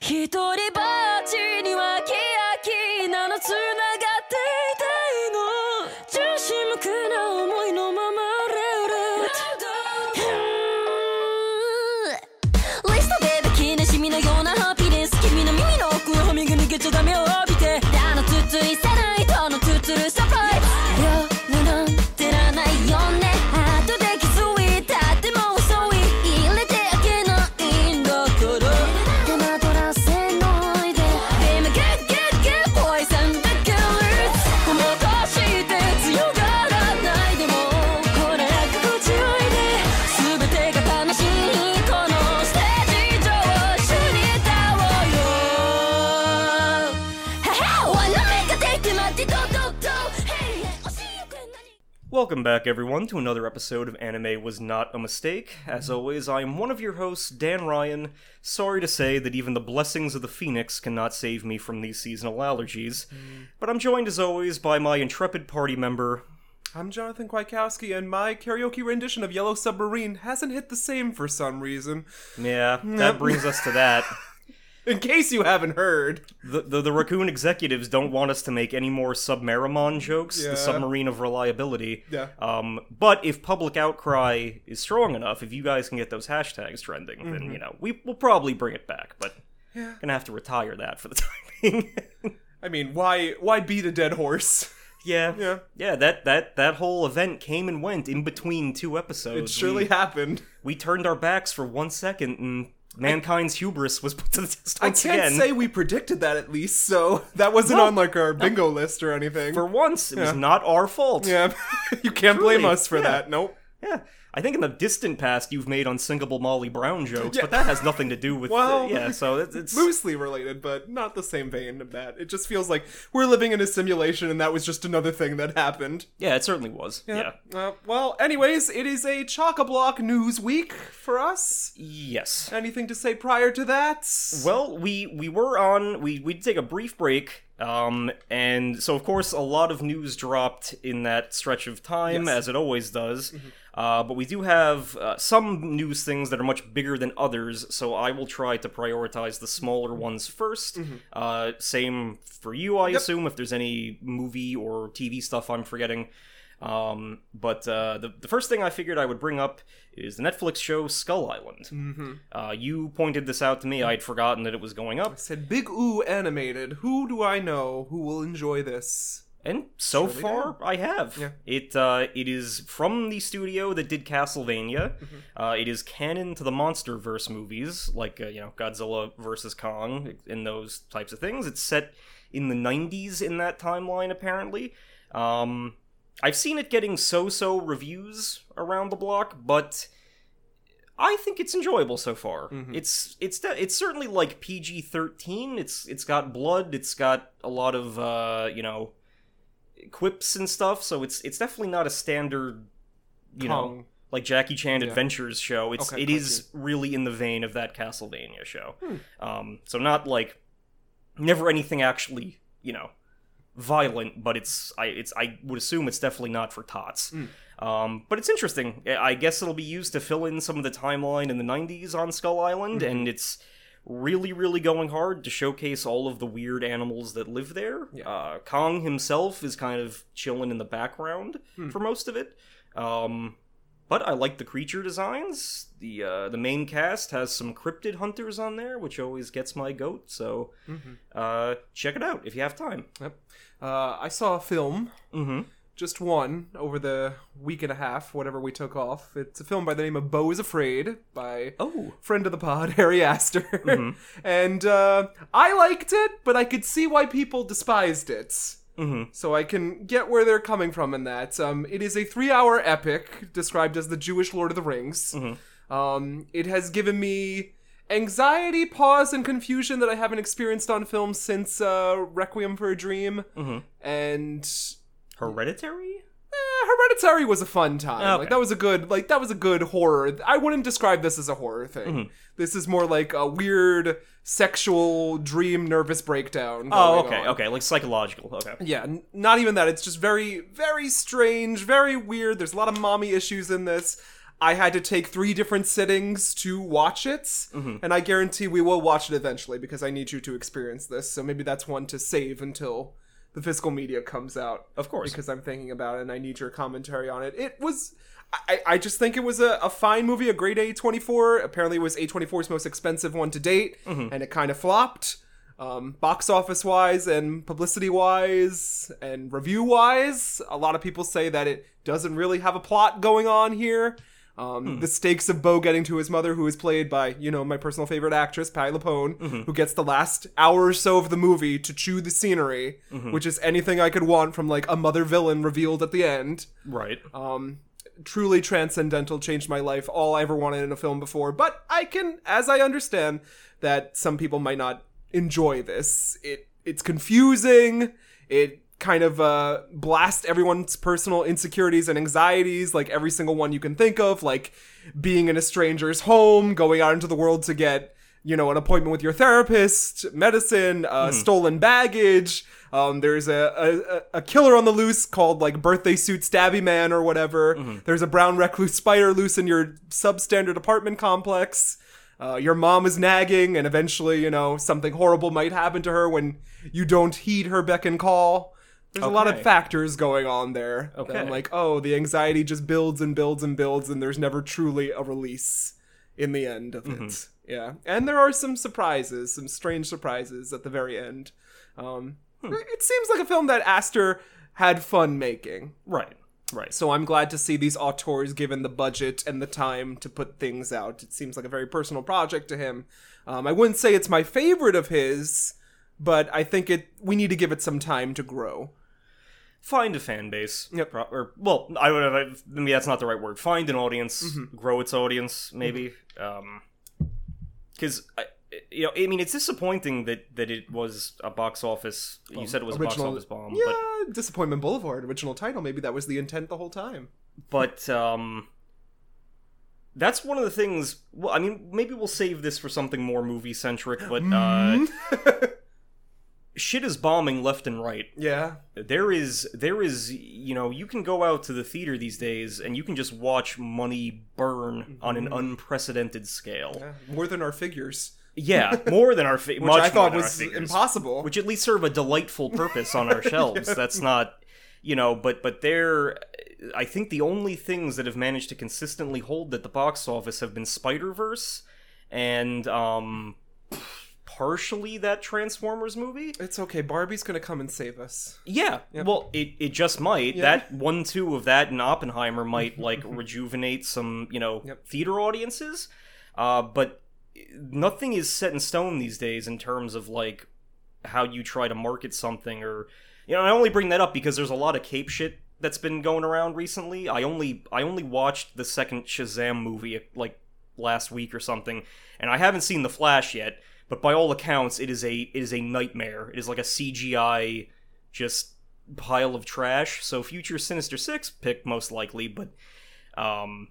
一人ば Welcome back, everyone, to another episode of Anime Was Not a Mistake. As always, I am one of your hosts, Dan Ryan. Sorry to say that even the blessings of the Phoenix cannot save me from these seasonal allergies. But I'm joined, as always, by my intrepid party member. I'm Jonathan Kwiatkowski, and my karaoke rendition of Yellow Submarine hasn't hit the same for some reason. Yeah, that brings us to that. In case you haven't heard. The, the, the raccoon executives don't want us to make any more Submarimon jokes, Yeah. the submarine of reliability. Yeah. Um, but if public outcry is strong enough, if you guys can get those hashtags trending, Mm-hmm. then you know we will probably bring it back. But gonna have to retire that for the time being. I mean, why why beat a dead horse? yeah, Yeah. yeah. That that that whole event came and went in between two episodes. It surely we, happened. we turned our backs for one second, and mankind's hubris was put to the test once I can't again. say we predicted that at least, so that wasn't No. on like our bingo list or anything. for once, it was Yeah. not our fault. yeah, you can't blame us for yeah. that. Nope. Yeah, I think in the distant past you've made unsinkable Molly Brown jokes, Yeah. but that has nothing to do with. Well, yeah, so it's, it's Loosely related, but not the same vein of that. It just feels like we're living in a simulation, and that was just another thing that happened. yeah, it certainly was. Yeah. Uh, well, anyways, it is a chock a block news week for us. Yes. Anything to say prior to that? Well, we we were on. We we take a brief break. Um, and so of course a lot of news dropped in that stretch of time, Yes. as it always does. Uh, but we do have uh, some news things that are much bigger than others, so I will try to prioritize the smaller ones 1st Uh, same for you, I assume, if there's any movie or TV stuff I'm forgetting. Um, but uh, the, the first thing I figured I would bring up is the Netflix show Skull Island. Mm-hmm. Uh, you pointed this out to me. I'd forgotten that it was going up. said Big Ooh animated. Who do I know who will enjoy this? And so Surely far, I have. Yeah. It uh, it is from the studio that did Castlevania. Mm-hmm. Uh, it is canon to the MonsterVerse movies, like uh, you know Godzilla versus Kong and those types of things. It's set in the '90s in that timeline, apparently. Um, I've seen it getting so-so reviews around the block, but I think it's enjoyable so far. Mhm. It's it's it's certainly like PG thirteen. It's it's got blood. It's got a lot of uh, you know quips and stuff. So it's it's definitely not a standard you know like Jackie Chan Yeah. Adventures show. It's Okay, it is really in the vein of that Castlevania show. Hmm. Um, so not like never anything actually you know violent, but it's I it's I would assume it's definitely not for tots. Hmm. Um, but it's interesting. I guess it'll be used to fill in some of the timeline in the '90s on Skull Island, Mm-hmm. and it's really, really going hard to showcase all of the weird animals that live there. Yeah. Uh, Kong himself is kind of chilling in the background Hmm. for most of it. Um, but I like the creature designs. The uh, the main cast has some cryptid hunters on there, which always gets my goat. So Mhm. uh, check it out if you have time. Uh, I saw a film, Mm-hmm. Just one, over the week and a half, whatever we took off. It's a film by the name of Beau is Afraid by Oh. friend of the pod, Ari Aster. Mhm. and uh, I liked it, but I could see why people despised it. Mm-hmm. So I can get where they're coming from in that. Um, it is a three-hour epic described as the Jewish Lord of the Rings. Mhm. Um, it has given me anxiety, pause, and confusion that I haven't experienced on film since uh, Requiem for a Dream. Mhm. And Hereditary. eh, Hereditary was a fun time. Okay. Like that was a good, like that was a good horror. I wouldn't describe this as a horror thing. Mhm. This is more like a weird sexual dream nervous breakdown. Oh, okay, on. okay, like psychological. Okay. Yeah, n- not even that. It's just very, very strange, very weird. There's a lot of mommy issues in this. I had to take three different sittings to watch it, Mm-hmm. and I guarantee we will watch it eventually because I need you to experience this. So maybe that's one to save until the physical media comes out. Of course. because I'm thinking about it and I need your commentary on it. It was. I, I just think it was a, a fine movie, a great A24. Apparently, it was A24's most expensive one to date, Mm-hmm. and it kind of flopped. Um, box office wise and publicity wise and review wise, a lot of people say that it doesn't really have a plot going on here. Um, Hmm. The stakes of Beau getting to his mother, who is played by, you know, my personal favorite actress, Patti LuPone, Mm-hmm. who gets the last hour or so of the movie to chew the scenery, Mm-hmm. which is anything I could want from like a mother villain revealed at the end Right. um, truly transcendental, changed my life, all I ever wanted in a film before. But I can, as I understand, that some people might not enjoy this. It it's confusing. It kind of uh, blasts everyone's personal insecurities and anxieties, like every single one you can think of, like being in a stranger's home, going out into the world to get you know, an appointment with your therapist, medicine, uh, stolen baggage. Um, there's a, a, a killer on the loose called like birthday suit stabby man or whatever. There's a brown recluse spider loose in your substandard apartment complex. Uh, your mom is nagging, and eventually, you know, something horrible might happen to her when you don't heed her beck and call. There's a lot of factors going on there. that I'm Okay. like, oh, the anxiety just builds and builds and builds, and there's never truly a release in the end of it. Yeah, and there are some surprises, some strange surprises at the very end. Um, It seems like a film that Aster had fun making. Right. Right. So I'm glad to see these auteurs given the budget and the time to put things out. It seems like a very personal project to him. Um, I wouldn't say it's my favorite of his, but I think it. We need to give it some time to grow. Find a fan base. Yep. Pro- or well, I would have. Maybe that's not the right word. Find an audience, Mm-hmm. grow its audience, maybe. Um, because you know, I mean, it's disappointing that that it was a box office. you said it was a box Original- office bomb, Yeah, Disappointment Boulevard, original title. Maybe that was the intent the whole time. but but um. That's one of the things. Well, I mean, maybe we'll save this for something more movie centric. But uh, shit is bombing left and right. Yeah, there is there is you know you can go out to the theater these days and you can just watch money burn on an unprecedented scale. Yeah, more than our figures, yeah more than our fi- which I thought more than our was figures, impossible. which at least serve a delightful purpose on our shelves. That's not you know but but they're i think the only things that have managed to consistently hold at the box office have been spider-verse and um partially that transformers movie it's okay. Barbie's gonna come and save us. Yeah, well, it, it just might. That one two of that and Oppenheimer might like rejuvenate some you know Yep. theater audiences, uh, but nothing is set in stone these days in terms of like how you try to market something or you know. I only bring that up because there's a lot of cape shit that's been going around recently. I only I only watched the second Shazam movie like last week or something, and I haven't seen the Flash yet. But by all accounts, it is a it is a nightmare. It is like a CGI just pile of trash. So future Sinister Six pick most likely, but um,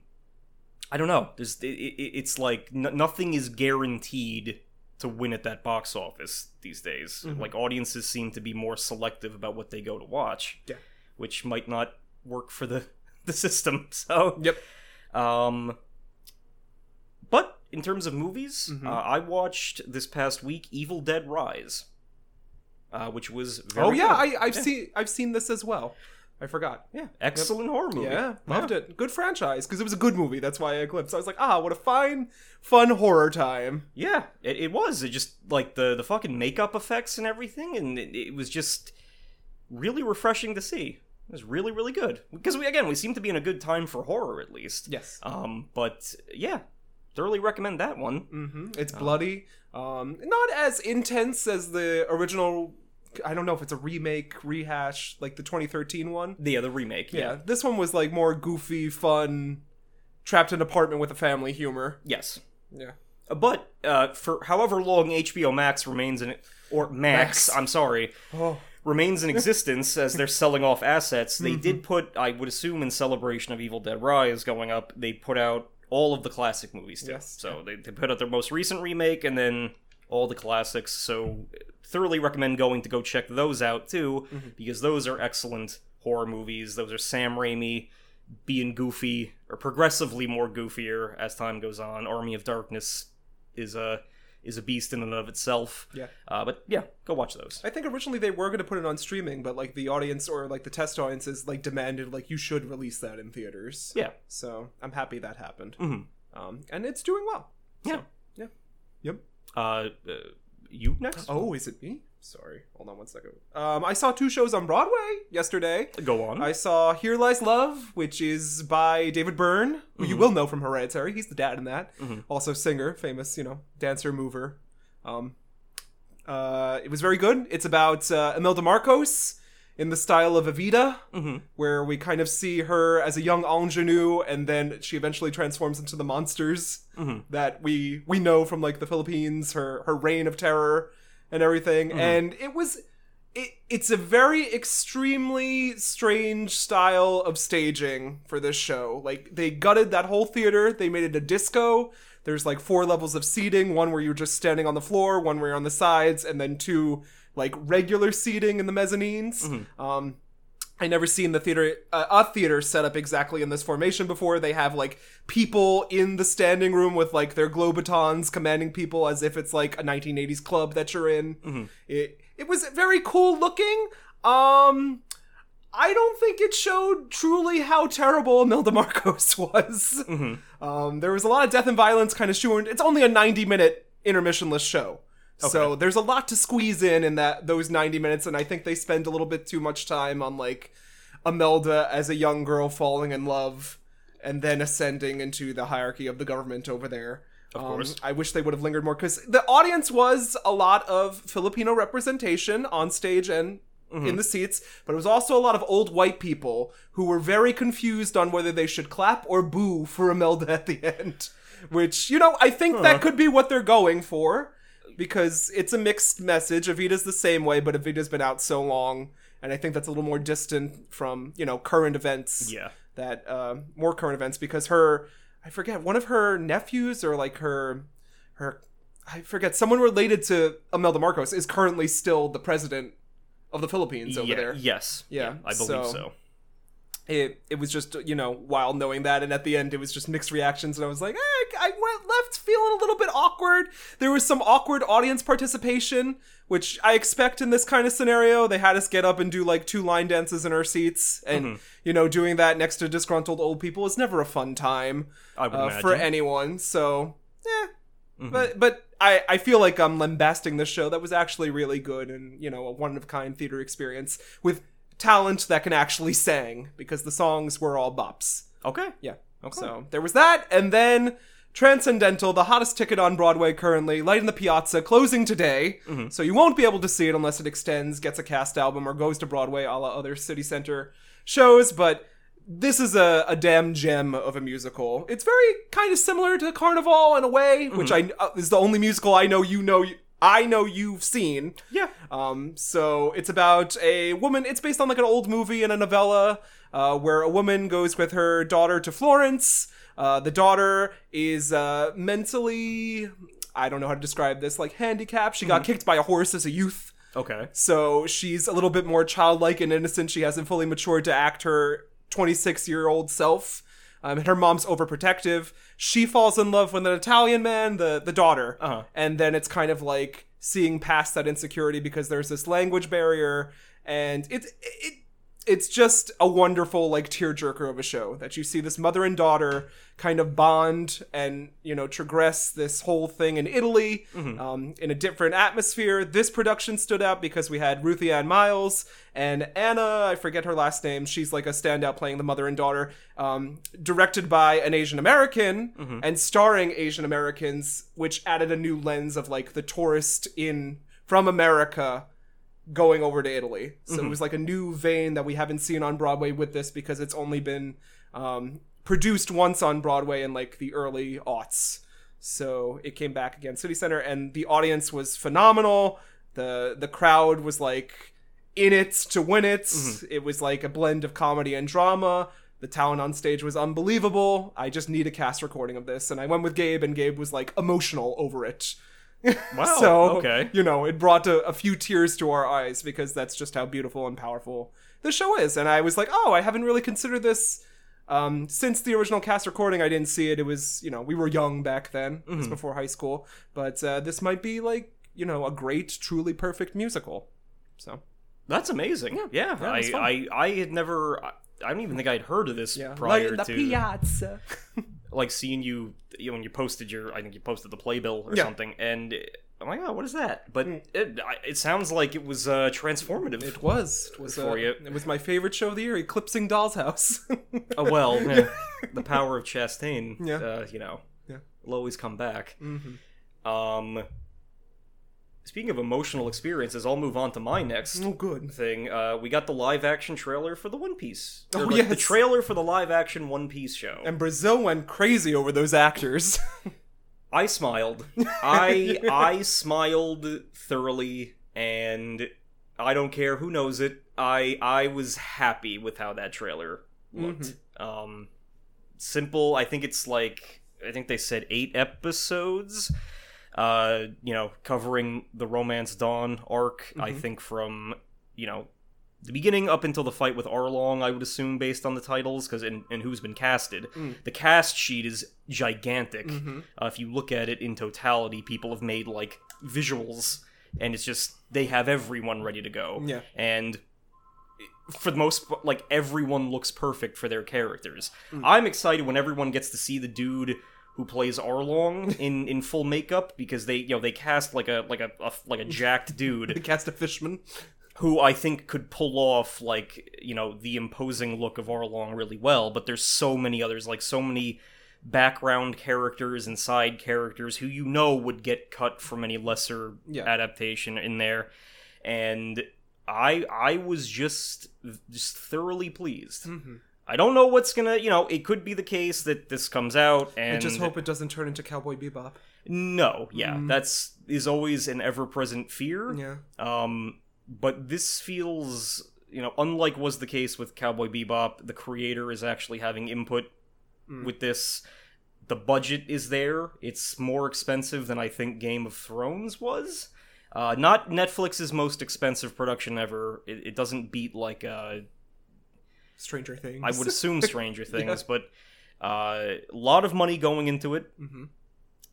I don't know. There's it, it, it's like n- nothing is guaranteed to win at that box office these days. Like audiences seem to be more selective about what they go to watch, Yeah. which might not work for the the system. So Yep. um, but in terms of movies, Mm-hmm. uh, I watched this past week Evil Dead Rise, uh, which was very Oh yeah, good. I, I've seen I've seen this as well. I forgot. yeah excellent horror movie. Yeah, loved it. Good franchise because it was a good movie. That's why I clipped. So I was like, ah, what a fine, fun horror time. Yeah, it, it was. It just like the the fucking makeup effects and everything, and it, it was just really refreshing to see. It was really really good because we again we seem to be in a good time for horror at least. Yes. Um, but yeah, thoroughly recommend that one. hmm It's bloody. Um, not as intense as the original. I don't know if it's a remake, rehash, like the 2013 one. Yeah, the remake. Yeah, Yeah. this one was like more goofy, fun, trapped in an apartment with a family humor. Yes. Yeah. Uh, But uh, for however long HBO Max remains in or Max, Max. I'm sorry, Oh, remains in existence as they're selling off assets, they did put, I would assume, in celebration of Evil Dead Rise going up, they put out all of the classic movies too. Yes. So they, they put out their most recent remake and then all the classics. So thoroughly recommend going to go check those out too, mm-hmm. because those are excellent horror movies. Those are Sam Raimi being goofy or progressively more goofier as time goes on. Army of Darkness is a is a beast in and of itself. Yeah. Uh, but yeah, go watch those. I think originally they were going to put it on streaming, but like the audience or like the test audiences like demanded like you should release that in theaters. Yeah. So I'm happy that happened. Mhm. Um, and it's doing well. So, Yeah. Yeah. Yep. Uh, uh you next? Oh, is it me? Sorry. Hold on one second. Um, I saw two shows on Broadway yesterday. Go on. I saw Here Lies Love, which is by David Byrne, who you will know from Hereditary. He's the dad in that. Also singer, famous, you know, dancer, mover. Um, uh, it was very good. It's about uh, Imelda Marcos in the style of Evita, where we kind of see her as a young ingenue, and then she eventually transforms into the monsters that we we know from like the Philippines, her her reign of terror and everything. And it was it, it's a very extremely strange style of staging for this show. Like they gutted that whole theater, they made it a disco. There's like four levels of seating, one where you're just standing on the floor, one where you're on the sides, and then two like regular seating in the mezzanines. Um I never seen the theater uh, a theater set up exactly in this formation before. They have like people in the standing room with like their globetons commanding people as if it's like a 1980s club that you're in. It it was very cool looking. Um I don't think it showed truly how terrible Imelda Marcos was. Um, there was a lot of death and violence kind of shoehorned. It's only a 90 minute intermissionless show. So there's a lot to squeeze in in that those 90 minutes and I think they spend a little bit too much time on like Imelda as a young girl falling in love and then ascending into the hierarchy of the government over there. Of um, course. I wish they would have lingered more because the audience was a lot of Filipino representation on stage and in mm-hmm. the seats, but it was also a lot of old white people who were very confused on whether they should clap or boo for Imelda at the end. Which, you know, I think that could be what they're going for because it's a mixed message. Evita's the same way, but Evita's been out so long, and I think that's a little more distant from, you know, current events yeah. that uh, more current events because her I forget one of her nephews or like her her I forget someone related to Imelda Marcos is currently still the president of the Philippines over yeah. there. Yes. Yeah, I believe so- so. It it was just you know while knowing that, and at the end it was just mixed reactions, and I was like, eh, I went left feeling a little bit awkward. There was some awkward audience participation, which I expect in this kind of scenario. They had us get up and do like two line dances in our seats, and you know doing that next to disgruntled old people is never a fun time uh, for anyone. So, eh. But but I I feel like I'm lambasting this show that was actually really good and you know a one of kind theater experience with talent that can actually sing because the songs were all bops. okay. Yeah. Okay. So there was that, and then Transcendental, the hottest ticket on Broadway currently, Light in the Piazza, closing today. So you won't be able to see it unless it extends, gets a cast album, or goes to Broadway, a la other city center shows. But this is a, a damn gem of a musical. It's very kind of similar to Carnival in a way, which I uh, is the only musical I know you know. I know you've seen. Yeah. Um, so it's about a woman. It's based on like an old movie and a novella uh, where a woman goes with her daughter to Florence. Uh, the daughter is uh, mentally, I don't know how to describe this, like handicapped. She got kicked by a horse as a youth. Okay. So she's a little bit more childlike and innocent. She hasn't fully matured to act her 26 year old self. Um, and her mom's overprotective. She falls in love with an Italian man, the the daughter, Uh-huh. and then it's kind of like seeing past that insecurity because there's this language barrier, and it's it, it's just a wonderful like tearjerker of a show that you see this mother and daughter kind of bond and you know transgress this whole thing in Italy um, in a different atmosphere. This production stood out because we had Ruthie Ann Miles and Anna. I forget her last name. She's like a standout playing the mother and daughter. Um, directed by an Asian American and starring Asian Americans, which added a new lens of like the tourist in from America going over to Italy. So it was like a new vein that we haven't seen on Broadway with this because it's only been um, produced once on Broadway in like the early aughts. So it came back again, City Center, and the audience was phenomenal. the The crowd was like in it to win it. It was like a blend of comedy and drama. The talent on stage was unbelievable. I just need a cast recording of this, and I went with Gabe, and Gabe was like emotional over it. Wow. so okay. you know it brought a, a few tears to our eyes because that's just how beautiful and powerful the show is and i was like oh i haven't really considered this Um, since the original cast recording, I didn't see it. It was, you know, we were young back then. It Mm-hmm. was before high school. But uh, this might be like, you know, a great, truly perfect musical. So, That's amazing. Yeah, yeah, it was fun. I, I I had never. I, I don't even think I'd heard of this yeah. prior like the to piazza. like seeing you, you know, when you posted your. I think you posted the playbill or Yeah. something, and I'm like, oh, what is that? But it, it sounds like it was uh, transformative. It was. It was. For Uh, you. It was my favorite show of the year, Eclipsing Doll's House. Oh well, yeah. the power of Chastain. Yeah. Uh, you know, Yeah. will always come back. Mhm. Um, speaking of emotional experiences, I'll move on to my next oh, good. thing. Uh, we got the live action trailer for the One Piece. Oh, Or, like, The trailer for the live action One Piece show. And Brazil went crazy over those actors. I smiled. I I smiled thoroughly, and I don't care who knows it. I I was happy with how that trailer looked. Um, simple. I think it's like I think they said eight episodes. Uh, you know, covering the Romance Dawn arc. I think from you know the beginning up until the fight with Arlong, I would assume based on the titles, because and, and who's been casted. The cast sheet is gigantic. Mm-hmm. Uh, if you look at it in totality, people have made like visuals, and it's just they have everyone ready to go. Yeah. and for the most like everyone looks perfect for their characters. Mm. I'm excited when everyone gets to see the dude who plays Arlong in in full makeup because they you know they cast like a like a, a like a jacked dude they cast a Fishman. who I think could pull off like you know the imposing look of Arlong really well, but there's so many others, like so many background characters and side characters who you know would get cut from any lesser Yeah. adaptation in there, and I I was just just thoroughly pleased. Mm-hmm. I don't know what's gonna you know it could be the case that this comes out and I just hope it doesn't turn into Cowboy Bebop. no yeah that's is always an ever present fear Yeah. um, but this feels, you know, unlike was the case with Cowboy Bebop, the creator is actually having input with this. The budget is there. It's more expensive than I think Game of Thrones was. Uh, not Netflix's most expensive production ever. It, it doesn't beat like uh, Stranger Things. I would assume Stranger Things, but uh, a lot of money going into it, Mhm.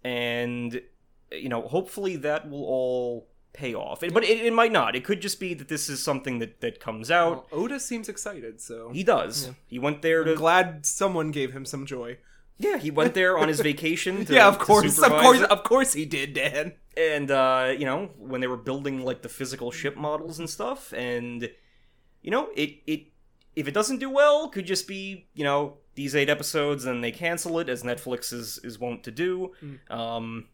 and you know, hopefully that will all pay off. But it, it might not. It could just be that this is something that that comes out. Well, Oda seems excited, so He does. He went there to. I'm glad someone gave him some joy. yeah, he went there on his vacation. To, yeah, of course, of course, it. of course he did, Dan. and uh, you know when they were building like the physical ship models and stuff and you know it it if it doesn't do well could just be you know these eight episodes and they cancel it as netflix is is wont to do. Um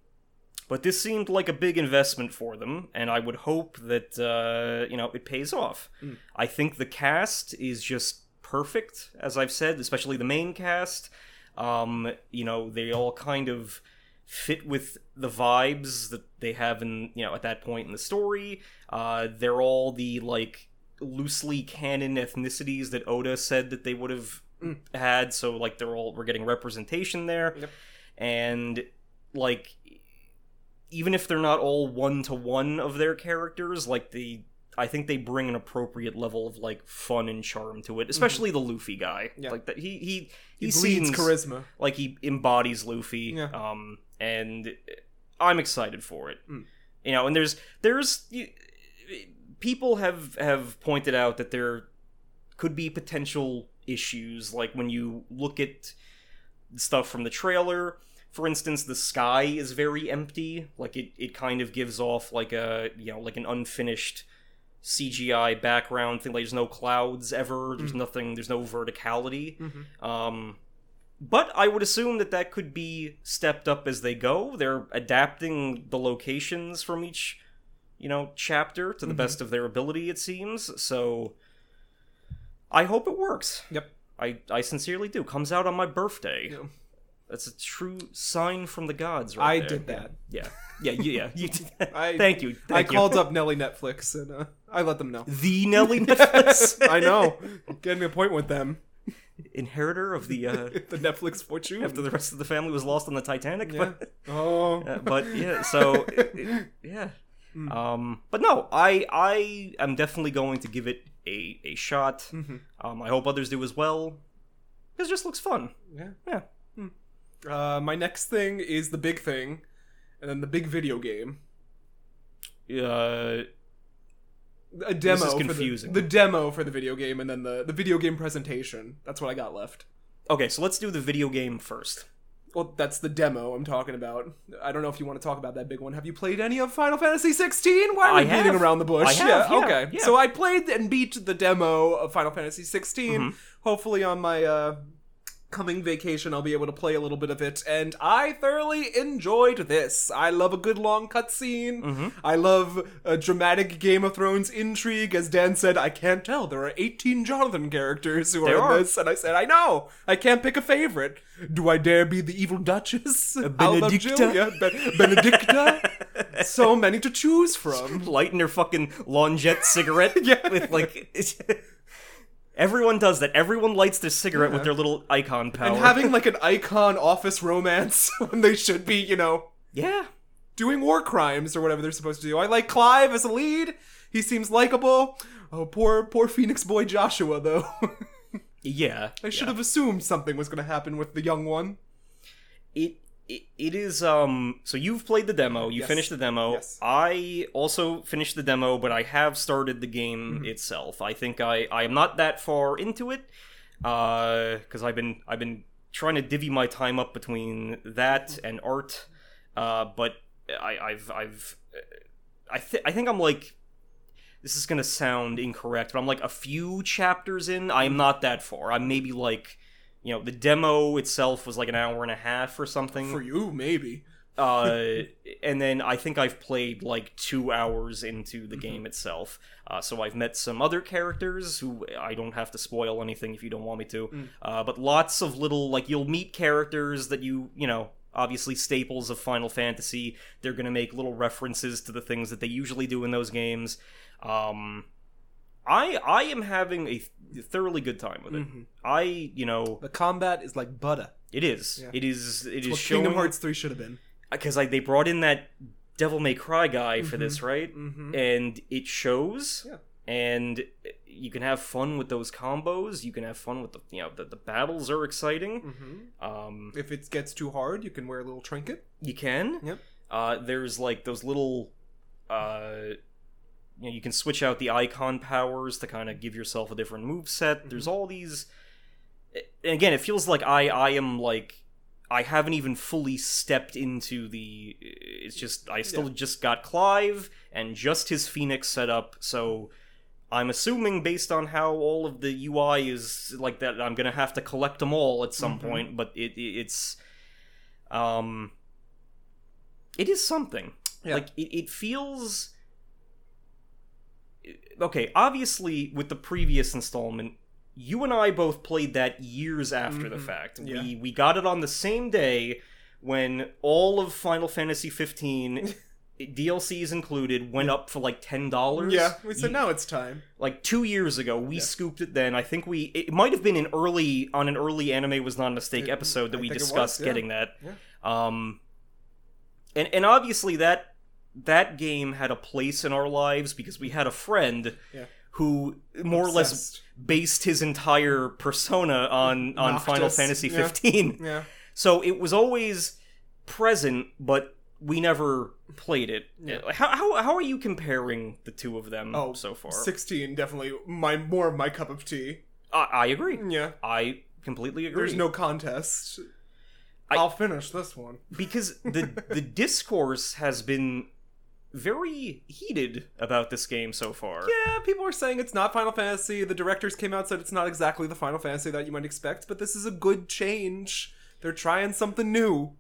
but this seemed like a big investment for them and i would hope that uh you know it pays off. I think the cast is just perfect as i've said especially the main cast. Um you know they all kind of fit with the vibes that they have in you know at that point in the story. Uh, they're all the like loosely canon ethnicities that Oda said that they would have had. So like they're all we're getting representation there, Yep. and like even if they're not all one to one of their characters, like the I think they bring an appropriate level of like fun and charm to it, especially the Luffy guy. Yeah. Like that he he He, he, seems charisma. like he embodies Luffy. Yeah. Um, and I'm excited for it. Mm. You know, and there's there's you, people have have pointed out that there could be potential issues, like when you look at stuff from the trailer. For instance, the sky is very empty. Like it, it kind of gives off like a you know like an unfinished CGI background thing. Like there's no clouds ever. There's nothing. There's no verticality. Um, but I would assume that that could be stepped up as they go. They're adapting the locations from each, you know, chapter to the best of their ability. It seems so. I hope it works. Yep. I I sincerely do. Comes out on my birthday. Yeah. That's a true sign from the gods, right I there. did that. Yeah, yeah, yeah. yeah. You did that. I- Thank you. I you. called up Nelly Netflix and uh, I let them know. the Nelly Netflix. I know. Getting me a point with them. inheritor of the uh, The Netflix fortune. after the rest of the family was lost on the Titanic. yeah. But Oh. Uh, but yeah, so it- it- yeah. Hmm. Um, but no, I I am definitely going to give it a a shot. Mm-hmm. Um, I hope others do as well. This just looks fun. Yeah. Yeah. Uh, my next thing is the big thing, and then the big video game. Uh, A demo. This is for the- confusing. The, demo for the video game, and then the the video game presentation. That's what I got left. okay, so let's do the video game first. Well, that's the demo I'm talking about. I don't know if you want to talk about that big one. Have you played any of Final Fantasy 16? Why are we beating around the bush? Have, yeah, okay. yeah. So I played and beat the demo of Final Fantasy 16. Mm-hmm. Hopefully, on my uh, coming vacation, I'll be able to play a little bit of it, and I thoroughly enjoyed this. I love a good long cutscene. Mm-hmm. I love a dramatic Game of Thrones intrigue. As Dan said, I can't tell. There are 18 Jonathan characters who are in are. this, and I said, I know. I can't pick a favorite. Do I dare be the evil Duchess? Benedikta? Be- Benedikta? so many to choose from. Lighting their fucking Longette cigarette Yeah. with like. Everyone does that. Everyone lights their cigarette with their little icon power. And having like an icon office romance when they should be, you know, yeah, doing war crimes or whatever they're supposed to do. I like Clive as a lead. He seems likable. Oh, poor, poor Phoenix boy Joshua, though. yeah. I should yeah. have assumed something was going to happen with the young one. it, it it is um so you've played the demo you Yes. finished the demo Yes. i also finished the demo but i have started the game Mm-hmm. itself i think i i am not that far into it uh because i've been i've been trying to divvy my time up between that and art uh but i i've i've i think i think i'm like this is gonna sound incorrect but i'm like a few chapters in i am not that far i'm maybe like you know the demo itself was like an hour and a half or something For you, maybe. uh, and then I think I've played like two hours into the game itself. Uh, so I've met some other characters who I don't have to spoil anything if you don't want me to. Uh, but lots of little like you'll meet characters that you you know obviously staples of Final Fantasy. They're gonna make little references to the things that they usually do in those games. Um, I I am having a thoroughly good time with it. I you know The combat is like butter. it is Yeah. it is it is What showing Kingdom Hearts 3 should have been. because like they brought in that Devil May Cry guy for Mm-hmm. this, right? Mhm. And it shows. Yeah. And you can have fun with those combos. You can have fun with the you know the, the battles are exciting. Mm-hmm. Um, If it gets too hard, you can wear a little trinket. you can. Yep. Uh, there's like those little. Uh, you know, you can switch out the icon powers to kind of give yourself a different move set. There's Mm-hmm. all these. And again, it feels like I I am like I haven't even fully stepped into the. It's just I still Yeah. just got Clive and just his Phoenix set up, so I'm assuming based on how all of the UI is like that, I'm gonna have to collect them all at some Mhm. point. But it, it it's um, it is something. Yeah. Like it, it feels okay. Obviously, with the previous installment, you and I both played that years after the Mhm. fact. Yeah. We we got it on the same day when all of Final Fantasy 15 DLCs included went up for like ten dollars. Yeah, we said now it's time. Like two years ago, we Yeah. scooped it. Then I think we it might have been an early on an early anime was not a mistake It- episode that I we it was, discussed yeah. getting that. Yeah. Um, and and obviously that that game had a place in our lives because we had a friend Yeah. who more or less based his entire persona on on Noctis, Final Fantasy yeah. 15. Yeah. So it was always present, but we never played it. Yeah. How, how how are you comparing the two of them Oh, so far? 16 definitely my more of my cup of tea. I, I agree. Yeah. I completely agree. There's no contest. I- I'll finish this one. because the the discourse has been very heated about this game so far. Yeah, people are saying it's not Final Fantasy. The directors came out said it's not exactly the Final Fantasy that you might expect, but this is a good change. They're trying something new.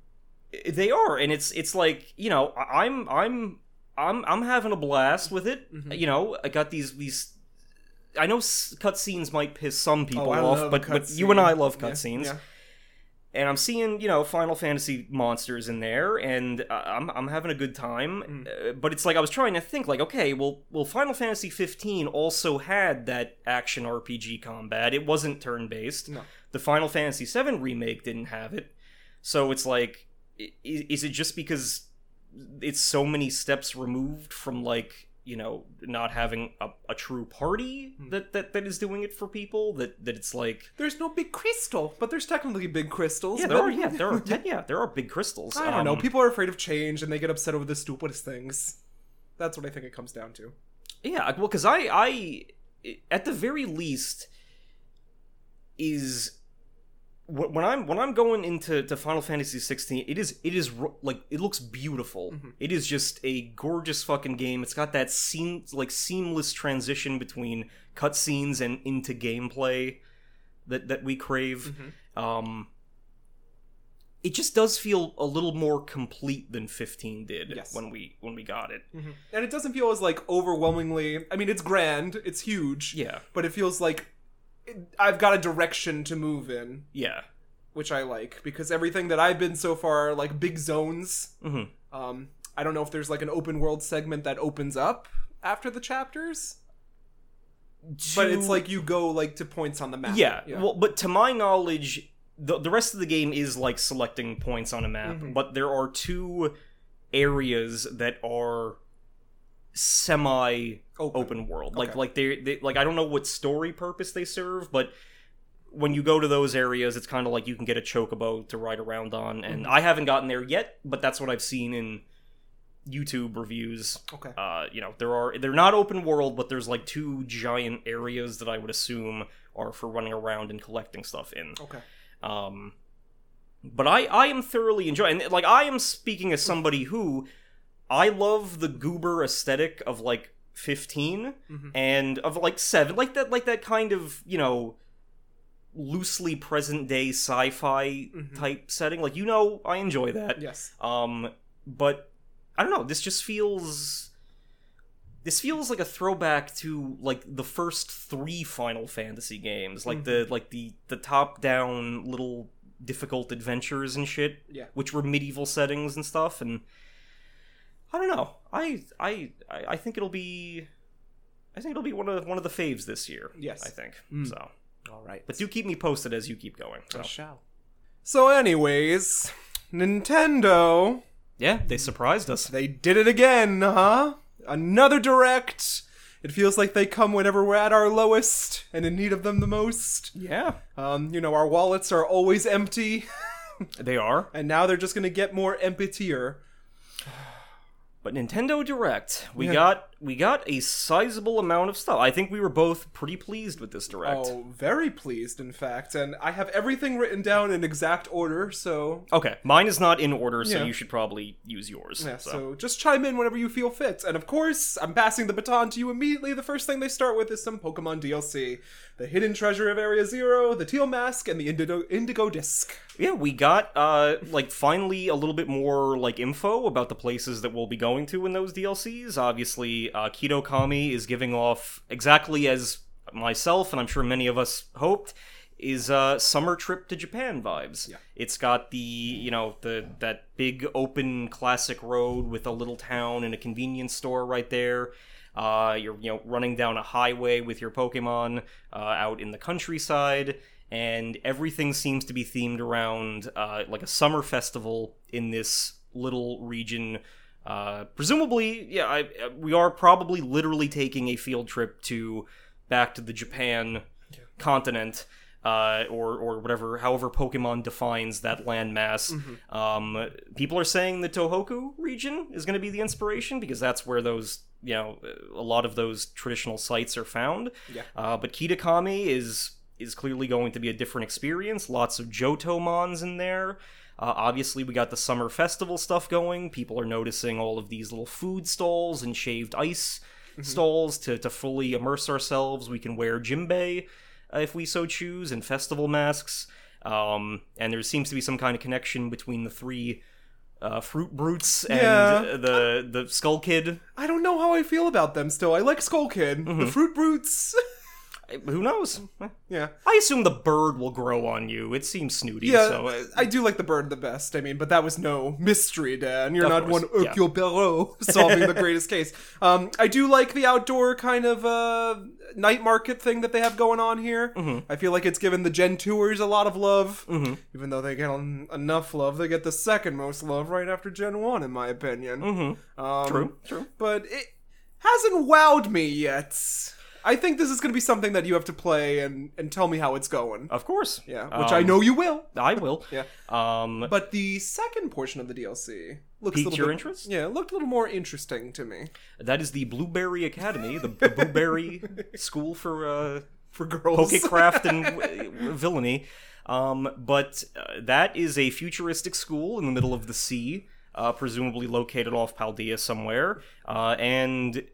They are, and it's it's like you know I'm I'm I'm I'm having a blast with it. Mm-hmm. You know, I got these these. I know cutscenes might piss some people Oh, off, but but you and. I love Yeah, cutscenes. yeah. And I'm seeing you know Final Fantasy monsters in there, and uh, I'm I'm having a good time. Mm. Uh, but it's like I was trying to think like, okay, well, well, Final Fantasy 15 also had that action RPG combat. It wasn't turn based. No. The Final Fantasy 7 remake didn't have it. So it's like, i- is it just because it's so many steps removed from like you know not having a, a true party Hmm. that, that that is doing it for people that that it's like There's no big crystal, but there's technically big crystals. yeah there are yeah there are yeah there are big crystals I don't know. Um, People are afraid of change and they get upset over the stupidest things. That's what I think it comes down to. Yeah, well, because I, I, at the very least, is when I'm when I'm going into to Final Fantasy 16, it is it is like it looks beautiful. Mm-hmm. It is just a gorgeous fucking game. It's got that seam like seamless transition between cutscenes and into gameplay that that we crave. Mm-hmm. Um, it just does feel a little more complete than 15 did Yes. when we when we got it. Mm-hmm. And it doesn't feel as like overwhelmingly. I mean, it's grand, it's huge. Yeah, But it feels like I've got a direction to move in, yeah. which I like because everything that I've been so far are like big zones. hmm Um, I don't know if there's like an open world segment that opens up after the chapters, but it's like you go like to points on the map. yeah, well but to my knowledge the, the rest of the game is like selecting points on a map Mhm. but there are two areas that are semi open. open world like Okay. like they, they like i don't know what story purpose they serve but when you go to those areas it's kind of like you can get a chocobo to ride around on and Mhm. i haven't gotten there yet but that's what i've seen in youtube reviews Okay. uh, you know, there are they're not open world, but there's like two giant areas that I would assume are for running around and collecting stuff in. Okay. Um, but I I am thoroughly enjoying. Like I am speaking as somebody who I love the goober aesthetic of like 15 Mhm. and of like seven, like that like that kind of you know loosely present day sci-fi Mhm. type setting. Like you know, I enjoy that. Yes. Um, but I don't know. This just feels. This feels like a throwback to like the first three Final Fantasy games, like the like the the top down little difficult adventures and shit, Yeah. which were medieval settings and stuff. And I don't know. I I I think it'll be. I think it'll be one of one of the faves this year. Yes. I think Mm. so. All right. But do keep me posted as you keep going. So. I shall. So, anyways, Nintendo, Yeah, they surprised us. they did it again, huh? Another direct. It feels like they come whenever we're at our lowest and in need of them the most. Yeah, Um, you know, our wallets are always empty, they are. and now they're just gonna get more emptier. But Nintendo Direct, we Yeah. got we got a sizable amount of stuff. I think we were both pretty pleased with this Direct. Oh, very pleased, in fact. And I have everything written down in exact order, so Okay, mine is not in order, so Yeah. you should probably use yours. Yeah, so. so. just chime in whenever you feel fit. And of course, I'm passing the baton to you immediately. The first thing they start with is some Pokemon DLC. The Hidden Treasure of Area Zero, the Teal Mask, and the Indigo, Indigo Disc. yeah, we got uh like finally a little bit more like info about the places that we'll be going to in those DLCs. Obviously, uh, Kitakami is giving off exactly as myself and I'm sure many of us hoped is uh summer trip to Japan vibes. Yeah. It's got the you know the that big open classic road with a little town and a convenience store right there. Uh, you're you know running down a highway with your Pokemon uh, out in the countryside, and everything seems to be themed around uh, like a summer festival in this little region. Uh, presumably, yeah, I, uh, we are probably literally taking a field trip to back to the Japan continent. Uh, or or whatever, however Pokemon defines that landmass. Um, people are saying the Tohoku region is going to be the inspiration because that's where those you know a lot of those traditional sites are found. Yeah. Uh, but Kitakami is is clearly going to be a different experience. Lots of Johtomons in there. Uh, obviously, we got the summer festival stuff going. People are noticing all of these little food stalls and shaved ice stalls to, to fully immerse ourselves. We can wear jimbei uh, if we so choose, and festival masks. Um, and there seems to be some kind of connection between the three uh, fruit brutes and Yeah. the the skull kid. I don't know how I feel about them still. I like Skull Kid. The Fruit Brutes. Who knows? yeah. I assume the bird will grow on you. It seems snooty. Yeah, so uh, I do like the bird the best. I mean, but that was no mystery, Dan. You're Of not course, one yeah. Hercule Poirot solving the greatest case. Um, I do like the outdoor kind of uh, night market thing that they have going on here. Mm-hmm. I feel like it's given the Gen 2ers a lot of love. Even though they get en- enough love, they get the second most love right after Gen 1, in my opinion. Mm-hmm. Um, True, true. But it, hasn't wowed me yet. I think this is going to be something that you have to play and and tell me how it's going. Of course. Yeah, which I Um, know you will. I will. Yeah. Um, But the second portion of the DLC looks a Piqued little your bit, interest? Yeah, it looked a little more interesting to me that is the Blueberry Academy, the, the Blueberry School for uh, for girls. Pokecraft and w- villainy. Um, but uh, that is a futuristic school in the middle of the sea, uh, presumably located off Paldea somewhere. Uh, and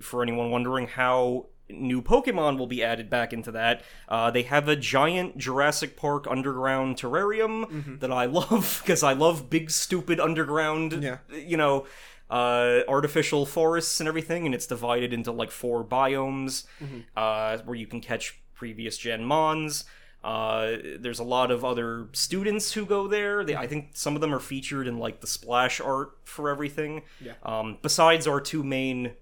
for anyone wondering how new Pokemon will be added back into that, uh, they have a giant Jurassic Park underground terrarium that I love because I love big, stupid underground, Yeah. you know. Uh, artificial forests and everything, and it's divided into like four biomes uh, where you can catch previous gen mons. Uh, there's a lot of other students who go there. They, I think some of them are featured in like the splash art for everything. Yeah. Um, besides our two main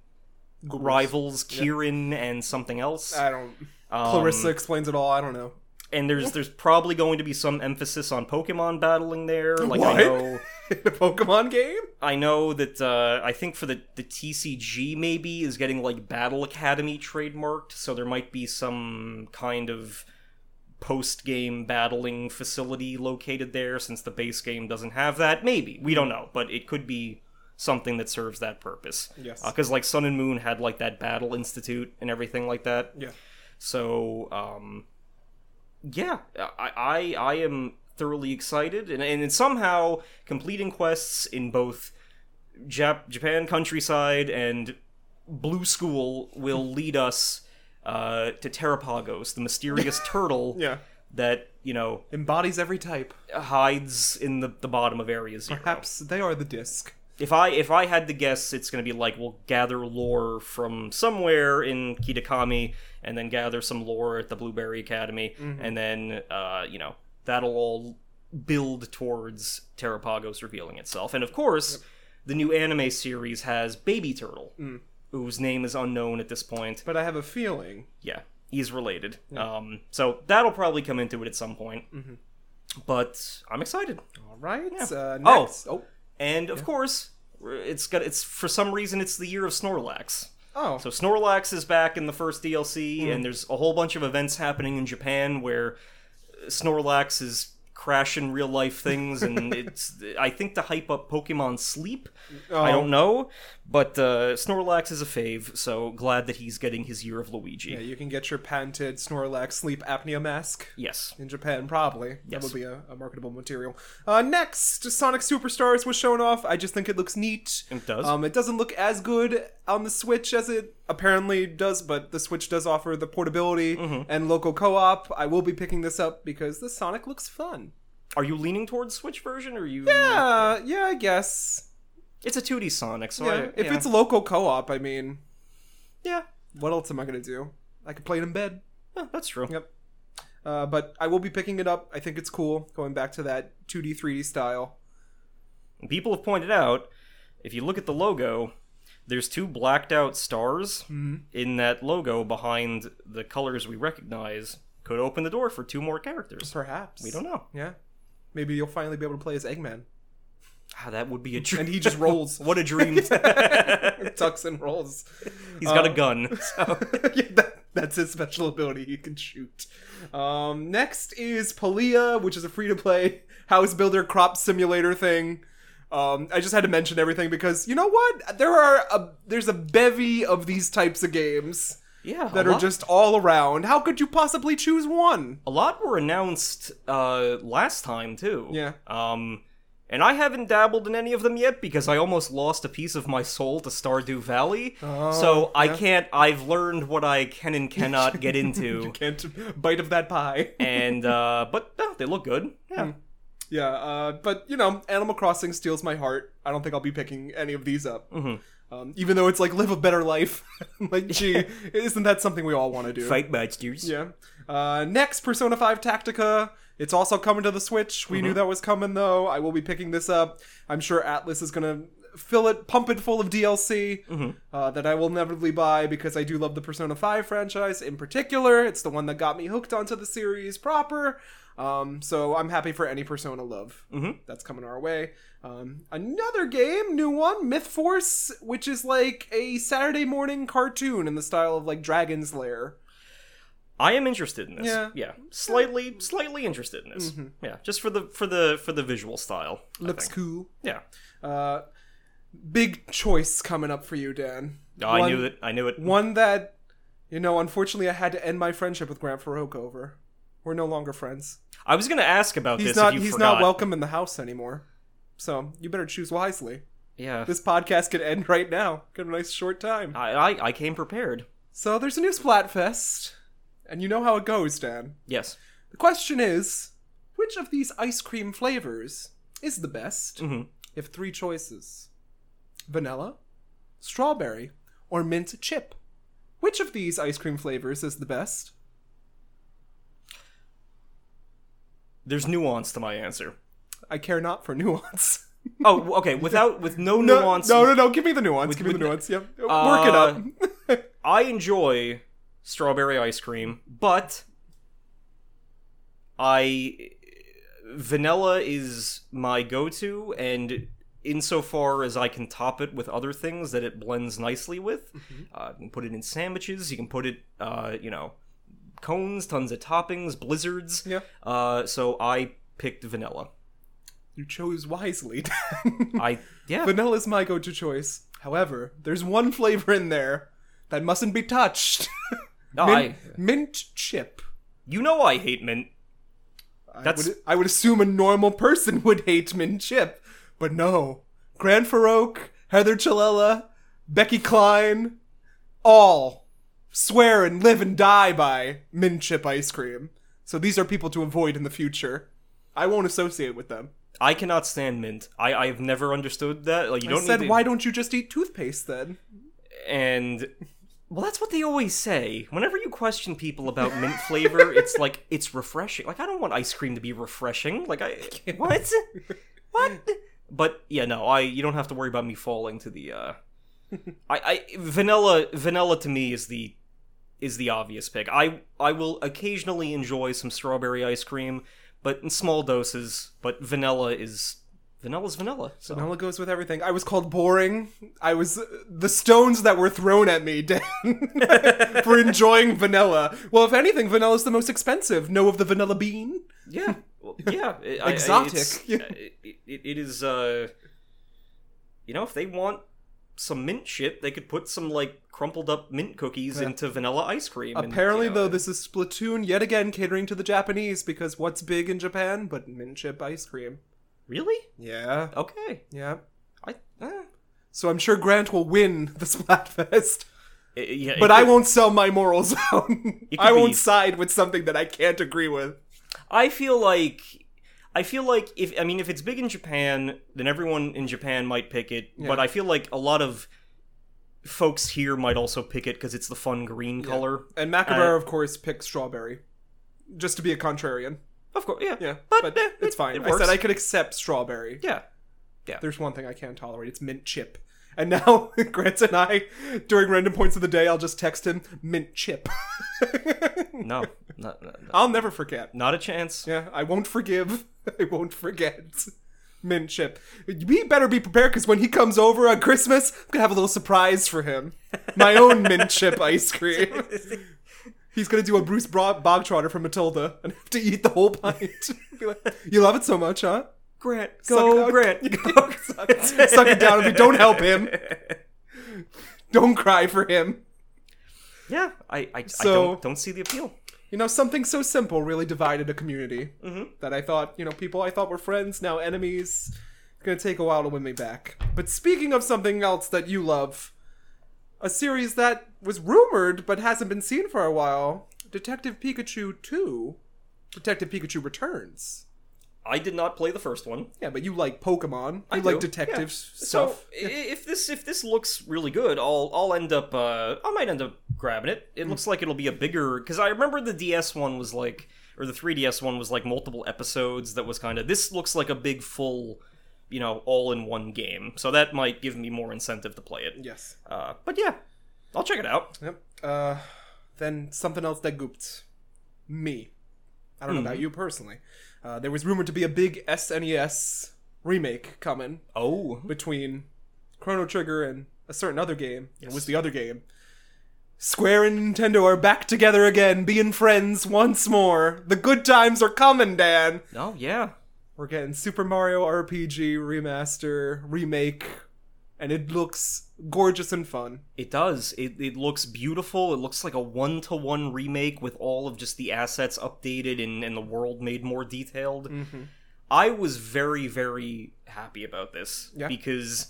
rivals, Kieran and something else. I don't. Um, Clarissa explains it all. I don't know. and there's there's probably going to be some emphasis on Pokemon battling there. Like What? I know. In a Pokemon game? I know that uh, I think for the the TCG maybe is getting like Battle Academy trademarked, so there might be some kind of post game battling facility located there since the base game doesn't have that. Maybe we don't know, but it could be something that serves that purpose. Yes. because like Sun and Moon had like that Battle Institute and everything like that. Yeah. So, um, yeah, I, I, I am thoroughly excited, and, and somehow completing quests in both Jap- Japan countryside and Blue School will lead us uh, to Terrapagos, the mysterious turtle Yeah. that you know Embodies every type. hides in the, the bottom of Area Zero. Perhaps they are the disc. If I if I had to guess, it's going to be like we'll gather lore from somewhere in Kitakami, and then gather some lore at the Blueberry Academy, and then uh, you know that'll all build towards Terrapagos revealing itself. And of course, the new anime series has Baby Turtle, whose name is unknown at this point. But I have a feeling. Yeah, he's related. Um, so that'll probably come into it at some point. But I'm excited. All right. Uh, Oh. Oh. And of course, it's got it's for some reason it's the year of Snorlax. Oh. So Snorlax is back in the first DLC, mm-hmm. and there's a whole bunch of events happening in Japan where Snorlax is crashing real life things, and it's I think to hype up Pokemon Sleep. I oh. don't know, but uh, Snorlax is a fave, so glad that he's getting his year of Luigi. yeah, you can get your patented Snorlax sleep apnea mask. Yes. in Japan, probably. Yes. That would be a, a marketable material. Uh, next, Sonic Superstars was shown off. I just think it looks neat. It does. Um, it doesn't look as good on the Switch as it apparently does, but the Switch does offer the portability Mm-hmm. and local co-op. I will be picking this up because the Sonic looks fun. Are you leaning towards Switch version, or are you? Yeah, yeah, I guess. It's a 2D Sonic, so Yeah, I, if yeah. it's local co-op, I mean, yeah, what else am I gonna do? I could play it in bed. yeah, that's true. Yep. Uh, but I will be picking it up. I think it's cool, going back to that 2D, 3D style. People have pointed out, if you look at the logo, there's two blacked out stars in that logo behind the colors we recognize. Could open the door for two more characters. Perhaps. We don't know. Yeah. Maybe you'll finally be able to play as Eggman. Ah, that would be a dream. And he just rolls. what a dream. tucks and rolls. He's got a gun. So. yeah, that, that's his special ability. He can shoot. Um, next is Palia, which is a free to play house builder crop simulator thing. Um, I just had to mention everything because you know what? There are a, there's a bevy of these types of games Yeah, that are just all around. How could you possibly choose one? a lot were announced uh, last time too. Yeah. Um, and I haven't dabbled in any of them yet because I almost lost a piece of my soul to Stardew Valley. so I Oh, yeah. can't. I've learned what I can and cannot get You into. can't bite of that pie. and uh, but no, they look good. Yeah. Hmm. Yeah, uh, but you know, Animal Crossing steals my heart. I don't think I'll be picking any of these up. Mm-hmm. Um, even though it's like live a better life. like, gee, isn't that something we all want to do? Fight monsters. Yeah. Uh, next, Persona 5 Tactica. It's also coming to the Switch. We Mm-hmm. knew that was coming, though. I will be picking this up. I'm sure Atlus is going to fill it, pump it full of DLC Mm-hmm. uh, that I will inevitably buy because I do love the Persona 5 franchise in particular. It's the one that got me hooked onto the series proper. Um, so I'm happy for any Persona love Mhm. that's coming our way. Um, another game, new one, Myth Force, which is like a Saturday morning cartoon in the style of like Dragon's Lair. I am interested in this. Yeah. Mm-hmm. yeah, slightly, slightly interested in this. Yeah, just for the for the for the visual style. Looks cool. Yeah, Uh, big choice coming up for you, Dan. Oh, I knew it. I knew it. One that, you know, unfortunately, I had to end my friendship with Grant Farouk over. We're no longer friends. I was gonna ask about He's this. not. if you He's forgot. not welcome in the house anymore. So you better choose wisely. Yeah, This podcast could end right now. Get a nice short time. I, I I came prepared. So there's a new Splatfest, and you know how it goes, Dan. Yes. The question is, which of these ice cream flavors is the best? hmm You have three choices: vanilla, strawberry, or mint chip. Which of these ice cream flavors is the best? There's nuance to my answer. I care not for nuance. Oh, okay. Without with no, no, nuance. no, no, no. Give me the nuance. With- Give me the nuance. Yep. Uh, Work it up. I enjoy strawberry ice cream, but I vanilla is my go-to, and insofar as I can top it with other things that it blends nicely with, Mm-hmm. uh, you can put it in sandwiches. You can put it, uh, you know, cones, tons of toppings, blizzards. Yeah. Uh, so I picked vanilla. you chose wisely. I yeah. Vanilla's my go-to choice. However, there's one flavor in there that mustn't be touched. No, mint, I- mint chip. you know I hate mint. I That's- would, I would assume a normal person would hate mint chip, but no. Grant Farouk, Heather Chalella, Becky Klein, all swear and live and die by mint chip ice cream. So these are people to avoid in the future. I won't associate with them. I cannot stand mint. I I've never understood that. Like you don't said, need to, why don't you just eat toothpaste then? and well that's what they always say. Whenever you question people about mint flavor it's like it's refreshing. Like i don't want ice cream to be refreshing. Like i what? What? But yeah no i you don't have to worry about me falling to the uh i i vanilla vanilla to me is the is the obvious pick. I i will occasionally enjoy some strawberry ice cream but in small doses but vanilla is vanilla's vanilla so Vanilla goes with everything. I was called boring. I was the stones that were thrown at me, Dan, for enjoying vanilla. Well, if anything, vanilla's the most expensive. Know of the vanilla bean? Yeah, well, yeah. I- I- Exotic. it's- Yeah. it, it, it is. Uh, you know, if they want some mint shit, they could put some like crumpled up mint cookies Yeah. into vanilla ice cream. and, Apparently, you know, though, this is Splatoon yet again catering to the Japanese because what's big in Japan but mint chip ice cream? Really Yeah, okay. yeah. I eh. So I'm sure Grant will win the Splatfest, I- yeah, it but I won't sell my morals out. I won't be- side with something that I can't agree with. I feel like. I feel like if I mean if it's big in Japan, then everyone in Japan might pick it. But I feel like a lot of folks here might also pick it because it's the fun green color. And Macabre, Uh, of course, picked strawberry, just to be a contrarian. Of course, yeah, Yeah, But, but, eh, it's fine. it I works. said I could accept strawberry. yeah. Yeah. There's one thing I can't tolerate. It's mint chip. And now Grant and I, during random points of the day, I'll just text him mint chip. No, not, not, I'll never forget. not a chance. Yeah, I won't forgive. I won't forget. Mint chip. We better be prepared because when he comes over on Christmas, I'm gonna have a little surprise for him. My own mint chip ice cream. He's gonna do a Bruce Bro- Bogtrotter from Matilda and have to eat the whole pint. Like, you love it so much, huh? Grant, Suck it go. Grant, go. suck, suck it down. Don't help him. Don't cry for him. Yeah, I, I, I So- don't, don't see the appeal. You know, something so simple really divided a community Mm-hmm. that I thought, you know, people I thought were friends, now enemies. It's gonna take a while to win me back. But speaking of something else that you love, a series that was rumored but hasn't been seen for a while Detective Pikachu 2. Detective Pikachu Returns. I did not play the first one. Yeah, but you like Pokemon. You I like do, detective yeah. stuff. So i- if this if this looks really good, I'll I'll end up uh I might end up grabbing it. It looks like it'll be a bigger because I remember the DS one was like or the 3DS one was like multiple episodes that was kind of this looks like a big full you know, all in one game. So that might give me more incentive to play it. Yes. Uh, but yeah, I'll check it out. Yep. Uh, then something else that gooped me. I don't know about you personally. Uh, there was rumored to be a big SNES remake coming Oh, between Chrono Trigger and a certain other game. It was the other game. Square and Nintendo are back together again, being friends once more. The good times are coming, Dan. oh yeah. We're getting Super Mario RPG remaster, remake, and it looks gorgeous and fun. It does. It, it looks beautiful. It looks like a one to one remake with all of just the assets updated and, and the world made more detailed. I was very, very happy about this Yeah. because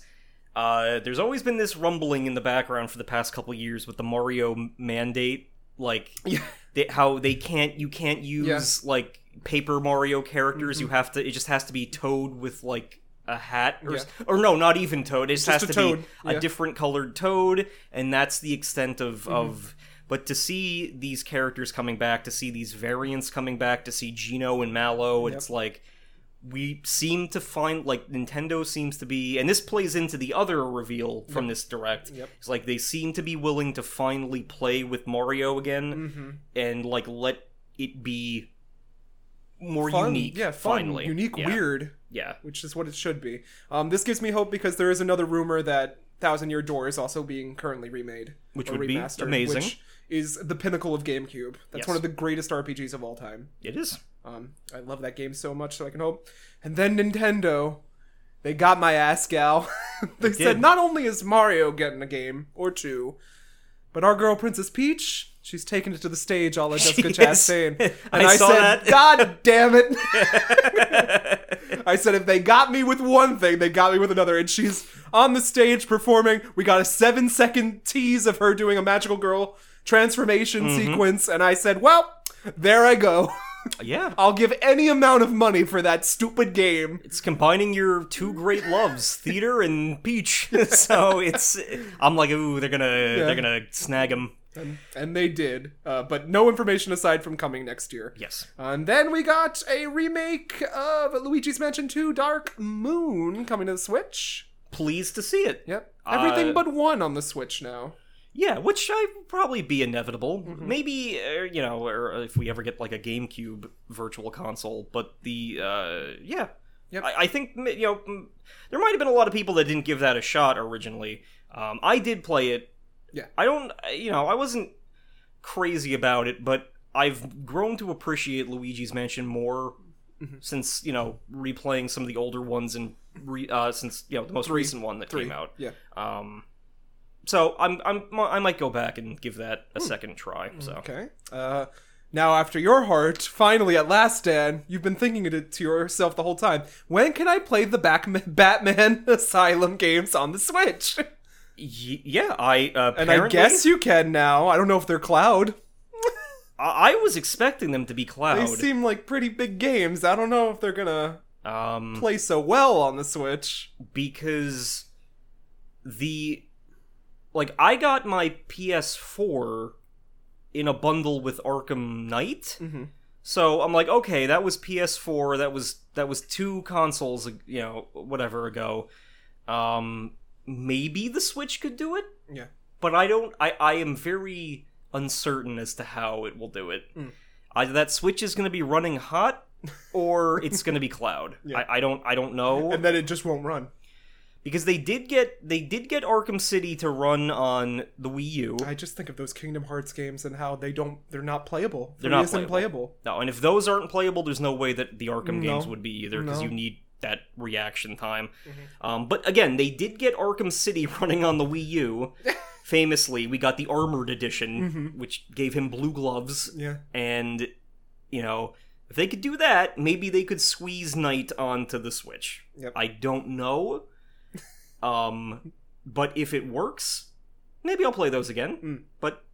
uh, there's always been this rumbling in the background for the past couple years with the Mario mandate, like Yeah. they, how they can't you can't use like paper Mario characters. You have to. It just has to be Toad with like a hat, or, Yeah. or no, not even Toad. It just, Just has to toad, be yeah. a different colored Toad, and that's the extent of Mm-hmm. of. But to see these characters coming back, to see these variants coming back, to see Gino and Mallow, it's like we seem to find like Nintendo seems to be, and this plays into the other reveal from this direct. Yep. It's like they seem to be willing to finally play with Mario again Mm-hmm. and like let it be more Fun, unique. yeah, fun, finally. unique, Yeah. weird, Yeah. which is what it should be. Um, this gives me hope because there is another rumor that Thousand Year Door is also being currently remade, Which would be amazing. Which is the pinnacle of GameCube. That's Yes. one of the greatest RPGs of all time. It is. Um, I love that game so much, so I can hope. And then Nintendo, they got my ass, gal. they said did. not only is Mario getting a game or two, but our girl Princess Peach, she's taking it to the stage, all like Jessica. Chastain. And I saw said, that. God damn it! I said, if they got me with one thing, they got me with another. And she's on the stage performing. We got a seven second tease of her doing a magical girl transformation Mm-hmm. sequence, and I said, well, there I go. Yeah. I'll give any amount of money for that stupid game. It's combining your two great loves, theater and Peach. so it's I'm like, ooh, they're gonna they're gonna snag him. And, and they did, uh, but no information aside from coming next year. Yes. And then we got a remake of Luigi's Mansion 2 Dark Moon coming to the Switch. Pleased to see it. Yep. Everything Uh, but one on the Switch now. Yeah, which I probably be inevitable. Mm-hmm. Maybe uh, you know, or if we ever get like a GameCube virtual console. But the uh, yeah, Yep. I, I think you know there might have been a lot of people that didn't give that a shot originally. Um, I did play it. Yeah. I don't. You know, I wasn't crazy about it, but I've grown to appreciate Luigi's Mansion more. Mm-hmm. Since you know replaying some of the older ones and re, uh, since you know the most recent one that Three. came out, Yeah. um, so I'm I'm I might go back and give that a second try. So Okay. Uh, now, after your heart, finally at last, Dan, you've been thinking it to yourself the whole time. When can I play the Batman Asylum games on the Switch? y- yeah, I uh, And I guess you can now. I don't know if they're cloud. I-, I was expecting them to be cloud. They seem like pretty big games. I don't know if they're gonna um, play so well on the Switch. because the like I got my PS4 in a bundle with Arkham Knight. Mm-hmm. So I'm like, okay, that was PS4. That was that was two consoles, you know, whatever ago. Um, maybe the Switch could do it, Yeah. but I don't. I I am very uncertain as to how it will do it. Hmm. Either that Switch is going to be running hot, or it's going to be cloud. Yeah. I, I don't. I don't know And then it just won't run. because they did get they did get Arkham City to run on the Wii U. I just think of those Kingdom Hearts games and how they don't they're not playable. They're not playable. playable. No, and if those aren't playable, there's no way that the Arkham No. games would be either because No. you need that reaction time. Mm-hmm. Um, but again, they did get Arkham City running on the Wii U. Famously, we got the armored edition, which gave him blue gloves, Mm-hmm. Yeah. and you know. If they could do that, maybe they could squeeze Knight onto the Switch. Yep. I don't know. um, but if it works, maybe I'll play those again. Mm. But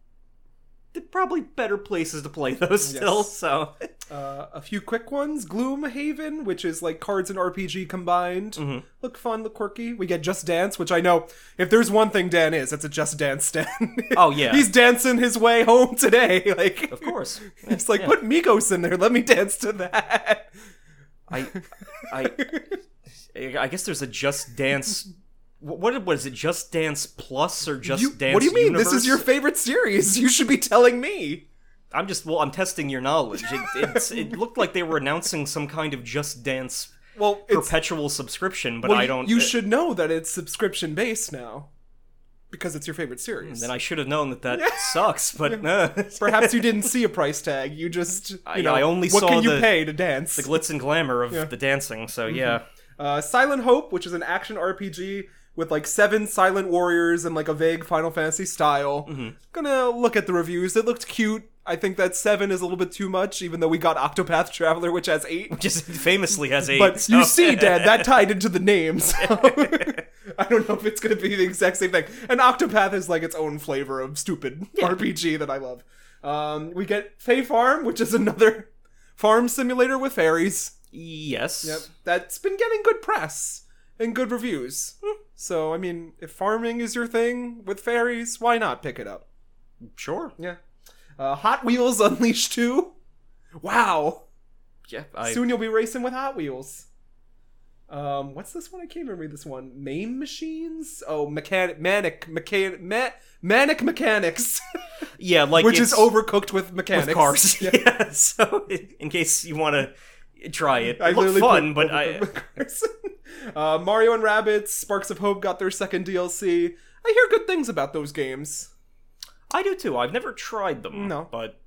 probably better places to play those still. Yes. So Uh, a few quick ones. Gloomhaven, which is like cards and RPG combined. Mm-hmm. Look fun, look quirky. We get Just Dance, which I know if there's one thing Dan is, it's a Just Dance stand. Oh, yeah. He's dancing his way home today. Like of course, It's like Yeah. put Migos in there. Let me dance to that. I, I, I guess there's a Just Dance. Wh- What what is it? Just Dance Plus or Just You- Dance? what do you mean? Universe? This is your favorite series. You should be telling me. I'm just well. I'm testing your knowledge. It, it's, it looked like they were announcing some kind of Just Dance Well, perpetual subscription, but well, I don't. You uh, should know that it's subscription based now, because it's your favorite series. And then I should have known that that sucks. But uh, Perhaps you didn't see a price tag. You just, you I- know, I only what saw can you pay to dance? the glitz and glamour of the dancing. So Mm-hmm. yeah, Uh, Silent Hope, which is an action RPG with like seven silent warriors and like a vague Final Fantasy style. Mm-hmm. Gonna look at the reviews. It looked cute. I think that seven is a little bit too much, even though we got Octopath Traveler, which has eight. Which just famously has eight. But so- you see, Dad, that tied into the names. I don't know if it's going to be the exact same thing. And Octopath is like its own flavor of stupid RPG that I love. Um, we get Fae Farm, which is another farm simulator with fairies. yes. Yep, that's been getting good press and good reviews. So, I mean, if farming is your thing with fairies, why not pick it up? Sure. Yeah. Uh, Hot Wheels Unleashed 2. Wow. Yeah. I, Soon you'll be racing with Hot Wheels. Um, what's this one? I can't even read this one. Main machines? Oh, mechanic, manic, mechanic, ma- manic mechanics, yeah, like which is overcooked with mechanics. with cars. Yeah. Yeah. So in case you want to try it, I it literally fun, but I. overcooked with cars. uh, Mario and Rabbids, Sparks of Hope got their second DLC. I hear good things about those games. I do too. I've never tried them. No. But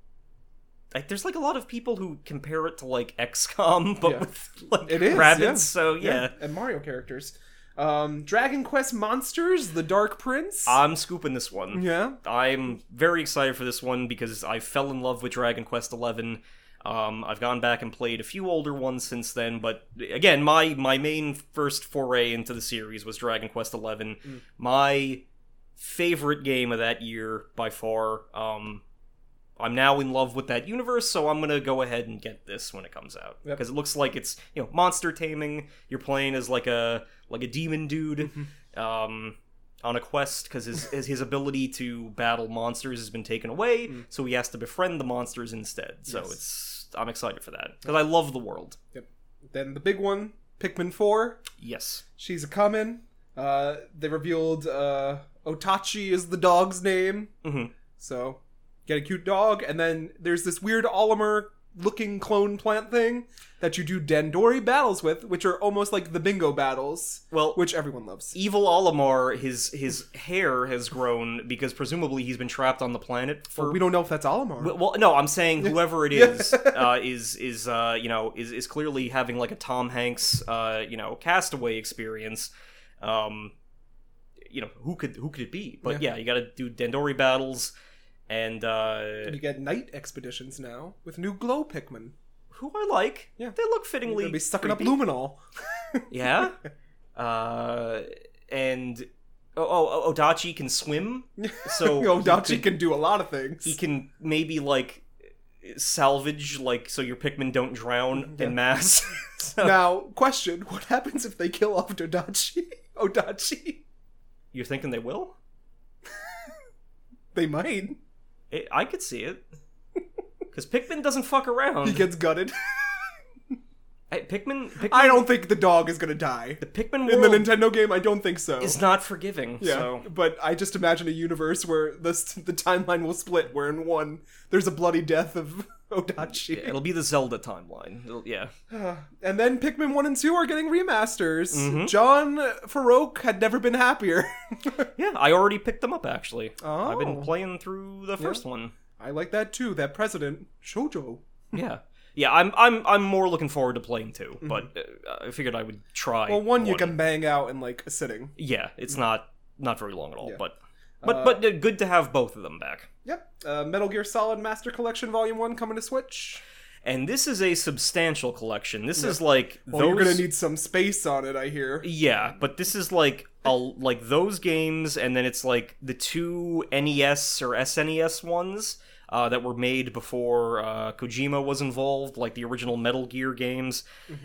like, there's like a lot of people who compare it to like XCOM, but Yeah. with like It is Rabbids. yeah. So yeah. and Mario characters. Um, Dragon Quest Monsters: The Dark Prince. I'm scooping this one. yeah, I'm very excited for this one because I fell in love with Dragon Quest XI. Um, I've gone back and played a few older ones since then, but again, my my main first foray into the series was Dragon Quest XI. Mm. My favorite game of that year by far. Um, I'm now in love with that universe, so I'm gonna go ahead and get this when it comes out Yep. because it looks like it's you know monster taming. You're playing as like a like a demon dude. Mm-hmm. Um, on a quest because his his his ability to battle monsters has been taken away, so he has to befriend the monsters instead. So Mm. Yes. it's I'm excited for that because I love the world. Yep. Then the big one, Pikmin Four. Yes, She's a coming. Uh, they revealed uh, Otachi is the dog's name. Mhm. So get a cute dog, and then there's this weird Olimar looking clone plant thing that you do Dandori battles with, which are almost like the bingo battles, well, which everyone loves. evil Olimar, his his hair has grown because presumably he's been trapped on the planet for. we don't know if that's Olimar. Well, well, no, I'm saying whoever it is uh, is is uh, you know is is clearly having like a Tom Hanks uh, you know castaway experience. Um, you know who could who could it be? But yeah, you got to do Dandori battles, and uh, you get night expeditions now with new glow Pikmin. who I like. Yeah. they look fittingly. gonna be sucking up creepy. luminol. Yeah, uh, and oh, oh, Odachi can swim, so Odachi could- can do a lot of things. he can maybe like salvage like so your Pikmin don't drown Yeah. in mass. so, Now, question: What happens if they kill off Odachi? Odachi? You're thinking they will? They might. It, I could see it. Because Pikmin doesn't fuck around. He gets gutted. Hey, Pikmin, Pikmin. I don't think the dog is gonna die The Pikmin in the Nintendo game. I don't think so. is not forgiving. yeah, So but I just imagine a universe where this the timeline will split. Where in one there's a bloody death of Odachi, it'll be the Zelda timeline. It'll- yeah. and then Pikmin one and two are getting remasters. Mm-hmm. John Farouk had never been happier. Yeah, I already picked them up actually. I've Oh. been playing through the first one. I like that too. That president Shoujo. Yeah. Yeah, I'm I'm I'm more looking forward to playing two, but uh, I figured I would try. Mm-hmm. Well, one you can bang out in like a sitting. Yeah, it's not not very long at all, Yeah. but but but uh, good to have both of them back. Yep. Uh, Metal Gear Solid Master Collection Volume One coming to Switch. And this is a substantial collection. This is like Well, those. you're gonna need some space on it, I hear. yeah, but this is like a, like those games, and then it's like the two NES or SNES ones uh, that were made before uh, Kojima was involved, like the original Metal Gear games.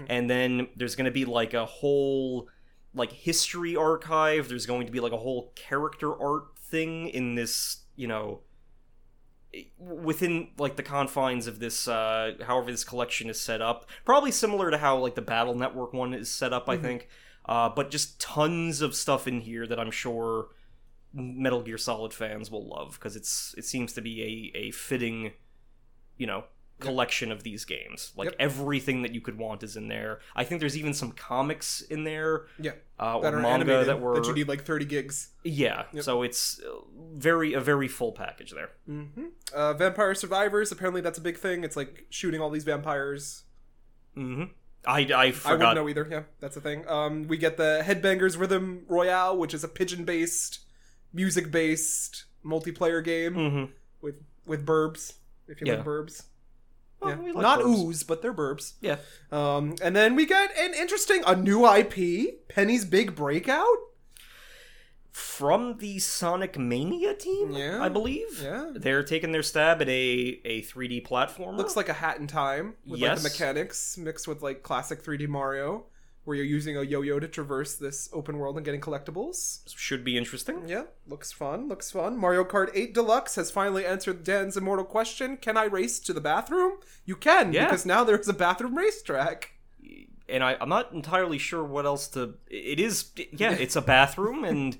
And then there's going to be like a whole like history archive. There's going to be like a whole character art thing in this, you know, within like the confines of this uh however this collection is set up probably similar to how like the battle network one is set up i think uh but just tons of stuff in here that i'm sure metal gear solid fans will love because it's it seems to be a a fitting you know collection of these games like Yep. everything that you could want is in there i think there's even some comics in there Yeah. uh, That or are manga that were that you need like 30 gigs. yeah Yep. so it's uh, very a very full package there Mm-hmm. Uh, Vampire Survivors, apparently that's a big thing. It's like shooting all these vampires. hmm I, I I wouldn't know either. Yeah, that's a thing. Um, we get the Headbangers Rhythm Royale, which is a pigeon-based, music-based multiplayer game hmm with with burbs. If you Yeah. like burbs, Well, yeah. like not burbs. ooze, but they're burbs. Yeah. Um, and then we get an interesting, a new IP, Penny's Big Breakout. From the Sonic Mania team, Yeah. I believe. Yeah. They're taking their stab at a, a 3D platformer. Looks like a Hat in Time with like the mechanics mixed with like classic 3D Mario, where you're using a yo-yo to traverse this open world and getting collectibles. should be interesting. Yeah, looks fun. Looks fun. Mario Kart 8 Deluxe has finally answered Dan's immortal question: Can I race to the bathroom? You can Yeah. because now there's a bathroom racetrack. And I, I'm not entirely sure what else to. It is. Yeah, it's a bathroom, and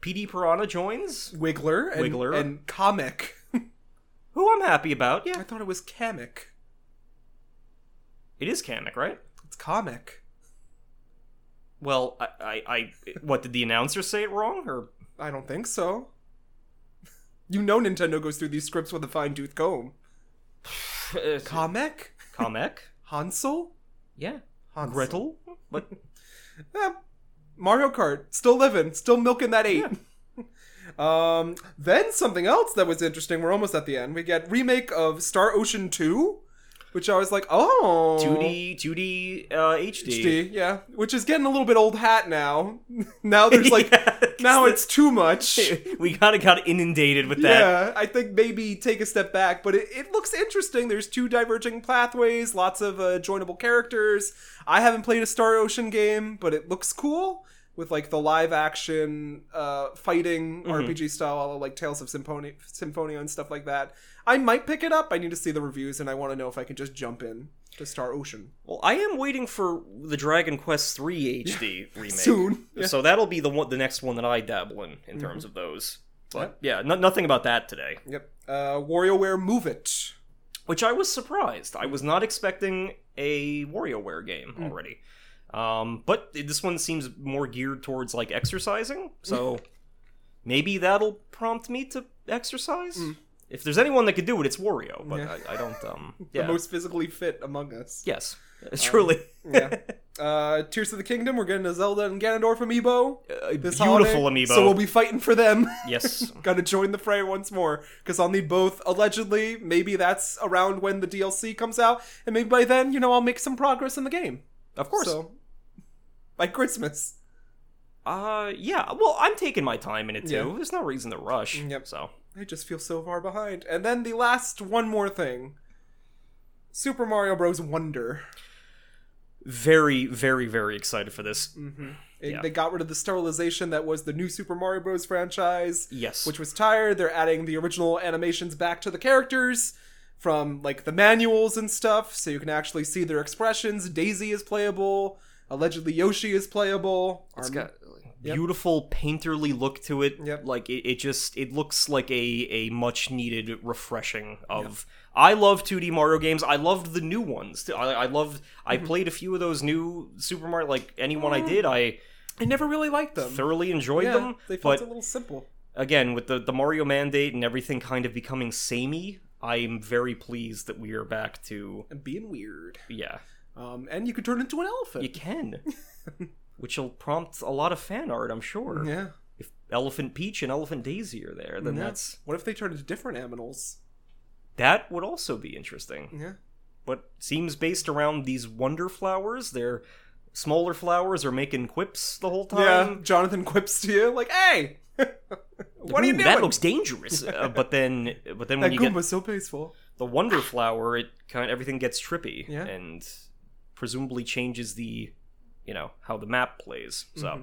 Petey Piranha joins, Wiggler and, Wiggler. and Comic. who I'm happy about. Yeah, I thought it was Kamek. it is Kamek, right? It's Comic. Well, I, I, I. What did the announcer say it wrong? Or. I don't think so. You know Nintendo goes through these scripts with a fine tooth comb. Kamek? Kamek? Hansel? Yeah. Hansel. Gretel? What? Eh, Mario Kart, still living, still milking that eight. um, then something else that was interesting. We're almost at the end. We get remake of Star Ocean Two, which I was like, oh, 2D, 2D uh, HD. HD, yeah, which is getting a little bit old hat now. now there's like, Yeah, now it's too much. we kind of got inundated with that. Yeah, I think maybe take a step back, but it, it looks interesting. There's two diverging pathways, lots of uh, joinable characters. I haven't played a Star Ocean game, but it looks cool with like the live action uh, fighting RPG style, like Tales of Symphonia, Symphonia and stuff like that. I might pick it up. I need to see the reviews, and I want to know if I can just jump in to Star Ocean Well, I am waiting for the Dragon Quest III HD remake soon. Yeah. Mm-hmm. So that'll be the one, the next one that I dabble in in terms of those. But yeah, no, nothing about that today. Yep. Uh, WarioWare Move It. Which I was surprised. I was not expecting a WarioWare game Hmm. already. Um, but this one seems more geared towards like exercising, so maybe that'll prompt me to exercise. If there's anyone that could do it, it's Wario. But. Yeah. I, I don't. Um, The most physically fit among us. Yes, truly. yeah. Uh, Tears of the Kingdom, we're getting a Zelda and Ganondorf amiibo. This beautiful holiday, amiibo. So we'll be fighting for them. yes. Gotta join the fray once more. Because I'll need both. Allegedly, maybe that's around when the DLC comes out. And maybe by then, you know, I'll make some progress in the game. Of course. So, by Christmas. Uh, yeah. Well, I'm taking my time in it too. Yeah. There's no reason to rush. Yep. So I just feel so far behind. And then the last one more thing Super Mario Bros. Wonder. very, very, very excited for this. Mm-hmm. It- Yeah. They got rid of the sterilization that was the new Super Mario Bros. franchise. Yes. which was tired. They're adding the original animations back to the characters from like the manuals and stuff, so you can actually see their expressions. Daisy is playable. Allegedly, Yoshi is playable. It's Arm- beautiful painterly look to it. Yep. Like it, it just it looks like a a much needed refreshing of. I love 2D Mario games. I loved the new ones. I, I loved. I Mm-hmm. played a few of those new Super Mario. Like anyone Mm. I did, I I never really liked them. thoroughly enjoyed yeah, them. they felt a little simple. again, with the the Mario mandate and everything kind of becoming samey, I am very pleased that we are back to And being weird. yeah. Um, and you can turn into an elephant. You can, which will prompt a lot of fan art, I'm sure. yeah. If Elephant Peach and Elephant Daisy are there, then Yeah. that's What if they turn into different animals? that would also be interesting. Yeah. But seems based around these wonder flowers. They're smaller flowers are making quips the whole time. Yeah. Jonathan quips to you like, "Hey, what are you doing?" That looks dangerous. uh, but then, but then when that you get Goomba's so peaceful. the wonder flower, it kind of everything gets trippy Yeah. and presumably changes the, you know, how the map plays. So Mm-hmm.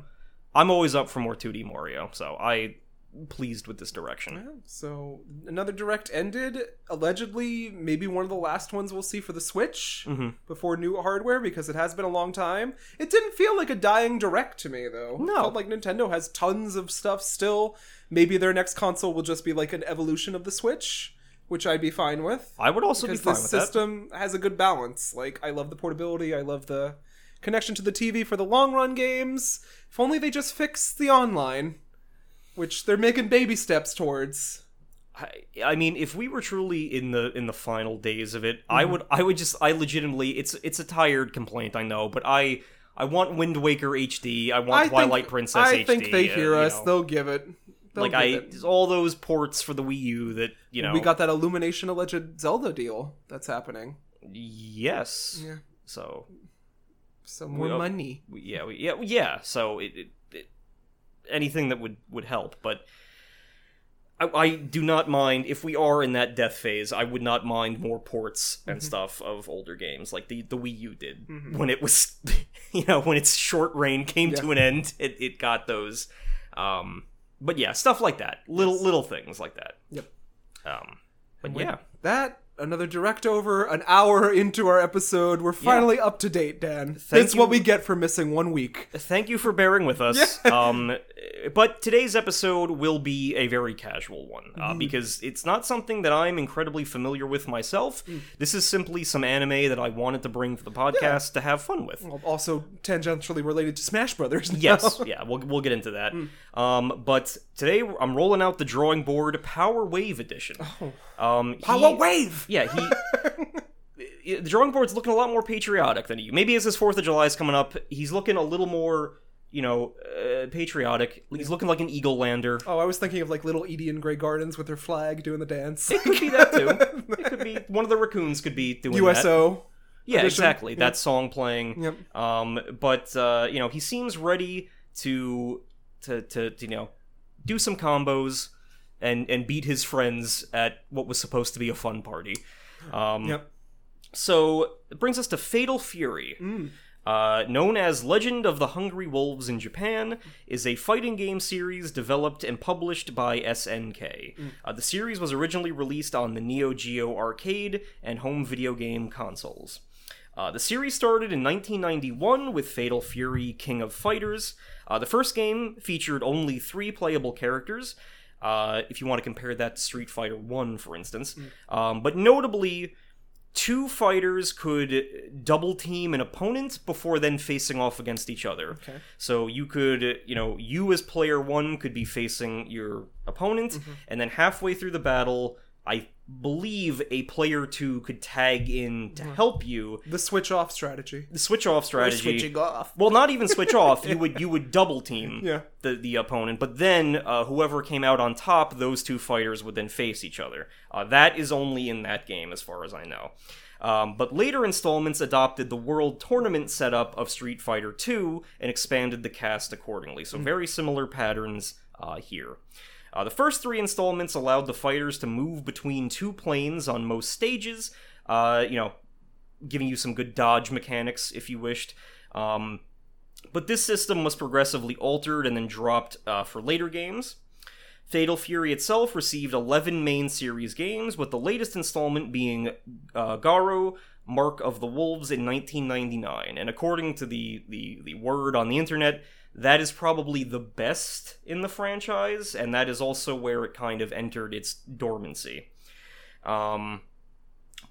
I'm always up for more 2D Mario. So I pleased with this direction. So another direct ended. Allegedly, maybe one of the last ones we'll see for the Switch Mhm. before new hardware because it has been a long time. It didn't feel like a dying direct to me though. No. It felt like Nintendo has tons of stuff still. Maybe their next console will just be like an evolution of the Switch, which I'd be fine with. I would also be fine this with that. system has a good balance. Like I love the portability. I love the connection to the TV for the long run games. If only they just fix the online, which they're making baby steps towards. I, I mean, if we were truly in the in the final days of it, I Mm-hmm. would I would just I legitimately it's it's a tired complaint I know, but I I want Wind Waker HD, I want I Twilight think, Princess I HD. think they uh, hear us. know. They'll give it. They'll like give I it. all those ports for the Wii U that you know We got that Illumination alleged Zelda deal that's happening. yes. Yeah. So So more We- money. we- yeah, we, yeah, yeah. So it, it, it anything that would would help, but I, I do not mind if we are in that death phase. I would not mind more ports Mm-hmm. and stuff of older games like the the Wii U did when it was, you know, when its short reign came to an end. It it got those, um, but yeah, stuff like that, little little things like that. Yep. Um, but yeah, That another direct over an hour into our episode. We're finally up to date, Dan. That's what we get for missing one week. thank you for bearing with us. um, but today's episode will be a very casual one uh, because it's not something that I'm incredibly familiar with myself. Mm. This is simply some anime that I wanted to bring for the podcast to have fun with. Also tangentially related to Smash Brothers. now. Yes, yeah, we'll, we'll get into that. Mm. Um, but today I'm rolling out the drawing board Power Wave Edition. Um, he- Power Wave. Yeah, he. the drawing board's looking a lot more patriotic than you. Maybe as his Fourth of July is coming up, he's looking a little more, you know, uh, patriotic. He's looking like an eagle lander. Oh, I was thinking of like little Edie and Grey Gardens with their flag doing the dance. It could be that too. It could be one of the raccoons could be doing that. USO. Yeah, edition. exactly. That song playing. Yep. Um, but uh, you know, he seems ready to, to to to you know do some combos and and beat his friends at what was supposed to be a fun party. Um, Yep. So it brings us to Fatal Fury. Mm. Uh, known as Legend of the Hungry Wolves in Japan, is a fighting game series developed and published by SNK. Uh, the series was originally released on the Neo Geo arcade and home video game consoles. Uh, the series started in 1991 with Fatal Fury King of Fighters. Uh, the first game featured only three playable characters, uh, if you want to compare that to Street Fighter 1, for instance. Um, but notably, two fighters could double team an opponent before then facing off against each other. Okay. So you could, you know, you as player one could be facing your opponent, and then halfway through the battle, I believe a player two could tag in to help you. The switch off strategy. The switch off strategy. Switching off. Well, not even switch off. You would you would double team Yeah. the the opponent, but then uh, whoever came out on top, those two fighters would then face each other. Uh, that is only in that game, as far as I know. Um, but later installments adopted the world tournament setup of Street Fighter II and expanded the cast accordingly. So very similar patterns uh, here. Uh, the first three installments allowed the fighters to move between two planes on most stages. Uh, you know, giving you some good dodge mechanics if you wished. Um, but this system was progressively altered and then dropped uh, for later games. Fatal Fury itself received 11 main series games, with the latest installment being uh, Garou, Mark of the Wolves in 1999. And according to the, the, the word on the internet, that is probably the best in the franchise, and that is also where it kind of entered its dormancy. Um,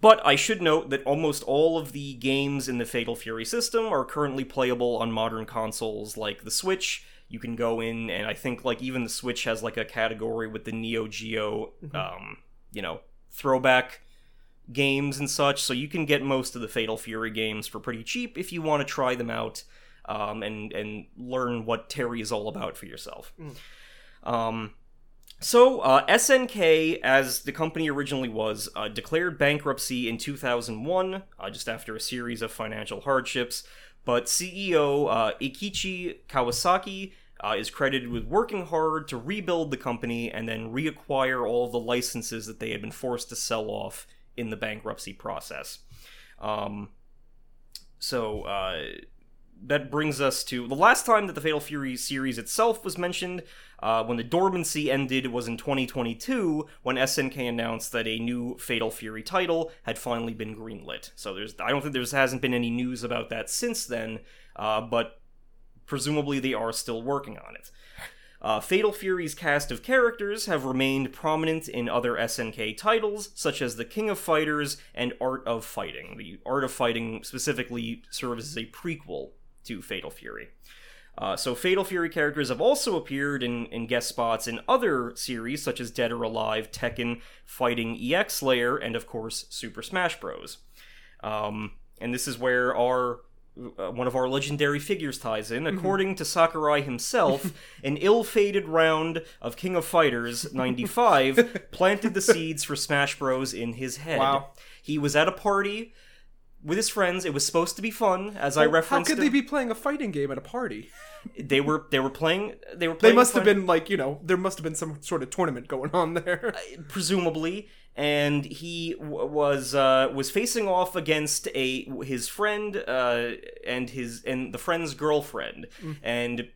but I should note that almost all of the games in the Fatal Fury system are currently playable on modern consoles like the Switch. You can go in, and I think like even the Switch has like a category with the Neo Geo, um, you know, throwback games and such. So you can get most of the Fatal Fury games for pretty cheap if you want to try them out um, and and learn what Terry is all about for yourself. Um, so, uh, SNK, as the company originally was, uh, declared bankruptcy in 2001, uh, just after a series of financial hardships. But CEO uh, Eikichi Kawasaki uh, is credited with working hard to rebuild the company and then reacquire all of the licenses that they had been forced to sell off in the bankruptcy process. Um, so, uh, that brings us to the last time that the Fatal Fury series itself was mentioned. Uh, when the dormancy ended was in 2022 when SNK announced that a new Fatal Fury title had finally been greenlit. So there's I don't think there hasn't been any news about that since then, uh, but presumably they are still working on it. Uh, Fatal Fury's cast of characters have remained prominent in other SNK titles, such as The King of Fighters and Art of Fighting. The Art of Fighting specifically serves as a prequel to Fatal Fury. Uh, so Fatal Fury characters have also appeared in, in guest spots in other series such as Dead or Alive, Tekken, Fighting EX Layer, and of course Super Smash Bros. Um, and this is where our uh, one of our legendary figures ties in. According to Sakurai himself, an ill-fated round of King of Fighters 95 planted the seeds for Smash Bros in his head. Wow. He was at a party with his friends. It was supposed to be fun, as I referenced. How could they be playing a fighting game at a party? they were they were playing they were They must have been like, you know, there must have been some sort of tournament going on there. presumably and he w- was uh, was facing off against a his friend uh, and his and the friend's girlfriend and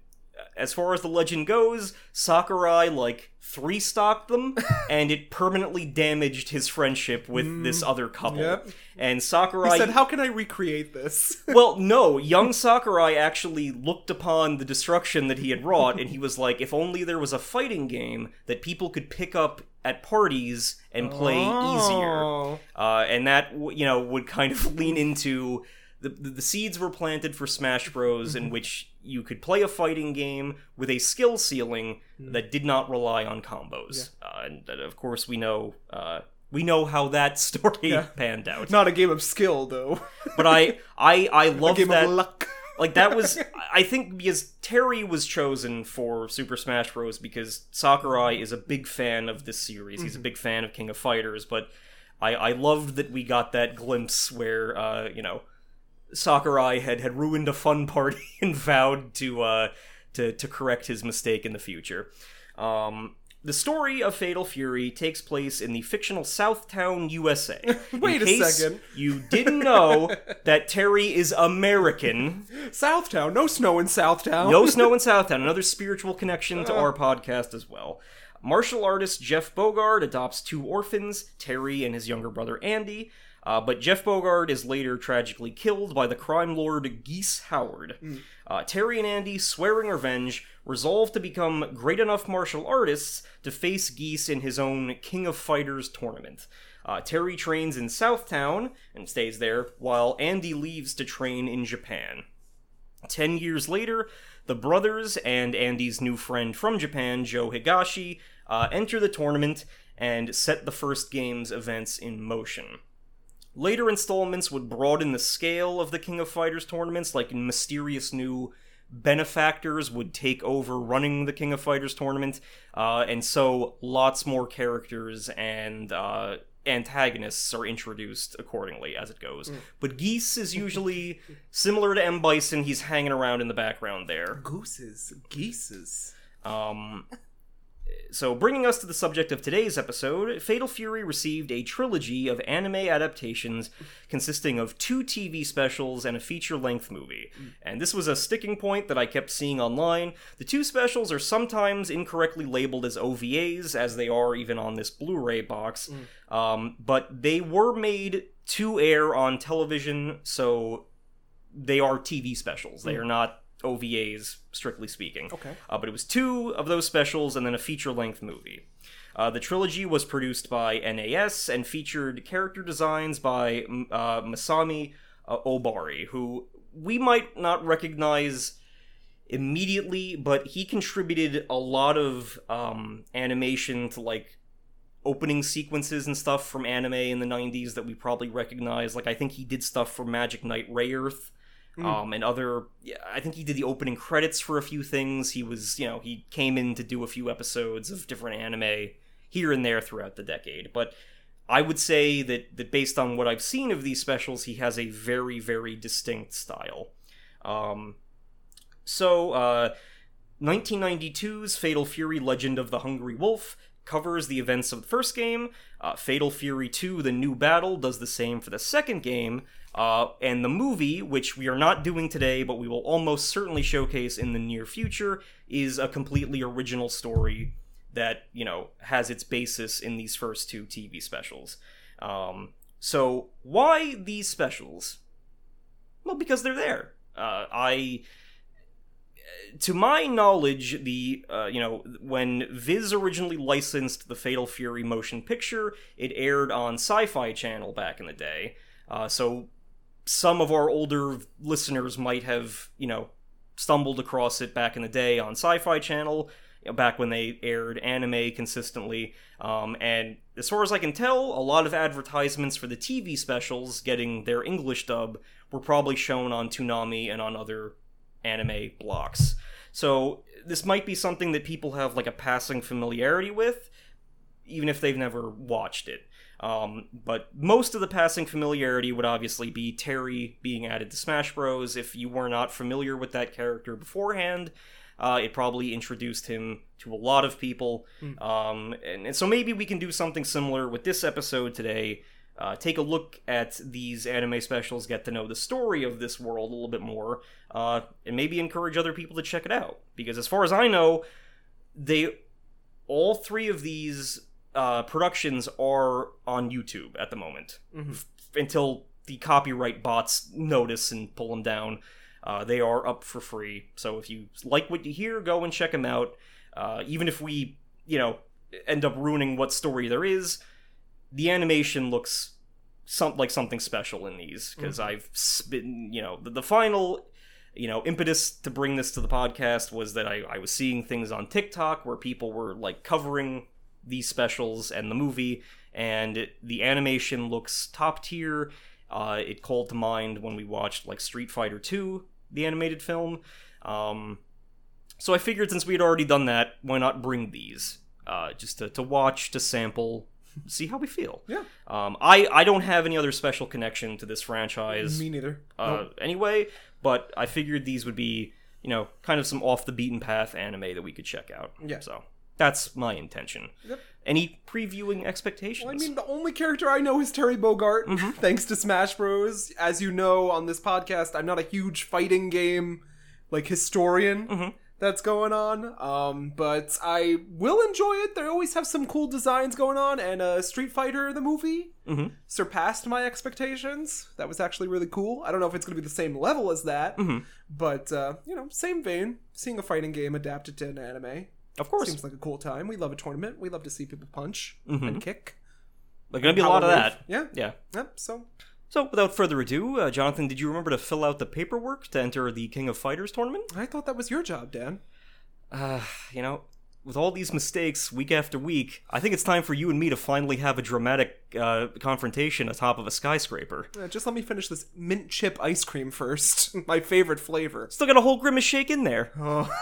as far as the legend goes Sakurai like three stocked them and it permanently damaged his friendship with this other couple Yep. and Sakurai He said, "How can I recreate this?" well, no, young Sakurai actually looked upon the destruction that he had wrought, and he was like, if only there was a fighting game that people could pick up at parties and play easier. Oh. Uh, and that, you know, would kind of lean into. The, the seeds were planted for Smash Bros, in which you could play a fighting game with a skill ceiling that did not rely on combos. Uh, and of course, we know uh, we know how that story Yeah. panned out. Not a game of skill, though. But I I I love that luck. Like that was I think because Terry was chosen for Super Smash Bros. because Sakurai is a big fan of this series. He's a big fan of King of Fighters, but I I loved that we got that glimpse where uh you know Sakurai had had ruined a fun party and vowed to uh to to correct his mistake in the future. Um the story of Fatal Fury takes place in the fictional Southtown, USA. In Wait a second. You didn't know that Terry is American. Southtown, no snow in Southtown. No snow in Southtown. Another spiritual connection to our podcast as well. Martial artist Jeff Bogard adopts two orphans, Terry and his younger brother Andy. Uh, but Jeff Bogard is later tragically killed by the crime lord Geese Howard. Uh, Terry and Andy, swearing revenge, resolve to become great enough martial artists to face Geese in his own King of Fighters tournament. Uh, Terry trains in Southtown and stays there, while Andy leaves to train in Japan. Ten years later, the brothers and Andy's new friend from Japan, Joe Higashi, uh, enter the tournament and set the first game's events in motion. Later installments would broaden the scale of the King of Fighters tournaments, like mysterious new benefactors would take over running the King of Fighters tournament, uh, and so lots more characters and uh, antagonists are introduced accordingly as it goes. But Geese is usually similar to M. Bison, he's hanging around in the background there. Gooses, geeses. Um, so, bringing us to the subject of today's episode, Fatal Fury received a trilogy of anime adaptations consisting of two TV specials and a feature length movie. And this was a sticking point that I kept seeing online. The two specials are sometimes incorrectly labeled as OVAs, as they are even on this Blu ray box, um, but they were made to air on television, so they are TV specials. They are not OVAs, strictly speaking. Okay. Uh, but it was two of those specials and then a feature length movie. Uh, the trilogy was produced by NAS and featured character designs by uh, Masami uh, Obari, who we might not recognize immediately, but he contributed a lot of um, animation to like opening sequences and stuff from anime in the 90s that we probably recognize. Like, I think he did stuff for Magic Knight Ray Earth. Um, and other, I think he did the opening credits for a few things. He was, you know, he came in to do a few episodes of different anime here and there throughout the decade. But I would say that, that based on what I've seen of these specials, he has a very, very distinct style. Um, so, uh, 1992's Fatal Fury Legend of the Hungry Wolf covers the events of the first game. Uh, Fatal Fury 2 The New Battle does the same for the second game. Uh, and the movie, which we are not doing today, but we will almost certainly showcase in the near future, is a completely original story that, you know, has its basis in these first two TV specials. Um, so, why these specials? Well, because they're there. Uh, I to my knowledge, the uh, you know when Viz originally licensed the Fatal Fury motion picture, it aired on Sci-Fi Channel back in the day. Uh, so some of our older listeners might have you know stumbled across it back in the day on Sci-Fi Channel, you know, back when they aired anime consistently. Um, and as far as I can tell, a lot of advertisements for the TV specials getting their English dub were probably shown on Toonami and on other anime blocks. So this might be something that people have like a passing familiarity with, even if they've never watched it. Um, but most of the passing familiarity would obviously be Terry being added to Smash Bros. If you were not familiar with that character beforehand, uh, it probably introduced him to a lot of people. Um, and, and so maybe we can do something similar with this episode today. Uh, take a look at these anime specials, get to know the story of this world a little bit more, uh, and maybe encourage other people to check it out. Because as far as I know, they all three of these uh, productions are on YouTube at the moment F- until the copyright bots notice and pull them down. Uh, they are up for free, so if you like what you hear, go and check them out. Uh, even if we, you know, end up ruining what story there is, the animation looks some like something special in these because I've been, you know, the, the final you know impetus to bring this to the podcast was that I, I was seeing things on tiktok where people were like covering these specials and the movie and it, the animation looks top tier uh, it called to mind when we watched like street fighter 2 the animated film um, so i figured since we had already done that why not bring these uh, just to, to watch to sample see how we feel Yeah. um, I, I don't have any other special connection to this franchise Me neither. uh, anyway, but I figured these would be, you know, kind of some off the beaten path anime that we could check out. Yeah. So that's my intention. Yep. Any previewing expectations? Well, I mean, the only character I know is Terry Bogard, Mm-hmm. thanks to Smash Bros. As you know on this podcast, I'm not a huge fighting game like historian Mm-hmm. that's going on. Um, but I will enjoy it. They always have some cool designs going on, and uh, Street Fighter the movie Mhm. surpassed my expectations. That was actually really cool. I don't know if it's going to be the same level as that, Mm-hmm. but uh, you know, same vein. Seeing a fighting game adapted to an anime of course, seems like a cool time. We love a tournament. We love to see people punch Mm-hmm. and kick. there's gonna be a lot of that. Yeah. Yeah. Yep. So So without further ado, uh, Jonathan, did you remember to fill out the paperwork to enter the King of Fighters tournament? I thought that was your job, Dan. Uh, you know, with all these mistakes week after week, I think it's time for you and me to finally have a dramatic uh, confrontation atop of a skyscraper. Uh, just let me finish this mint chip ice cream first. My favorite flavor. Still got a whole grimace shake in there. Oh.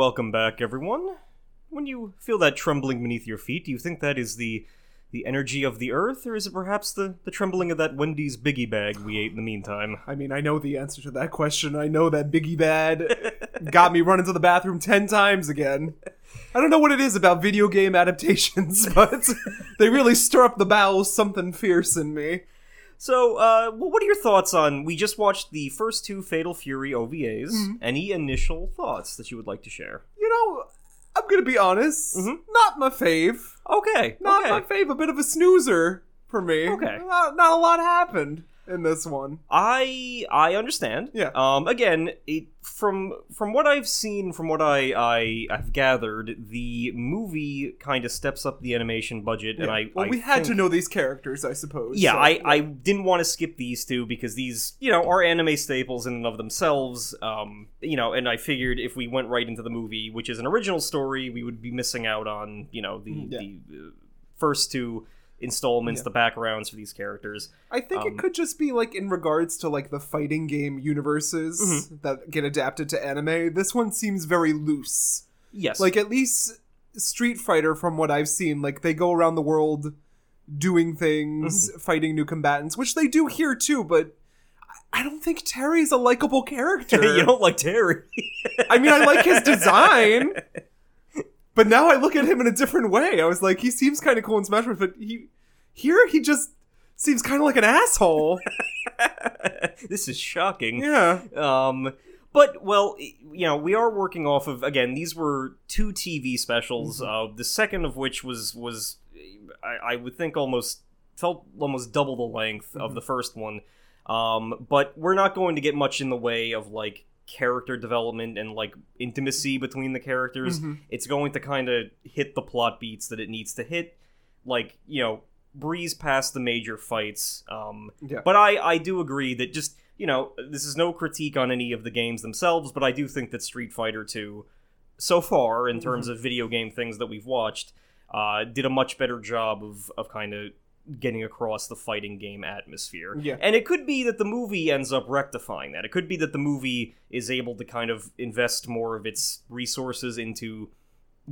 Welcome back, everyone. When you feel that trembling beneath your feet, do you think that is the the energy of the earth, or is it perhaps the, the trembling of that Wendy's biggie bag we ate in the meantime? I mean, I know the answer to that question. I know that Biggie Bag got me running to the bathroom ten times again. I don't know what it is about video game adaptations, but they really stir up the bowels something fierce in me. So, uh, well, what are your thoughts on? We just watched the first two Fatal Fury OVAs. Any initial thoughts that you would like to share? You know, I'm gonna be honest. Not my fave. Okay, Not okay. my fave. A bit of a snoozer for me. Okay. Not, not a lot happened in this one. I I understand. Yeah. Um. Again, it from from what I've seen, from what I I have gathered, the movie kind of steps up the animation budget, and I well, I we had to know these characters, I suppose. Yeah, so- I, I didn't want to skip these two because these, you know, are anime staples in and of themselves. Um, you know, and I figured if we went right into the movie, which is an original story, we would be missing out on, you know, the Mhm. Yeah. the uh, first two installments, Yeah. the backgrounds for these characters. I think Um, it could just be like in regards to like the fighting game universes Mm-hmm. that get adapted to anime. This one seems very loose. Yes, Like at least Street Fighter, from what I've seen, like they go around the world doing things, Mm-hmm. fighting new combatants, which they do here too. But I- I don't think Terry's a likable character. you don't like Terry. I mean, I like his design, but now I look at him in a different way. I was like, he seems kind of cool in Smash Bros, but he here he just seems kind of like an asshole. this is shocking. yeah. Um, but well, you know, we are working off of again. These were two TV specials. Mm-hmm. Uh, the second of which was was I, I would think almost felt almost double the length Mm-hmm. of the first one. Um, but we're not going to get much in the way of like character development and like intimacy between the characters. Mhm. It's going to kind of hit the plot beats that it needs to hit. Like you know, breeze past the major fights. Um, Yeah. but I, I do agree that just, you know, this is no critique on any of the games themselves, but I do think that Street Fighter 2, so far, in terms Mm-hmm. of video game things that we've watched, uh, did a much better job of, of kind of getting across the fighting game atmosphere. Yeah. And it could be that the movie ends up rectifying that. It could be that the movie is able to kind of invest more of its resources into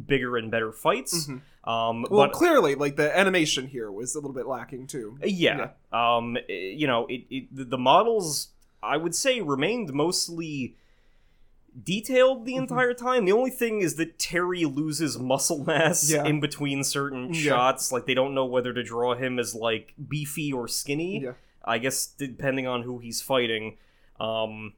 bigger and better fights. Mhm. Um, Well, but clearly, like the animation here was a little bit lacking too. yeah. Um, eh, you know, it, it the models I would say remained mostly detailed the Mhm. entire time. The only thing is that Terry loses muscle mass Yeah. in between certain Yeah. shots. Like they don't know whether to draw him as like beefy or skinny. Yeah. I guess depending on who he's fighting. Um,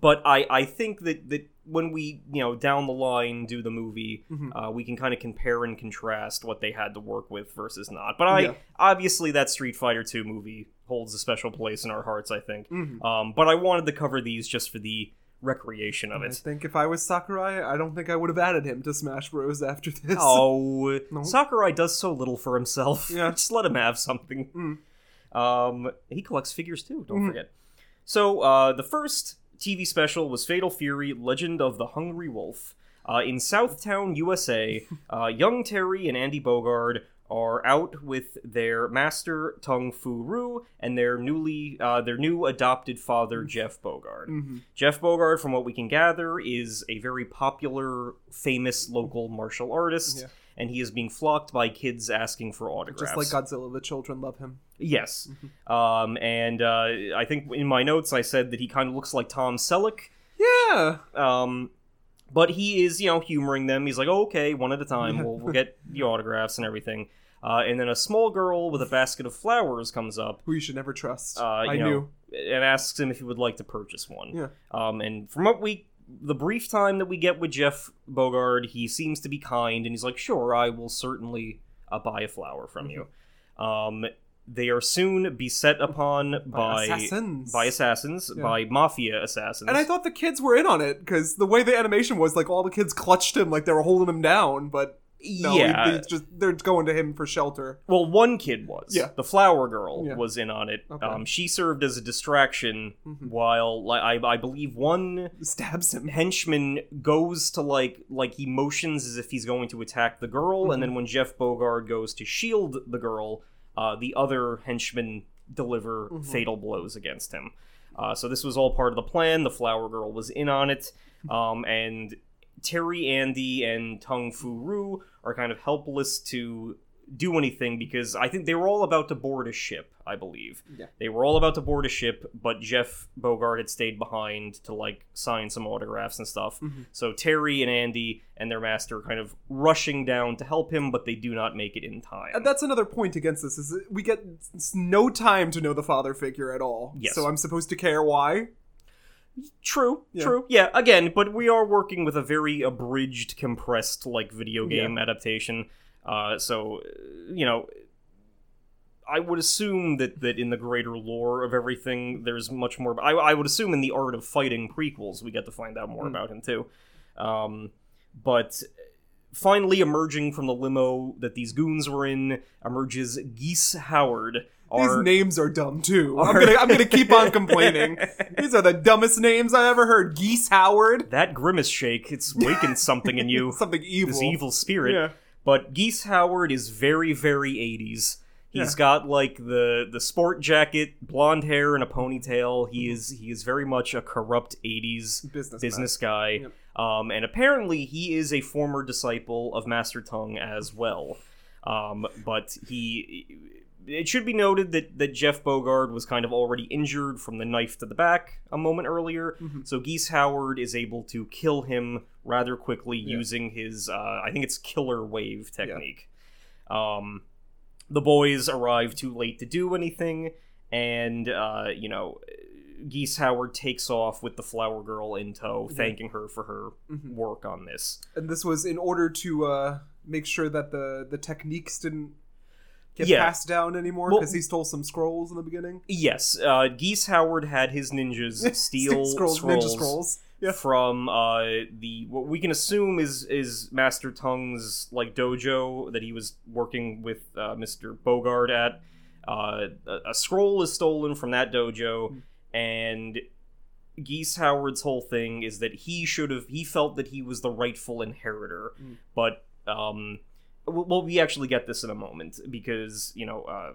but I I think that that when we you know down the line do the movie, Mhm. uh, we can kind of compare and contrast what they had to work with versus not. But I obviously that Street Fighter Two movie holds a special place in our hearts. I think. Mhm. Um, but I wanted to cover these just for the recreation of it. I think if I was Sakurai, I don't think I would have added him to Smash Bros. after this. Oh, No. Sakurai does so little for himself. Yeah. Just let him have something. Mm. Um, he collects figures too, don't Mhm. forget. So, uh, the first TV special was Fatal Fury Legend of the Hungry Wolf. Uh, in Southtown, USA, uh, young Terry and Andy Bogard are out with their master Tung Fu Ru and their newly uh, their new adopted father Jeff Bogard. Mhm. Jeff Bogard, from what we can gather, is a very popular, famous local martial artist, Yeah. and he is being flocked by kids asking for autographs. Just like Godzilla, the children love him. Yes. Um, and uh, I think in my notes I said that he kind of looks like Tom Selleck. Yeah. Um, but he is, you know, humoring them. He's like, oh, okay, one at a time. We'll, we'll get the autographs and everything. Uh, and then a small girl with a basket of flowers comes up Who you should never trust. uh, I know, knew. and asks him if he would like to purchase one. Yeah. Um, and from what we, the brief time that we get with Jeff Bogard, he seems to be kind, and he's like, "Sure, I will certainly uh, buy a flower from you." Um, they are soon beset upon by assassins. by assassins, Yeah. by mafia assassins. And I thought the kids were in on it because the way the animation was, like all the kids clutched him like they were holding him down, but no, he- yeah. they just they're going to him for shelter. Well, one kid was. Yeah. The flower girl Yeah. was in on it. Okay. Um, she served as a distraction Mhm. while, like, I, I believe one Stabs him. henchman goes to like like he motions as if he's going to attack the girl, and then when Jeff Bogard goes to shield the girl, uh, the other henchmen deliver Mhm. fatal blows against him. Uh, so this was all part of the plan. The flower girl was in on it, um, and Terry, Andy, and Tung Fu Rue are kind of helpless to do anything because I think they were all about to board a ship. I believe Yeah. they were all about to board a ship, but Jeff Bogard had stayed behind to like sign some autographs and stuff. Mhm. So Terry and Andy and their master kind of rushing down to help him, but they do not make it in time. And that's another point against this is we get no time to know the father figure at all. Yes. So I'm supposed to care why? True, Yeah. true. Yeah, again, but we are working with a very abridged, compressed, like, video Yeah. game adaptation. Uh, so, you know, I would assume that that in the greater lore of everything, there's much more. I, I would assume in the Art of Fighting prequels, we get to find out more Hmm. about him too. Um, but finally, emerging from the limo that these goons were in, emerges Geese Howard. These names are dumb too. I'm gonna I'm gonna keep on complaining. These are the dumbest names I ever heard. Geese Howard. that grimace shake, it's wakened something in you. Something evil. this evil spirit. Yeah. But Geese Howard is very, very 80s. He's Yeah. got like the the sport jacket, blonde hair, and a ponytail. He is he is very much a corrupt 80s Businessman. business guy. Yep. Um, and apparently he is a former disciple of Master Tung as well. Um, but he it should be noted that, that Jeff Bogard was kind of already injured from the knife to the back a moment earlier, Mhm. so Geese Howard is able to kill him rather quickly Yeah. using his, uh, I think it's killer wave technique. Um, the boys arrive too late to do anything, and, uh, you know, Geese Howard takes off with the flower girl in tow, thanking her for her Mhm. work on this. And this was in order to uh, make sure that the the techniques didn't get Yeah. passed down anymore Well- because he stole some scrolls in the beginning. Yes, uh, Geese Howard had his ninjas steal scrolls, scrolls, ninja scrolls. Yeah. from uh, the what we can assume is is Master Tung's like dojo that he was working with uh, Mr. Bogard at. Uh, a, a scroll is stolen from that dojo, Hmm. and Geese Howard's whole thing is that he should have he felt that he was the rightful inheritor, Mm. but um, well, well, we actually get this in a moment because you know uh,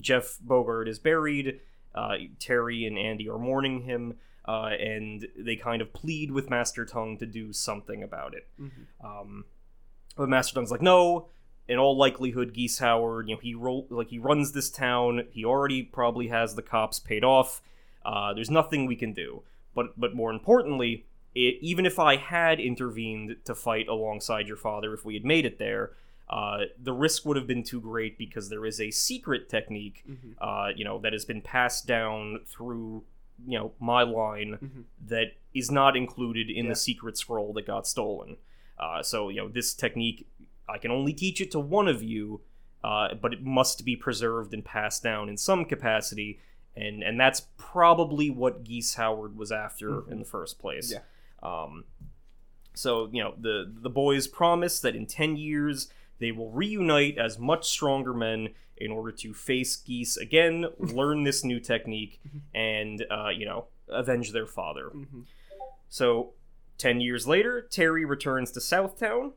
Jeff Bogard is buried. Uh, Terry and Andy are mourning him, uh, and they kind of plead with Master Tung to do something about it. Mhm. Um, but Master Tung's like, no. In all likelihood, Geese Howard, you know, he ro- like he runs this town. He already probably has the cops paid off. Uh, there's nothing we can do. But but more importantly, it, even if I had intervened to fight alongside your father, if we had made it there, uh, the risk would have been too great because there is a secret technique, Mhm. uh, you know, that has been passed down through, you know, my line Mhm. that is not included in Yeah. the secret scroll that got stolen. Uh, so you know, this technique, I can only teach it to one of you, uh, but it must be preserved and passed down in some capacity, and and that's probably what Geese Howard was after Mhm. in the first place. Yeah. Um, so you know, the the boys promise that in ten years they will reunite as much stronger men in order to face Geese again, learn this new technique, and uh, you know, avenge their father. Mhm. So, 10 years later, Terry returns to Southtown,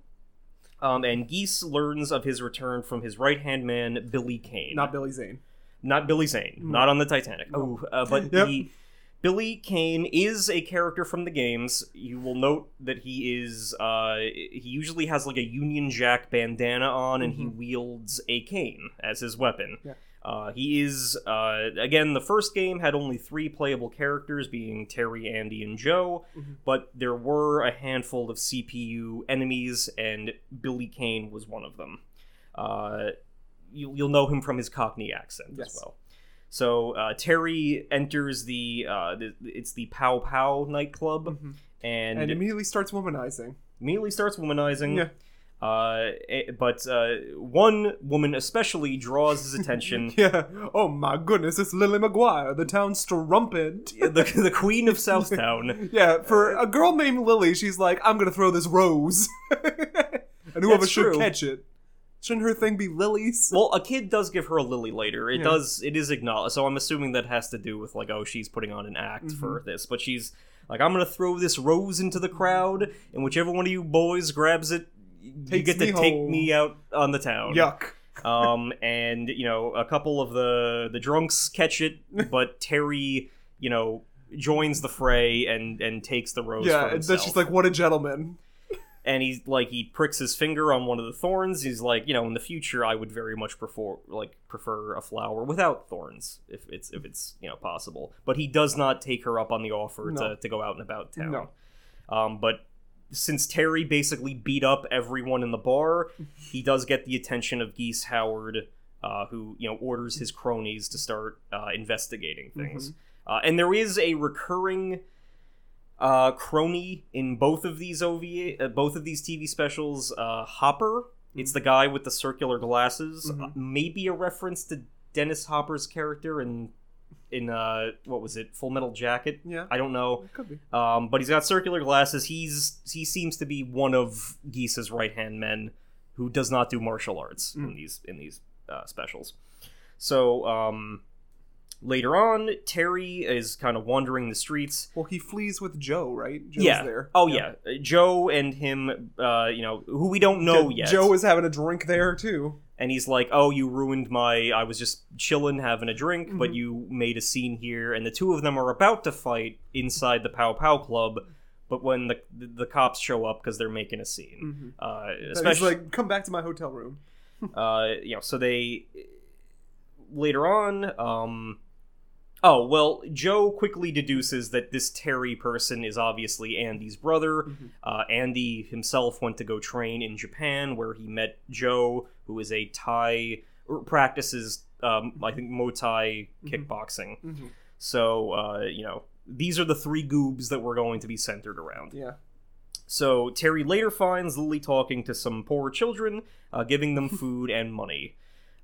um, and Geese learns of his return from his right hand man, Billy Kane. Not Billy Zane. Not Billy Zane, Mm. not on the Titanic. Oh, uh, but Yep. the. Billy Kane is a character from the games. You will note that he is uh he usually has like a Union Jack bandana on and he Mhm. wields a cane as his weapon. Yeah. Uh, he is uh, again the first game had only three playable characters being Terry, Andy, and Joe, Mhm. but there were a handful of CPU enemies and Billy Kane was one of them. Uh, you, you'll know him from his Cockney accent Yes. as well. So uh, Terry enters the, uh, the it's the Pao Pao nightclub Mhm. and, And immediately starts womanizing. immediately starts womanizing. Yeah. Uh, eh, but uh, one woman especially draws his attention. Yeah. Oh my goodness, it's Lily McGuire, the town strumpet. the, the queen of Southtown. Yeah, for a girl named Lily, she's like, I'm gonna throw this rose. and whoever That's should true. catch it. Shouldn't her thing be lilies? Well, a kid does give her a lily later. It Yeah. does. It is acknowledged. So I'm assuming that has to do with like, oh, she's putting on an act for this. But she's like, I'm gonna throw this rose into the crowd, and whichever one of you boys grabs it, you get to me take me out on the town. Yuck. um, and you know, a couple of the the drunks catch it, but Terry, you know, joins the fray and and takes the rose. Yeah, and himself. then like, what a gentleman. And he's like he pricks his finger on one of the thorns. He's like you know in the future i would very much prefer like prefer a flower without thorns if it's if it's you know possible. But he does not take her up on the offer No. to, to go out and about town. No. um but since terry basically beat up everyone in the bar he does get the attention of geese howard uh, who you know orders his cronies to start uh, investigating things. Uh, and there is a recurring uh, crony in both of these OVA, uh, both of these TV specials. Uh, Hopper, it's the guy with the circular glasses. Mhm. Uh, maybe a reference to Dennis Hopper's character in in uh what was it Full Metal Jacket? Yeah. I don't know. It could be. Um, but he's got circular glasses. He's he seems to be one of Geese's right hand men who does not do martial arts in these in these uh, specials. So um, later on, Terry is kind of wandering the streets. Well, he flees with Joe, right? Joe's yeah. there. Oh yeah. Uh, Joe and him. Uh, you know who we don't know Jo- yet. Joe is having a drink there too. and he's like, "Oh, you ruined my. I was just chilling, having a drink, Mm-hmm. but you made a scene here." And the two of them are about to fight inside the Pao Pao Club, but when the the, cops show up because they're making a scene, uh, Mm-hmm. He's especially like, "Come back to my hotel room." uh, you know, so they later on. Um, oh well, Joe quickly deduces that this Terry person is obviously Andy's brother. Uh, Andy himself went to go train in Japan, where he met Joe, who is a Thai or practices, um, I think, Muay Thai kickboxing. Mhm. So uh, you know, these are the three goobs that we're going to be centered around. Yeah. So Terry later finds Lily talking to some poor children, uh, giving them food and money.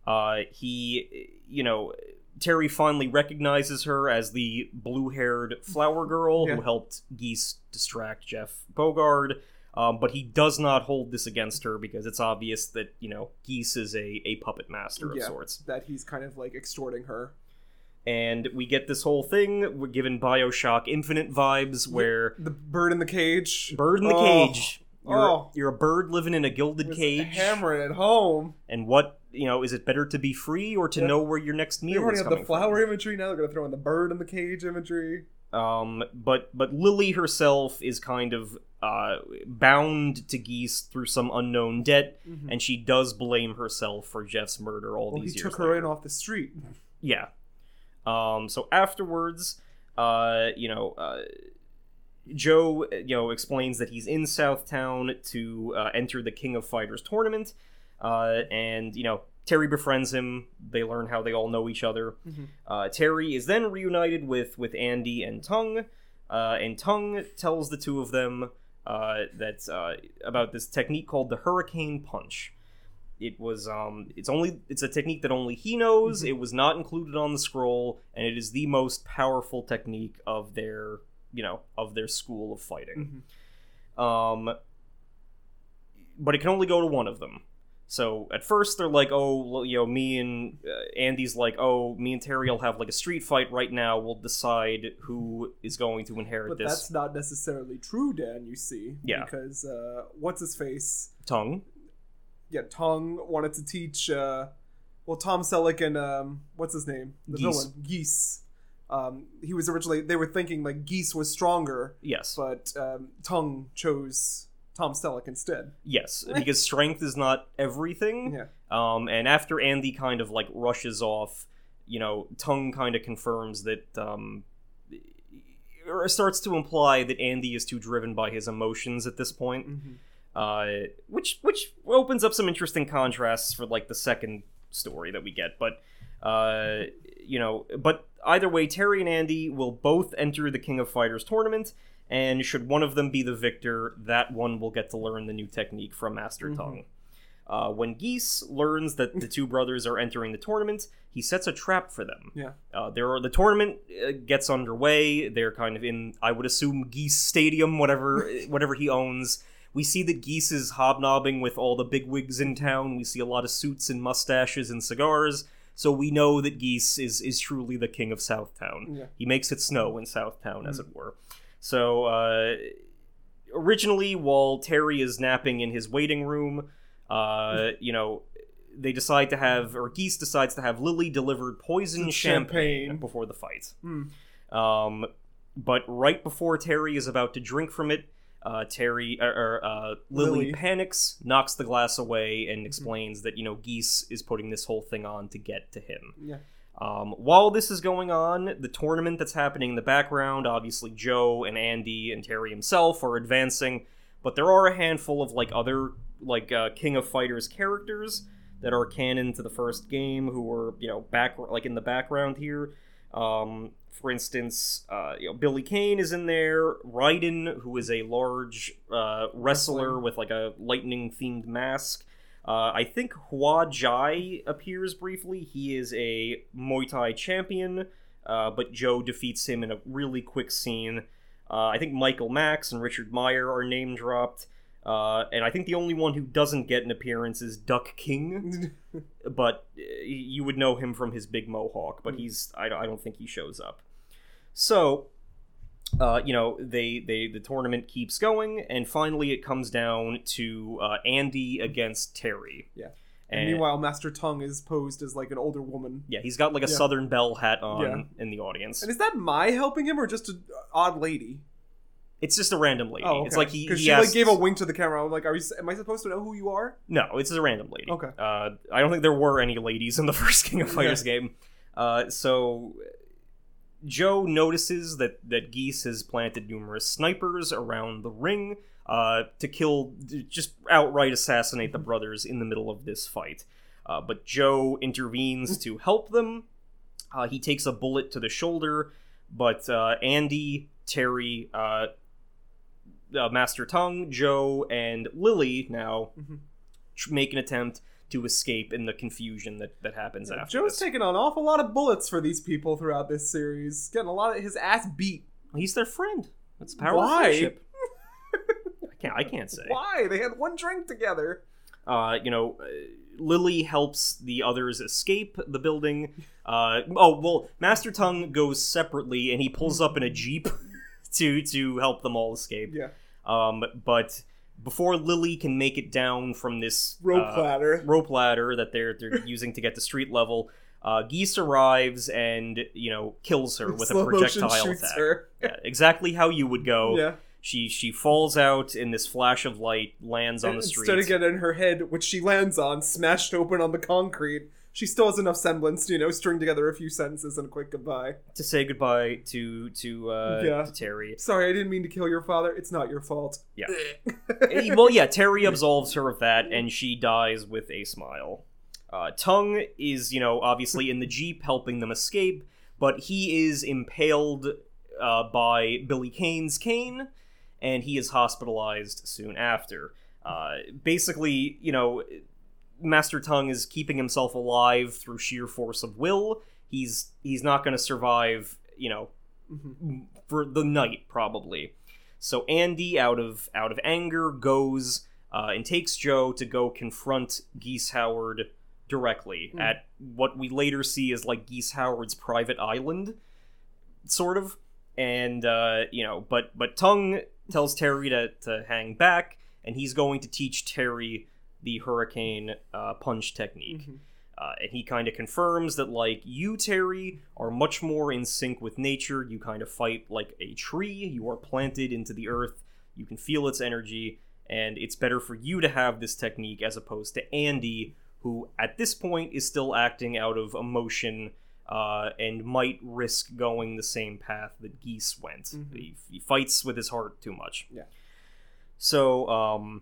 Uh, he, you know, Terry finally recognizes her as the blue-haired flower girl Yeah. who helped Geese distract Jeff Bogard. Um, but he does not hold this against her because it's obvious that you know Geese is a, a puppet master of yeah. sorts. That he's kind of like extorting her. And we get this whole thing. We're given Bioshock Infinite vibes where The bird in the cage. bird in the Oh. cage. You're, Oh. you're a bird living in a gilded cage. hammering at home. And what you know is it better to be free or to Yeah. know where your next meal? They already is have the flower imagery. Now they're gonna throw in the bird in the cage imagery. Um, but but Lily herself is kind of uh, bound to Geese through some unknown debt, and she does blame herself for Jeff's murder all Mm-hmm. Well, he these years. took her later. in off the street. Yeah. Um, so afterwards, uh, you know, uh, Joe, you know, explains that he's in Southtown to uh, enter the King of Fighters tournament, uh, and you know, Terry befriends him. They learn how they all know each other. Uh, Terry is then reunited with with Andy and Tung, uh, and Tung tells the two of them uh, that uh, about this technique called the Hurricane Punch. It was um, it's only it's a technique that only he knows. It was not included on the scroll, and it is the most powerful technique of their you know of their school of fighting. Um, but it can only go to one of them. So at first they're like, oh, you know, me and uh, Andy's like, oh, me and Terry will have like a street fight right now. We'll decide who is going to inherit But this that's not necessarily true, Dan. You see, Yeah. because uh, what's his face? Tung. Yeah, Tung wanted to teach. Uh, well, Tom Selleck and um, what's his name? The Geese. villain, Geese. Um, he was originally. They were thinking like Geese was stronger, Yes, but um, Tung chose Tom Selleck instead. yes, because strength is not everything. Yeah. Um, and after Andy kind of like rushes off, you know, Tung kind of confirms that, um, or starts to imply that Andy is too driven by his emotions at this point. uh, which which opens up some interesting contrasts for like the second story that we get. But uh, you know, but either way, Terry and Andy will both enter the King of Fighters tournament, and should one of them be the victor, that one will get to learn the new technique from Master Tung. Uh, when Geese learns that the two brothers are entering the tournament, he sets a trap for them. Yeah. Uh, there are the tournament uh, gets underway. They're kind of in, I would assume, Geese Stadium, whatever whatever he owns. We see that Geese is hobnobbing with all the bigwigs in town. We see a lot of suits and mustaches and cigars. So we know that Geese is is truly the king of Southtown. Yeah. He makes it snow in Southtown, as it were. So uh, originally, while Terry is napping in his waiting room, uh, you know, they decide to have, or Geese decides to have Lily delivered poison champagne, champagne. before the fight. Hmm. Um, but right before Terry is about to drink from it, uh, Terry or, or uh, Lily, Lily. panics, knocks the glass away, and explains that you know Geese is putting this whole thing on to get to him. Yeah. Um, while this is going on, the tournament that's happening in the background, obviously Joe and Andy and Terry himself are advancing, but there are a handful of like other like uh, King of Fighters characters that are canon to the first game who are you know back like in the background here. Um, for instance, uh, you know Billy Kane is in there. Raiden, who is a large uh, wrestler Wrestling. with like a lightning themed mask. Uh, I think Hua Jai appears briefly. He is a Muay Thai champion, uh, but Joe defeats him in a really quick scene. Uh, I think Michael Max and Richard Meyer are name dropped. Uh, and I think the only one who doesn't get an appearance is Duck King, but uh, you would know him from his big mohawk. But he's I, I don't think he shows up. So, uh, you know, they they the tournament keeps going, and finally it comes down to uh, Andy against Terry. Yeah. And meanwhile, Master Tung is posed as like an older woman. yeah, he's got like a Yeah. Southern Belle hat on Yeah. in the audience. And is that Mai helping him or just an odd lady? It's just a random lady. Oh, okay. It's like he, he she like gave a wink to the camera. I'm like, are you? Am I supposed to know who you are? No, it's a random lady. Okay. Uh, I don't think there were any ladies in the first King of Fighters game. Uh, so Joe notices that that Geese has planted numerous snipers around the ring uh, to kill, just outright assassinate the brothers in the middle of this fight. Uh, but Joe intervenes to help them. Uh, he takes a bullet to the shoulder, but uh, Andy, Terry, uh, uh, Master Tung, Joe, and Lily now Mhm. tr- make an attempt to escape in the confusion that, that happens after Joe's this. taking an awful lot of bullets for these people throughout this series, getting a lot of his ass beat. He's their friend. That's the power Why? friendship. I can't. I can't say. Why? They had one drink together. Uh, you know, uh, Lily helps the others escape the building. Uh, oh well, Master Tung goes separately, and he pulls up in a jeep to to help them all escape. Yeah. Um, but before Lily can make it down from this Rope uh, ladder. rope ladder that they're they're using to get to street level, uh, Geese arrives and you know kills her with a Slow projectile attack. Yeah, exactly how you would go. Yeah. She she falls out in this flash of light, lands on the street. Instead of getting her head, which she lands on, smashed open on the concrete, she still has enough semblance to, you know, string together a few sentences and a quick goodbye. to say goodbye to to uh, Yeah. to Terry. Sorry, I didn't mean to kill your father. It's not your fault. Yeah. Eh, well, yeah, Terry absolves her of that, and she dies with a smile. Uh, Tung is, you know, obviously in the jeep helping them escape, but he is impaled uh, by Billy Kane's cane, and he is hospitalized soon after. Uh, basically, you know, Master Tung is keeping himself alive through sheer force of will. He's he's not going to survive, you know, Mhm. for the night probably. So Andy, out of out of anger, goes uh, and takes Joe to go confront Geese Howard directly Hmm. at what we later see is like Geese Howard's private island, sort of. And uh, you know, but but Tung tells Terry to to hang back, and he's going to teach Terry the hurricane uh, punch technique. Mhm. Uh, and he kind of confirms that, like, you, Terry, are much more in sync with nature. You kind of fight like a tree. You are planted into the earth. You can feel its energy. And it's better for you to have this technique as opposed to Andy, who at this point is still acting out of emotion uh, and might risk going the same path that Geese went. Mhm. He, he fights with his heart too much. Yeah. So, um,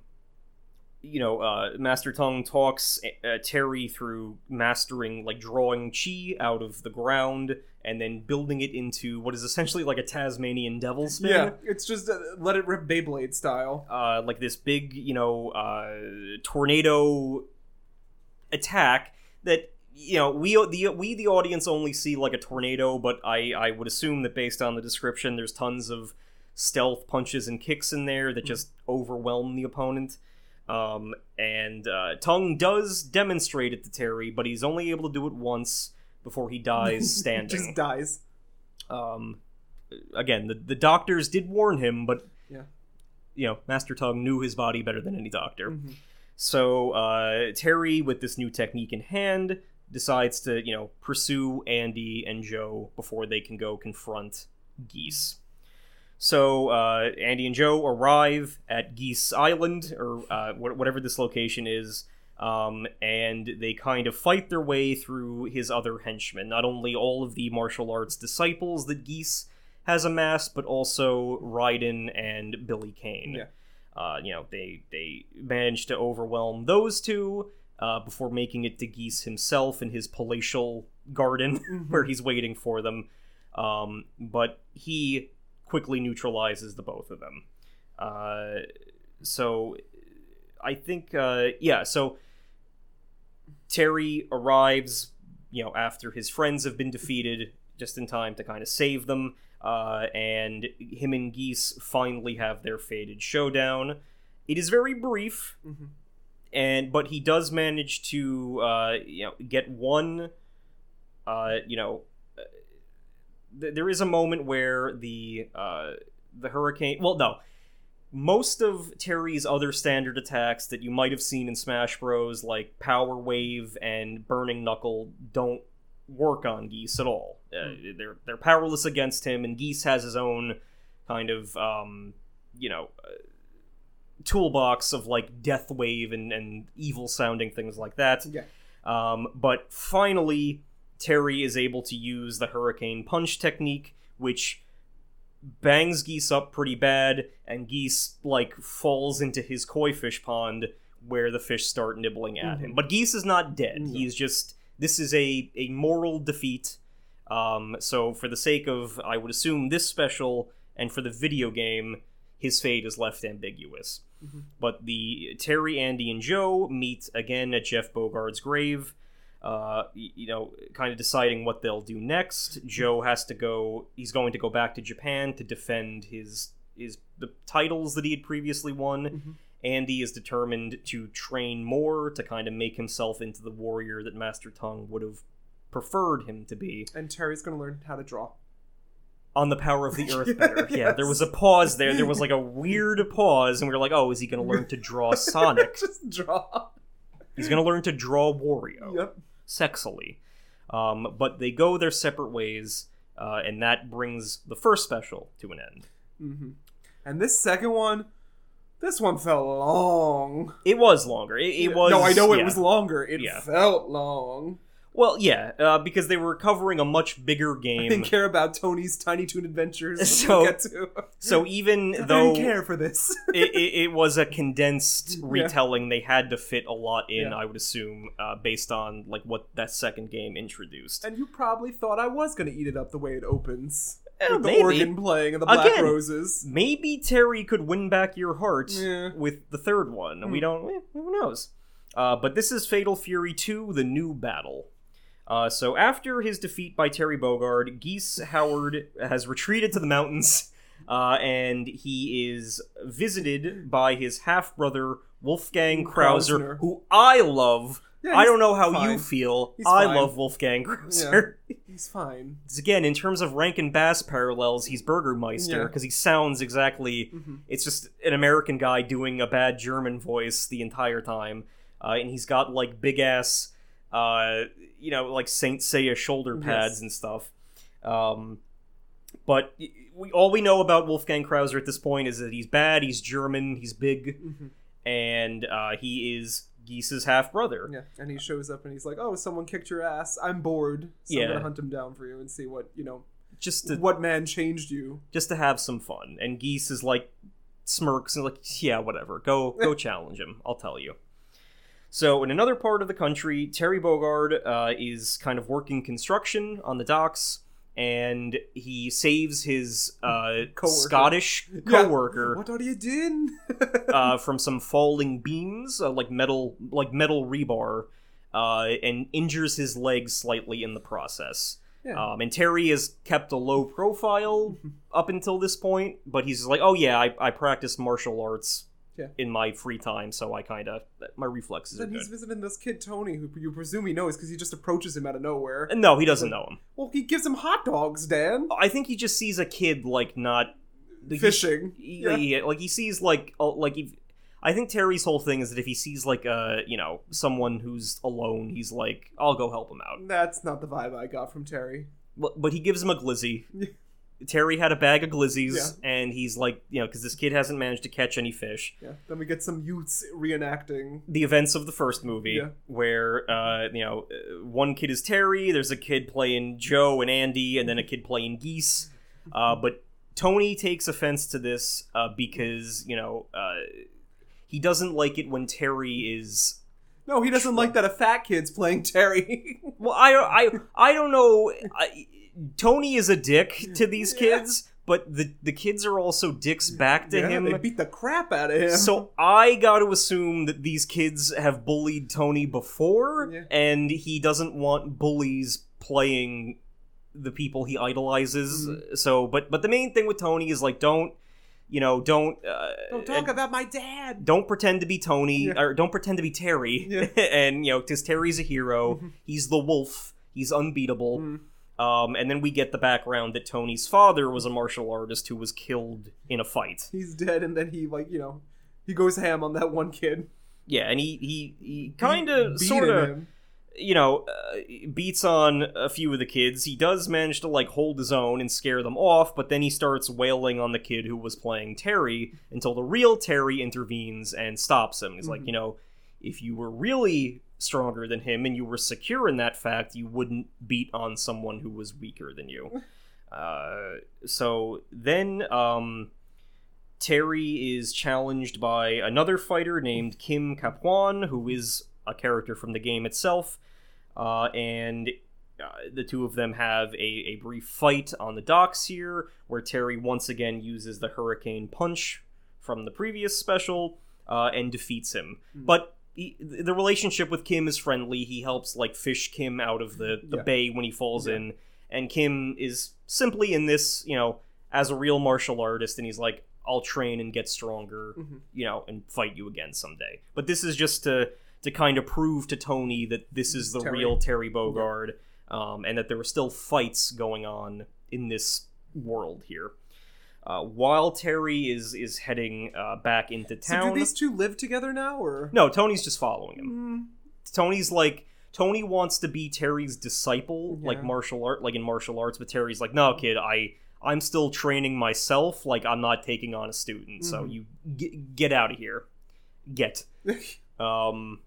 you know, uh, Master Tung talks uh, Terry through mastering, like drawing chi out of the ground and then building it into what is essentially like a Tasmanian devil spin. Yeah, it's just uh, let it rip Beyblade style. Uh, like this big, you know, uh, tornado attack that you know we the we the audience only see like a tornado, but I I would assume that based on the description, there's tons of stealth punches and kicks in there that just overwhelm the opponent. Um, and uh, Tung does demonstrate it to Terry, but he's only able to do it once before he dies standing. just dies. Um, again, the the doctors did warn him, but Yeah. you know, Master Tung knew his body better than any doctor. Mhm. So uh, Terry, with this new technique in hand, decides to you know pursue Andy and Joe before they can go confront Geese. So uh, Andy and Joe arrive at Geese Island, or uh, wh- whatever this location is, um, and they kind of fight their way through his other henchmen. Not only all of the martial arts disciples that Geese has amassed, but also Raiden and Billy Kane. Yeah. Uh, you know, they they managed to overwhelm those two uh, before making it to Geese himself in his palatial garden, where he's waiting for them. Um, but he quickly neutralizes the both of them. Uh, so I think, uh, yeah. So Terry arrives, you know, after his friends have been defeated, just in time to kind of save them. Uh, and him and Geese finally have their fated showdown. It is very brief, Mhm. and but he does manage to, uh, you know, get one. Uh, you know, th- there is a moment where the uh, the hurricane. Well, no, most of Terry's other standard attacks that you might have seen in Smash Bros, like Power Wave and Burning Knuckle, don't work on Geese at all. Uh, they're they're powerless against him, and Geese has his own kind of um, you know uh, toolbox of like Death Wave and and evil sounding things like that. Yeah. Um, but finally, Terry is able to use the Hurricane Punch technique, which bangs Geese up pretty bad, and Geese like falls into his koi fish pond where the fish start nibbling at him. Mm-hmm. But Geese is not dead. No. He's just this is a a moral defeat. Um, so for the sake of I would assume this special and for the video game, his fate is left ambiguous. Mm-hmm. But the Terry, Andy, and Joe meet again at Jeff Bogard's grave. Uh, you know, kind of deciding what they'll do next. Joe has to go. He's going to go back to Japan to defend his his the titles that he had previously won. Mhm. Andy is determined to train more to kind of make himself into the warrior that Master Tung would have preferred him to be And Terry's gonna learn how to draw. on the power of the earth better. Yeah, there was a pause there. There was like a weird pause, and we were like, "Oh, is he going to learn to draw Sonic? Just draw. He's going to learn to draw Wario Yep. Sexily." Um, but they go their separate ways, uh, and that brings the first special to an end. hmm And this second one, this one felt long. It was longer. It, it was. No, I know it yeah. was longer. It Yeah. felt long. Well, yeah, uh, because they were covering a much bigger I game. didn't care about Tony's Tiny Toon Adventures. So- to. So even I though didn't care for this. it, it, it was a condensed Yeah. retelling they had to fit a lot in Yeah. i would assume uh, based on like what that second game introduced and you probably thought I was gonna eat it up the way it opens. With the organ playing and the black Again, roses. maybe terry could win back your heart Yeah. with the third one and we Hmm. don't eh, who knows uh, but this is fatal fury 2 the new battle uh, so after his defeat by Terry Bogard, Geese Howard has retreated to the mountains, uh, and he is visited by his half brother Wolfgang Krauser, who I love. Yeah, I don't know how fine. you feel. He's I fine. love Wolfgang Krauser. He's fine. Again, in terms of Rankin Bass parallels, he's Burgermeister Yeah. because he sounds exactly. Mhm. It's just an American guy doing a bad German voice the entire time, uh, and he's got like big ass, uh, you know, like Saint Seiya shoulder pads Yes. and stuff. Um, but we all we know about Wolfgang Krauser at this point is that he's bad, he's German, he's big, Mhm. and uh, he is Geese's half brother. Yeah, and he shows up and he's like, "Oh, someone kicked your ass. I'm bored. So I'm gonna hunt him down for you and see what you know. Just to what man changed you?" just to have some fun. And Geese is like smirks and like, yeah, whatever. Go go challenge him. I'll tell you. So in another part of the country, Terry Bogard uh, is kind of working construction on the docks, and he saves his uh, Coworker. Scottish Yeah. coworker What are you doing? uh, from some falling beams, uh, like metal, like metal rebar, uh, and injures his leg slightly in the process. Yeah. Um, and Terry has kept a low profile up until this point, but he's like, "Oh yeah, I, I practice martial arts Yeah. in my free time, so I kind of my reflexes are then he's good." visiting this kid Tony, who you presume he knows because he just approaches him out of nowhere. And no, he doesn't know him. Well, he gives him hot dogs, Dan. I think he just sees a kid like not he- Fishing. he- Yeah. he- like he sees like uh, like if, I think Terry's whole thing is that if he sees like uh you know someone who's alone, he's like, "I'll go help him out." That's not the vibe I got from Terry. But, but he gives him a glizzy. Terry had a bag of glizzies, Yeah. and he's like, you know, because this kid hasn't managed to catch any fish. Yeah. Then we get some youths reenacting. The events of the first movie, Yeah. where uh, you know, uh, one kid is Terry, there's a kid playing Joe and Andy, and then a kid playing Geese. Uh, but Tony takes offense to this uh, because you know uh, he doesn't like it when Terry is. No, he doesn't like that a fat kid's playing Terry. Well, I I I don't know. I, Tony is a dick to these Yeah. kids, but the the kids are also dicks back to yeah, him. they beat the crap out of him. So I got to assume that these kids have bullied Tony before, Yeah. and he doesn't want bullies playing the people he idolizes. Mm-hmm. So, but but the main thing with Tony is like, don't you know, don't uh, don't talk about my dad. don't pretend to be Tony, Yeah. or don't pretend to be Terry. Yeah. and you know, because Terry's a hero, he's the wolf, he's unbeatable. Mm. Um, and then we get the background that Tony's father was a martial artist who was killed in a fight. He's dead, and then he like you know he goes ham on that one kid. Yeah, and he he, he kind of sort of you know uh, beats on a few of the kids. He does manage to like hold his own and scare them off, but then he starts wailing on the kid who was playing Terry until the real Terry intervenes and stops him. He's like, Mhm. you know, if you were really stronger than him and you were secure in that fact, you wouldn't beat on someone who was weaker than you. Uh, so then um, Terry is challenged by another fighter named Kim Kaphwan, who is a character from the game itself, uh, and uh, the two of them have a, a brief fight on the docks here, where Terry once again uses the Hurricane Punch from the previous special uh, and defeats him. Hmm. But he, the relationship with Kim is friendly. He helps like fish Kim out of the, the Yeah. bay when he falls Yeah. in, and Kim is simply in this, you know, as a real martial artist, and he's like, "I'll train and get stronger, Mhm. you know, and fight you again someday." But this is just to to kind of prove to Tony that this is the Terry. real Terry Bogard, um, and that there are still fights going on in this world here. Uh, while Terry is is heading uh, back into So town, do these two live together now, or no, Tony's just following him. Mm, Tony's like Tony wants to be Terry's disciple, like martial art, like in martial arts, but Terry's like, no, kid, I I'm still training myself. Like I'm not taking on a student, so Mhm. you get, get out of here, get. Um,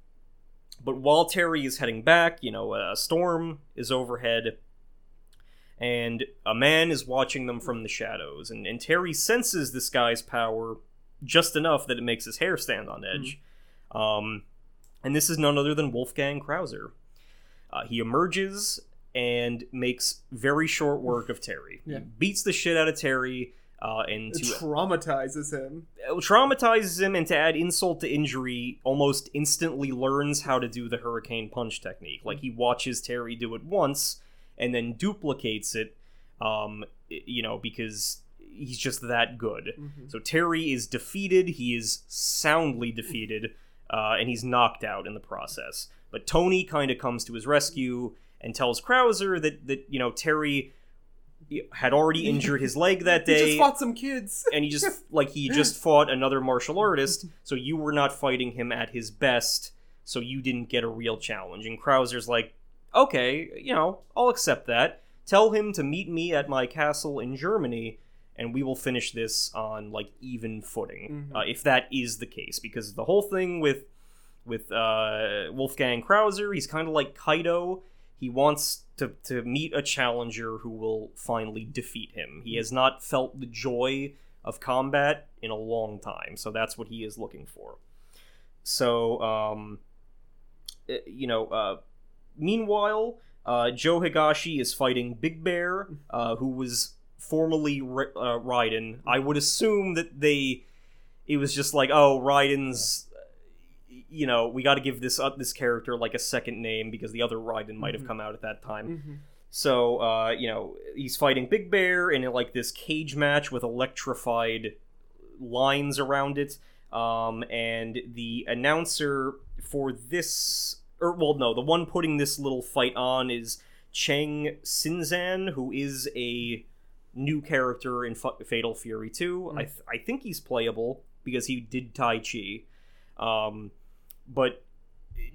but while Terry is heading back, you know, a storm is overhead, and a man is watching them from the shadows. And, and Terry senses this guy's power just enough that it makes his hair stand on edge. Um, and this is none other than Wolfgang Krauser. Uh, he emerges and makes very short work of Terry. Yeah. He beats the shit out of Terry. Uh, and to traumatizes him. traumatizes him and to add insult to injury almost instantly learns how to do the hurricane punch technique like he watches terry do it once and then duplicates it um you know because he's just that good Mhm. so terry is defeated he is soundly defeated uh, and he's knocked out in the process but tony kind of comes to his rescue and tells krauser that that you know terry had already injured his leg that day. He just fought some kids. and he just like he just fought another martial artist so you were not fighting him at his best so you didn't get a real challenge and krauser's like okay you know i'll accept that tell him to meet me at my castle in germany and we will finish this on like even footing Mhm. uh, if that is the case because the whole thing with with uh, wolfgang krauser he's kind of like kaido he wants to, to meet a challenger who will finally defeat him. He has not felt the joy of combat in a long time, so that's what he is looking for. So, um, uh, you know, uh, meanwhile, uh, Joe Higashi is fighting Big Bear, uh, who was formerly Ra- uh, Raiden. I would assume that they, it was just like, oh, Raiden's you know, we got to give this up this character like a second name because the other Raiden might have Mhm. come out at that time. Mhm. So, uh, you know, he's fighting Big Bear in like this cage match with electrified lines around it. Um, and the announcer for this, or well, no, the one putting this little fight on is Cheng Sinzan, who is a new character in F- Fatal Fury 2. I, th- I think he's playable because he did Tai Chi. Um, but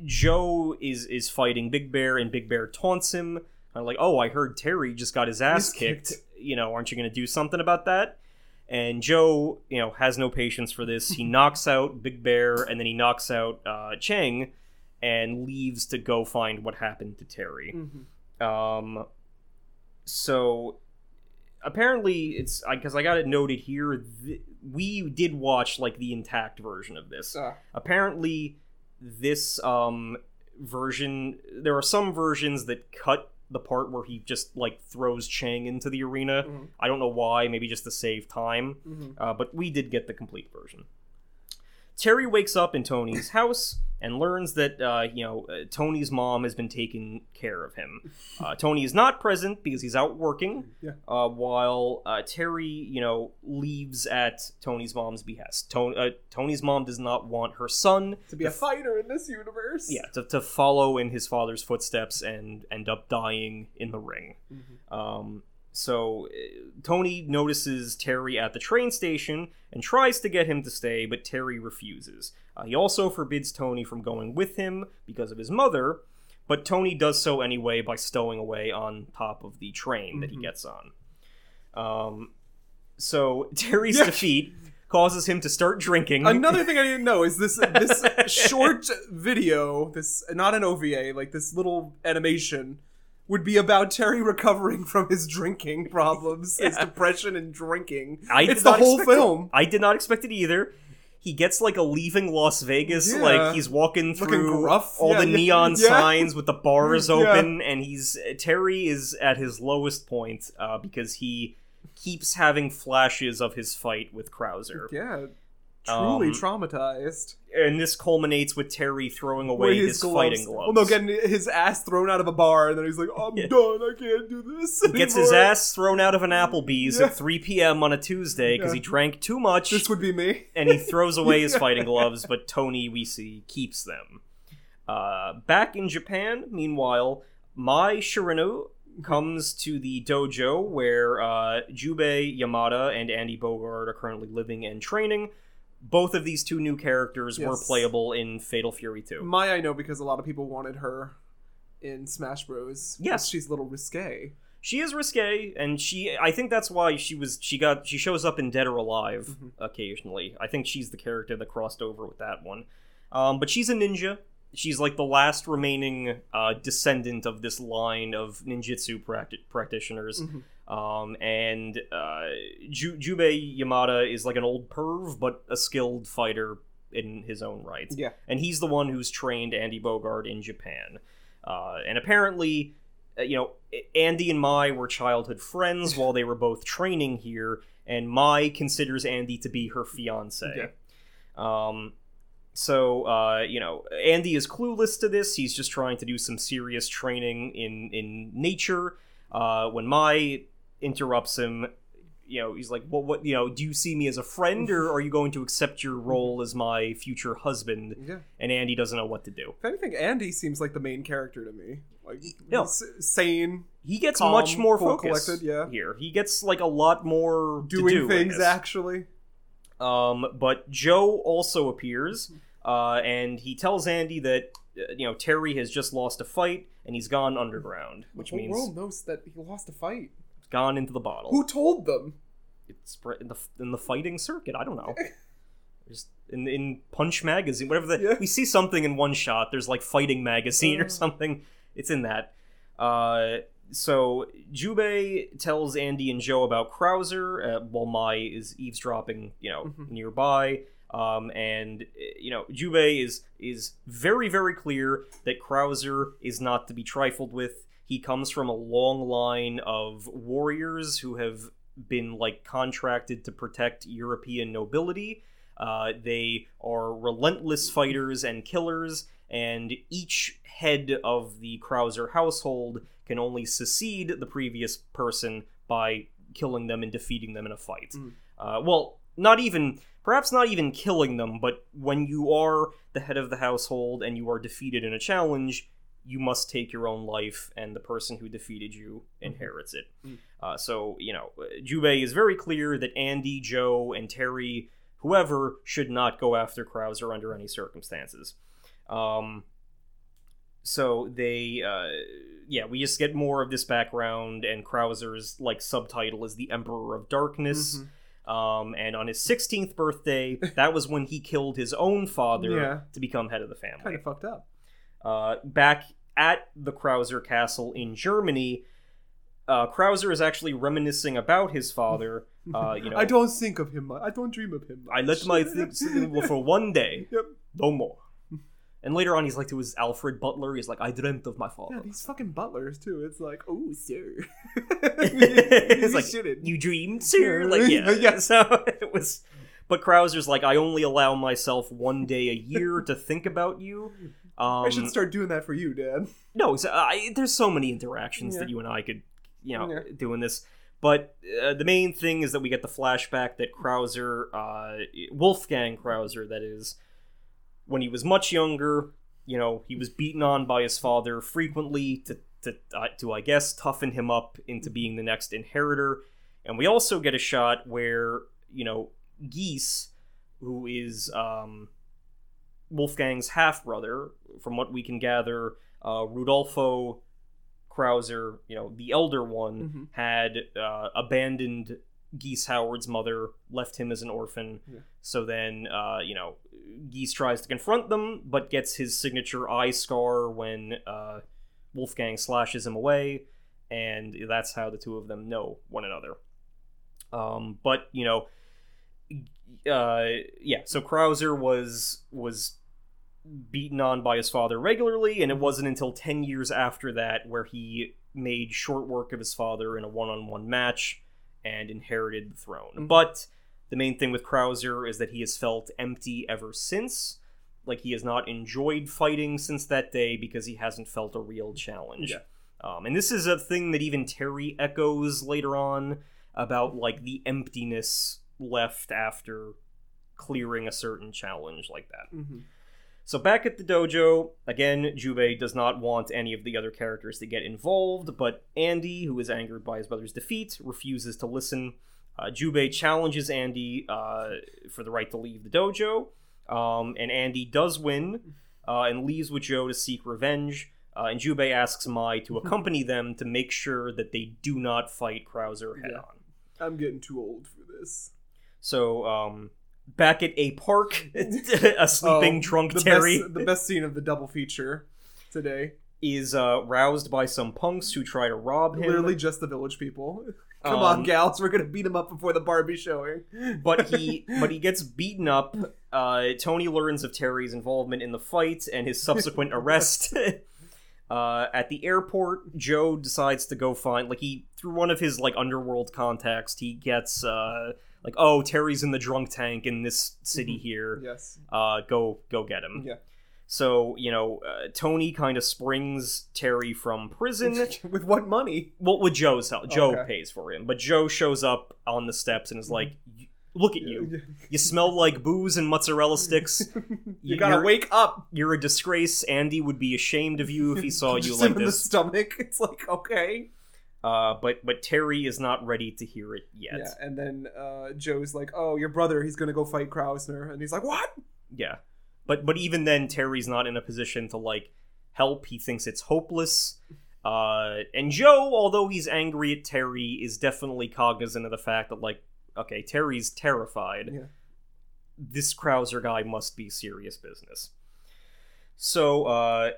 Joe is is fighting Big Bear, and Big Bear taunts him. I'm like, oh, I heard Terry just got his ass kicked. kicked. You know, aren't you going to do something about that? And Joe, you know, has no patience for this. He knocks out Big Bear, and then he knocks out uh, Cheng, and leaves to go find what happened to Terry. Mhm. Um, so apparently it's because I, got it noted here. Th- we did watch like the intact version of this. Ah. Apparently, this um version there are some versions that cut the part where he just like throws Chang into the arena. Mhm. I don't know why, maybe just to save time. Mhm. Uh, but we did get the complete version. Terry wakes up in Tony's house and learns that uh, you know uh, Tony's mom has been taking care of him. Uh, Tony is not present because he's out working. Yeah. Uh, while uh, Terry, you know, leaves at Tony's mom's behest. Tony, uh, Tony's mom does not want her son To be a fighter in this universe. yeah, to, to follow in his father's footsteps and end up dying in the ring. Mhm. Um, so uh, Tony notices Terry at the train station and tries to get him to stay, but Terry refuses. Uh, he also forbids Tony from going with him because of his mother, but Tony does so anyway by stowing away on top of the train that he Mhm. gets on. Um, so Terry's Yeah. defeat causes him to start drinking. Another thing I didn't know is this this short video, this not an OVA, like this little animation, would be about Terry recovering from his drinking problems, his depression and drinking. I it's the whole expect it. film. I did not expect it either. He gets like a leaving Las Vegas, Yeah. like he's walking through all Yeah, the neon yeah. signs with the bars Yeah. open, and he's Terry is at his lowest point uh, because he keeps having flashes of his fight with Krauser, Yeah, truly Um, traumatized. and this culminates with Terry throwing away With his, fighting gloves. Well, no, getting his ass thrown out of a bar, and then he's like, "I'm Yeah. done. I can't do this." he gets his ass thrown out of an Applebee's Yeah. at 3 p.m. on a Tuesday because Yeah. he drank too much. This would be me. and he throws away his fighting gloves, but Tony, we see, keeps them. Uh, back in Japan, meanwhile, Mai Shiranui comes to the dojo where uh, Jubei Yamada and Andy Bogard are currently living and training. Both of these two new characters were playable in Fatal Fury 2. My, I know because a lot of people wanted her in Smash Bros. Yes. she's a little risque. She is risque, and she I think that's why she was she got she shows up in Dead or Alive Mhm. occasionally. I think she's the character that crossed over with that one. Um, but she's a ninja. She's like the last remaining uh, descendant of this line of ninjutsu practi- practitioners. Mhm. Um, and uh, Ju- Jubei Yamada is like an old perv, but a skilled fighter in his own right Yeah, and he's the one who's trained Andy Bogard in Japan. Uh, and apparently, uh, you know, Andy and Mai were childhood friends while they were both training here, and Mai considers Andy to be her fiance. Um, so, uh, you know, Andy is clueless to this. He's just trying to do some serious training in in nature. Uh, when Mai interrupts him, you know, he's like, "What? What? You know, do you see me as a friend, or are you going to accept your role as my future husband?" yeah. And Andy doesn't know what to do. If anything, Andy seems like the main character to me. Like, No. sane, He gets Calm, much more cool, focus collected, yeah. here. He gets like a lot more doing do, things actually. Um, but Joe also appears, uh, and he tells Andy that uh, you know Terry has just lost a fight and he's gone underground, which the whole means world knows that he lost a fight. Gone into the bottle. Who told them? It's spread in the in the fighting circuit. I don't know. Just in in Punch magazine, whatever the Yeah. we see something in one shot. There's like fighting magazine or something. It's in that. Uh, so Jubei tells Andy and Joe about Krauser uh, while Mai is eavesdropping, you know, Mhm. nearby. Um, and you know, Jubei is is very very clear that Krauser is not to be trifled with. He comes from a long line of warriors who have been like contracted to protect European nobility. Uh, they are relentless fighters and killers, and each head of the Krauser household can only succeed the previous person by killing them and defeating them in a fight. Mm. Uh, well, not even, perhaps not even killing them, but when you are the head of the household and you are defeated in a challenge, you must take your own life, and the person who defeated you inherits it. Mm. Uh, so, you know, Jubei is very clear that Andy, Joe, and Terry, whoever, should not go after Krauser under any circumstances. Um, so they, uh, yeah, we just get more of this background, and Krauser's like subtitle is the Emperor of Darkness. Mhm. Um, and on his 16th birthday, that was when he killed his own father Yeah. to become head of the family Kind of fucked up. Uh, back at the Krauser castle in Germany, uh, Krauser is actually reminiscing about his father. Uh, you know, I don't think of him. I don't dream of him. I let my things for one day, Yep. no more. And later on, he's like to his Alfred Butler. He's like, "I dreamt of my father." Yeah, these fucking butlers too. It's like, oh, sir. it's You like shouldn't. you dreamed, sir. Like yeah, Yeah. So it was, but Krauser's like, I only allow myself one day a year to think about you. Um, I should start doing that for you, Dad. No, so, I, there's so many interactions Yeah. that you and I could, you know, Yeah. doing this. But uh, the main thing is that we get the flashback that Krauser, uh, Wolfgang Krauser, that is, when he was much younger, you know, he was beaten on by his father frequently to, to, uh, to I guess, toughen him up into being the next inheritor. And we also get a shot where, you know, Geese, who is um, Wolfgang's half brother, from what we can gather, uh, Rudolfo Krauser, you know, the elder one, Mhm. had uh, abandoned Geese Howard's mother, left him as an orphan. Yeah. So then, uh, you know, Geese tries to confront them, but gets his signature eye scar when uh, Wolfgang slashes him away, and that's how the two of them know one another. Um, but you know, uh, yeah. So Krauser was was beaten on by his father regularly, and it wasn't until ten years after that where he made short work of his father in a one-on-one match and inherited the throne. Mhm. But the main thing with Krauser is that he has felt empty ever since. Like he has not enjoyed fighting since that day because he hasn't felt a real challenge. Yeah. Um, and this is a thing that even Terry echoes later on about like the emptiness left after clearing a certain challenge like that. Mm-hmm. So back at the dojo, again, Jubei does not want any of the other characters to get involved, but Andy, who is angered by his brother's defeat, refuses to listen. Uh, Jubei challenges Andy uh, for the right to leave the dojo, um, and Andy does win uh, and leaves with Joe to seek revenge. Uh, and Jubei asks Mai to accompany them to make sure that they do not fight Krauser head Yeah. on. I'm getting too old for this. So, um, back at a park, a sleeping Oh, drunk the Terry Best, the best scene of the double feature today. is uh, roused by some punks who try to rob him. Literally just the village people. Come Um, on, gals, we're gonna beat him up before the Barbie showing. but he but he gets beaten up. Uh, Tony learns of Terry's involvement in the fight and his subsequent arrest. uh, at the airport, Joe decides to go find like he through one of his like underworld contacts. He gets uh, like oh Terry's in the drunk tank in this city Mhm. here. Yes. Uh, go go get him. Yeah. So you know uh, Tony kind of springs Terry from prison. With what money? Well, with Joe's help, Joe Okay. pays for him, but Joe shows up on the steps and is like, "Look at you! You smell like booze and mozzarella sticks. you gotta wake up. You're a disgrace. Andy would be ashamed of you if he saw you like him in the this." stomach. It's like okay. Uh, but but Terry is not ready to hear it yet. Yeah, and then uh, Joe's like, "Oh, your brother, he's gonna go fight Krausner," and he's like, "What?" Yeah. But but even then, Terry's not in a position to like help. He thinks it's hopeless. Uh, and Joe, although he's angry at Terry, is definitely cognizant of the fact that like, okay, Terry's terrified. Yeah. This Krauser guy must be serious business. So, uh,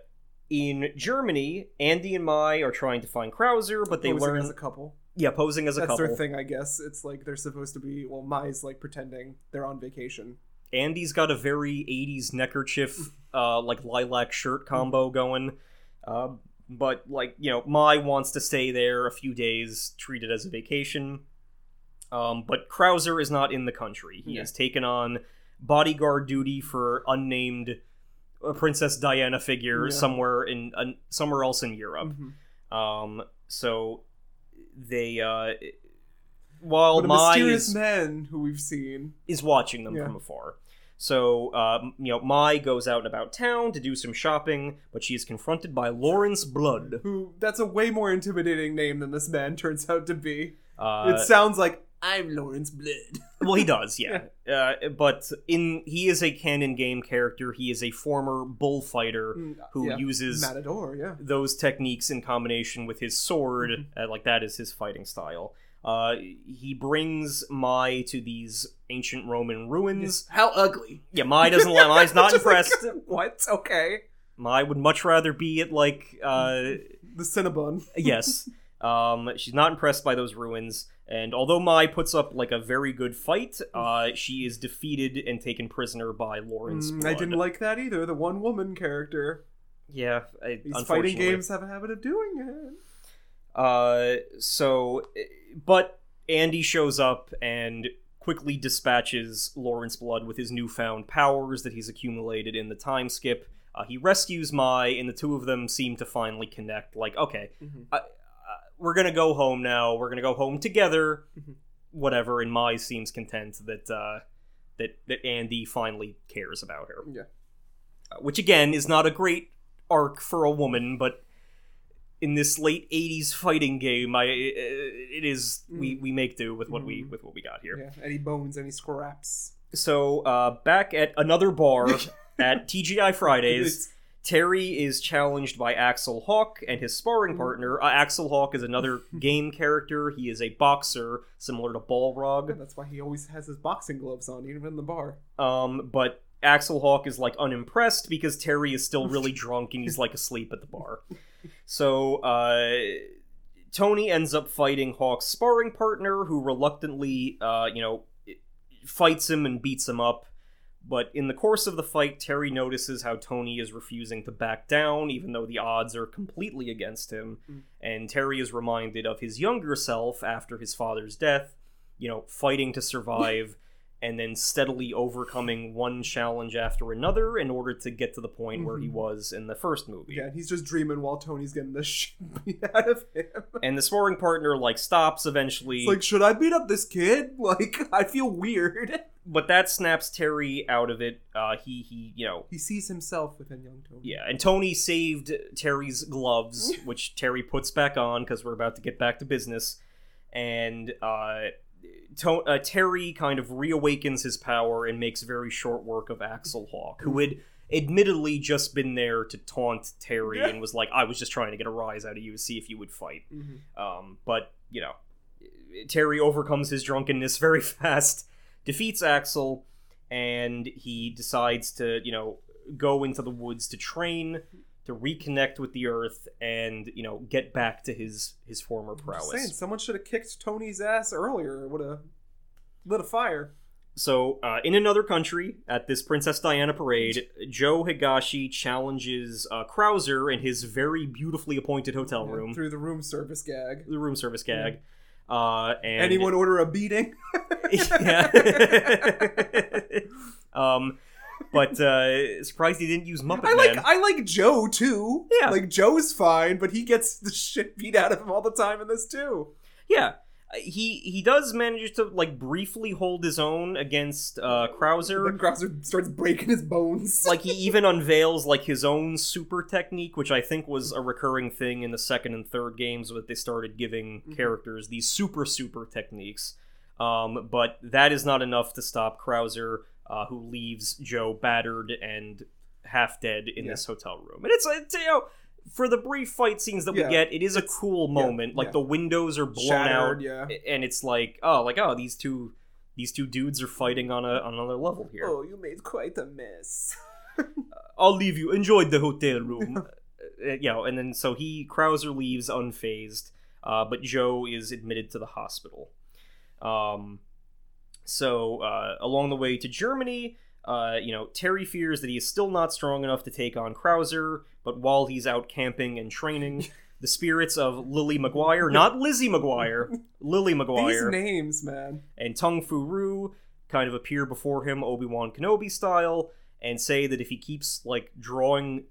in Germany, Andy and Mai are trying to find Krauser, but they Posing learn, as a couple. yeah, posing as a couple. That's their thing, I guess. It's like they're supposed to be. Well, Mai's like pretending they're on vacation. Andy's got a very 80s neckerchief, uh, like lilac shirt combo going. Uh, but, like, you know, Mai wants to stay there a few days, treat it as a vacation. Um, but Krauser is not in the country. He Yeah. has taken on bodyguard duty for unnamed uh, Princess Diana figure Yeah. somewhere in uh, somewhere else in Europe. Mhm. Um, so they, uh, while but a Mai mysterious is man who we've seen. is watching them Yeah. from afar. So, um, you know, Mai goes out and about town to do some shopping, but she is confronted by Lawrence Blood. Who? That's a way more intimidating name than this man turns out to be. Uh, it sounds like I'm Lawrence Blood. well, he does, yeah. Uh, but in he is a canon game character. He is a former bullfighter Mm, who yeah. uses Matador, yeah. those techniques in combination with his sword. Mm-hmm. Uh, like that is his fighting style. Uh, he brings Mai to these ancient Roman ruins. How ugly. Yeah, Mai doesn't. like Mai's not Just like, impressed. what? Okay. Mai would much rather be at like uh The Cinnabon. yes. Um she's not impressed by those ruins. And although Mai puts up like a very good fight, uh, she is defeated and taken prisoner by Lawrence. Mm, I didn't like that either. The one woman character. Yeah, I, These fighting games have a habit of doing it. Uh, so, but Andy shows up and quickly dispatches Lawrence Blood with his newfound powers that he's accumulated in the time skip. Uh, he rescues Mai, and the two of them seem to finally connect. Like, okay, Mhm. I, uh, we're gonna go home now. We're gonna go home together. Mhm. Whatever. And Mai seems content that uh, that that Andy finally cares about her. Yeah. Uh, which again is not a great arc for a woman, but in this late '80s fighting game, I it is we we make do with what we Mhm. with what we got here. Yeah. Any bones, any scraps. So uh, back at another bar at TGI Fridays. Terry is challenged by Axel Hawk and his sparring partner. Uh, Axel Hawk is another game character. He is a boxer, similar to Yeah, Balrog. that's why he always has his boxing gloves on, even in the bar. Um, but Axel Hawk is like unimpressed because Terry is still really drunk and he's like asleep at the bar. So uh, Tony ends up fighting Hawk's sparring partner, who reluctantly, uh, you know, fights him and beats him up. But in the course of the fight, Terry notices how Tony is refusing to back down, even though the odds are completely against him. Mm. And Terry is reminded of his younger self after his father's death, you know, fighting to survive and then steadily overcoming one challenge after another in order to get to the point where he Mhm. was in the first movie. Yeah, and he's just dreaming while Tony's getting the shit beat out of him. And the sparring partner like stops eventually. It's like, should I beat up this kid? Like, I feel weird. but that snaps Terry out of it. Uh, he he, you know, He sees himself within young Tony. yeah. And Tony saved Terry's gloves, which Terry puts back on because we're about to get back to business. And uh, to- uh, Terry kind of reawakens his power and makes very short work of Axel Hawk, who had admittedly just been there to taunt Terry Yeah. and was like, "I was just trying to get a rise out of you to see if you would fight." Mhm. Um, but you know, Terry overcomes his drunkenness very fast, defeats Axel, and he decides to you know go into the woods to train, to reconnect with the Earth, and you know get back to his his former just saying, prowess. someone should have kicked Tony's ass earlier. Would have lit a fire. So, uh, in another country, at this Princess Diana parade, Joe Higashi challenges uh, Krauser in his very beautifully appointed hotel Yeah, room, through the room service gag. the room service gag. Uh, and Anyone order a beating? yeah. um, but uh, surprised he didn't use Muppet I like Man. I like Joe too. Yeah. like Joe's fine, but he gets the shit beat out of him all the time in this too. yeah, Uh, he he does manage to like briefly hold his own against uh, Krauser. Then Krauser starts breaking his bones. like he even unveils like his own super technique, which I think was a recurring thing in the second and third games that they started giving Mhm. characters these super super techniques. Um, but that is not enough to stop Krauser, uh, who leaves Joe battered and half dead in Yeah. this hotel room. And it's, it's you know. For the brief fight scenes that Yeah, we get, it is a cool yeah, moment. like yeah. the windows are blown Shattered, out, yeah. and it's like, oh, like oh, these two, these two dudes are fighting on a on another level here. Oh, you made quite a mess. I'll leave you. Enjoyed the hotel room. uh, you know, and then so he Krauser leaves unfazed, uh, but Joe is admitted to the hospital. Um, so uh, along the way to Germany, uh, you know, Terry fears that he is still not strong enough to take on Krauser, but while he's out camping and training. The spirits of Lily McGuire, not Lizzie McGuire, Lily McGuire. These names, man. and Tung Fu Rue kind of appear before him Obi Wan Kenobi style and say that if he keeps like drawing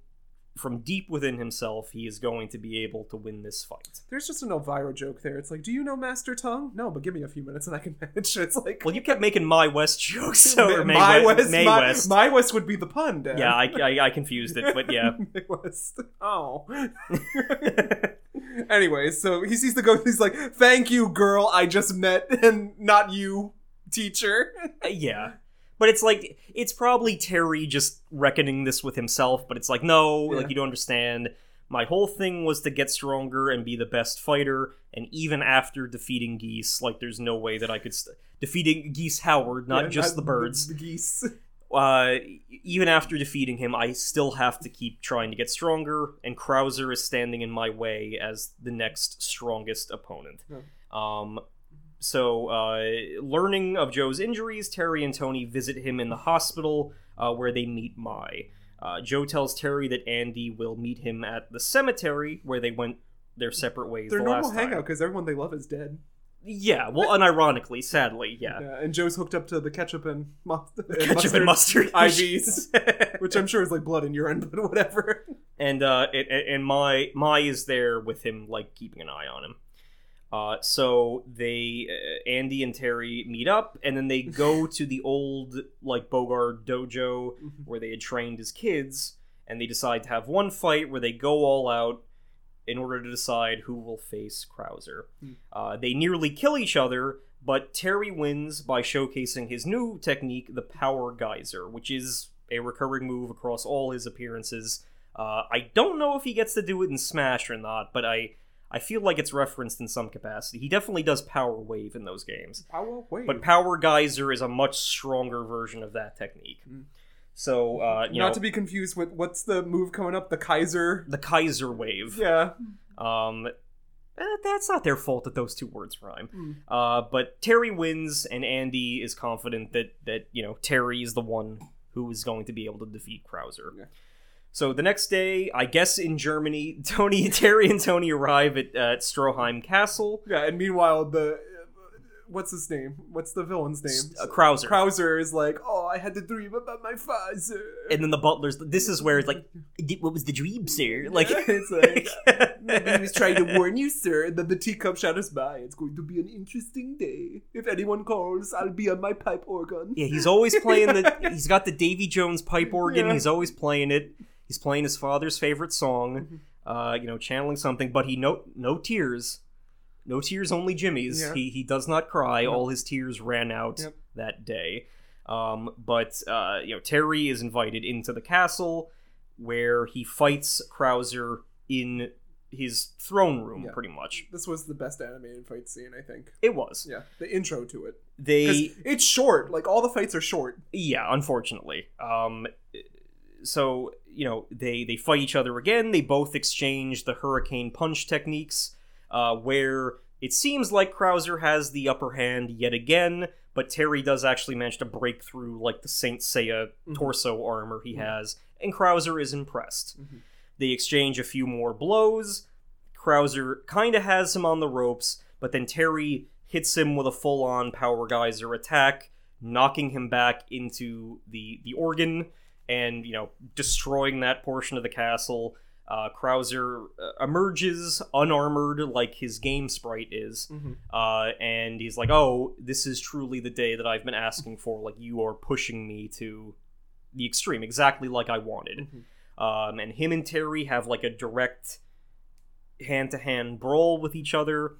from deep within himself, he is going to be able to win this fight. There's just an Elvira joke there. It's like, do you know Master Tongue? No, but give me a few minutes and I can manage. It's like, Well, you kept making my West jokes, so May, my West, West, May my, West. my West would be the pun, Dan. yeah, I, I, I confused it, but yeah. Mae West. Oh. anyway, so he sees the ghost. He's like, "Thank you, girl. I just met, and not you, teacher." Uh, yeah. But it's like it's probably Terry just reckoning this with himself, but it's like no, Yeah. like you don't understand. My whole thing was to get stronger and be the best fighter, and even after defeating Geese, like there's no way that I could st- defeating Geese Howard, not Yeah, just the birds. The, geese. Uh, even after defeating him, I still have to keep trying to get stronger, and Krauser is standing in my way as the next strongest opponent. Yeah. Um, so, uh, learning of Joe's injuries, Terry and Tony visit him in the hospital uh, where they meet Mai. Uh, Joe tells Terry that Andy will meet him at the cemetery where they went their separate ways Their the normal hangout because everyone they love is dead. Yeah, well, unironically, sadly, yeah. Yeah, and Joe's hooked up to the ketchup and, mu- and Ketchup and mustard. IVs, which I'm sure is like blood and urine, but whatever. and uh, and, and my Mai is there with him, like keeping an eye on him. Uh, so they, uh, Andy and Terry meet up, and then they go to the old like Bogard dojo where they had trained as kids, and they decide to have one fight where they go all out in order to decide who will face Krauser. Hmm. Uh, they nearly kill each other, but Terry wins by showcasing his new technique, the Power Geyser, which is a recurring move across all his appearances. Uh, I don't know if he gets to do it in Smash or not, but I I feel like it's referenced in some capacity. He definitely does Power Wave in those games. Power wave. But Power Geyser is a much stronger version of that technique. So, uh, you Not know, to be confused with what's the move coming up? The Kaiser. the Kaiser Wave. Yeah. Um, eh, that's not their fault that those two words rhyme. Hmm. Uh, but Terry wins, and Andy is confident that that you know Terry is the one who is going to be able to defeat Krauser. Yeah. So the next day, I guess in Germany, Tony, Terry, and Tony arrive at, uh, at Stroheim Castle. Yeah, and meanwhile the what's his name? What's the villain's name? Uh, Krauser. Krauser is like, oh, I had to dream about my father. and then the butler's. This is where it's like, what was the dream, sir? Like, it's like maybe he was trying to warn you, sir. And then the teacup shatters by. It's going to be an interesting day. If anyone calls, I'll be on my pipe organ. Yeah, he's always playing the. He's got the Davy Jones pipe organ. Yeah. He's always playing it. He's playing his father's favorite song. Mm-hmm. Uh, you know, channeling something. But he no no tears, no tears, only Jimmy's. Yeah. He he does not cry. All his tears ran out Yep. that day. Um, but uh, you know, Terry is invited into the castle where he fights Krauser in his throne room, Yeah. pretty much. This was the best animated fight scene, I think. It was. Yeah, the intro to it. They it's short. Like all the fights are short. yeah unfortunately um so you know they they fight each other again. They both exchange the hurricane punch techniques uh where it seems like krauser has the upper hand yet again but terry does actually manage to break through like the saint seiya Mhm. torso armor he has and krauser is impressed. Mhm. they exchange a few more blows. Krauser kind of has him on the ropes but then terry hits him with a full-on power geyser attack knocking him back into the the organ and you know destroying that portion of the castle. Uh, Krauser uh, emerges unarmored like his game sprite is, Mhm. uh, and he's like, "Oh, this is truly the day that I've been asking for. Like you are pushing me to the extreme, exactly like I wanted." Um, and him and Terry have like a direct hand-to-hand brawl with each other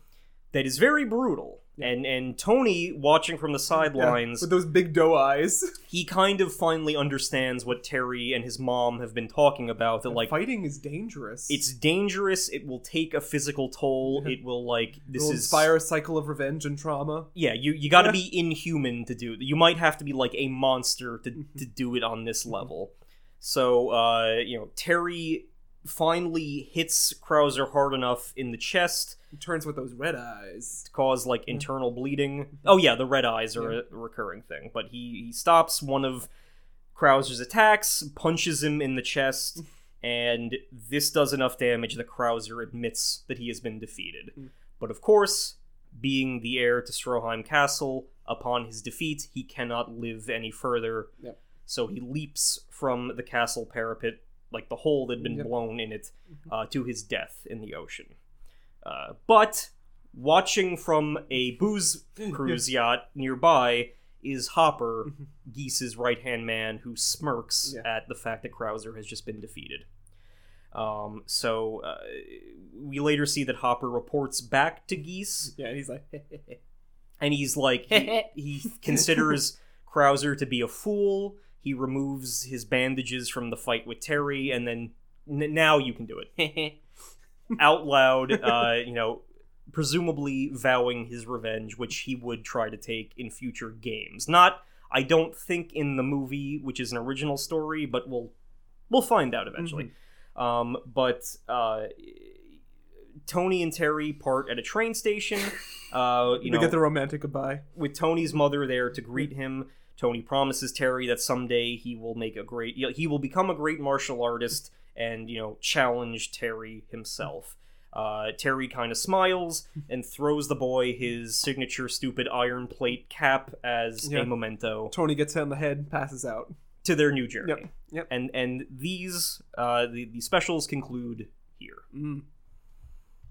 that is very brutal. And and Tony, watching from the sidelines, with those big doe eyes. he kind of finally understands what Terry and his mom have been talking about. That like fighting is dangerous. it's dangerous. It will take a physical toll. Yeah. It will like this is inspire a cycle of revenge and trauma. yeah. You you got to Yeah. be inhuman to do it. You might have to be like a monster to Mm-hmm. to do it on this level. So uh, you know Terry finally hits Krauser hard enough in the chest He turns with those red eyes. to cause like internal bleeding. Oh yeah, the red eyes are a recurring thing. But he he stops one of Krauser's attacks, punches him in the chest, and this does enough damage that Krauser admits that he has been defeated. Mm. But of course, being the heir to Stroheim Castle, upon his defeat, he cannot live any further. Yep. So he leaps from the castle parapet, like the hole that had been Yep. blown in it, uh, to his death in the ocean. Uh, but watching from a booze cruise yacht nearby is Hopper, Geese's right hand man, who smirks Mm-hmm. Yeah. at the fact that Krauser has just been defeated. Um, so uh, we later see that Hopper reports back to Geese, Yeah, and he's like, and he's like, he, he considers Krauser to be a fool. He removes his bandages from the fight with Terry, and then n- now you can do it out loud. Uh, you know, presumably vowing his revenge, which he would try to take in future games. Not, I don't think, in the movie, which is an original story, but we'll we'll find out eventually. Um, but uh, Tony and Terry part at a train station. Uh, you to know, get the romantic goodbye. with Tony's mother there to greet him. Tony promises Terry that someday he will make a great he will become a great martial artist and you know challenge Terry himself. Uh, Terry kind of smiles and throws the boy his signature stupid iron plate cap as Yeah. a memento Tony gets hit on the head, passes out. to their new journey. Yep. Yep. And and these uh, the the specials conclude here. Mm.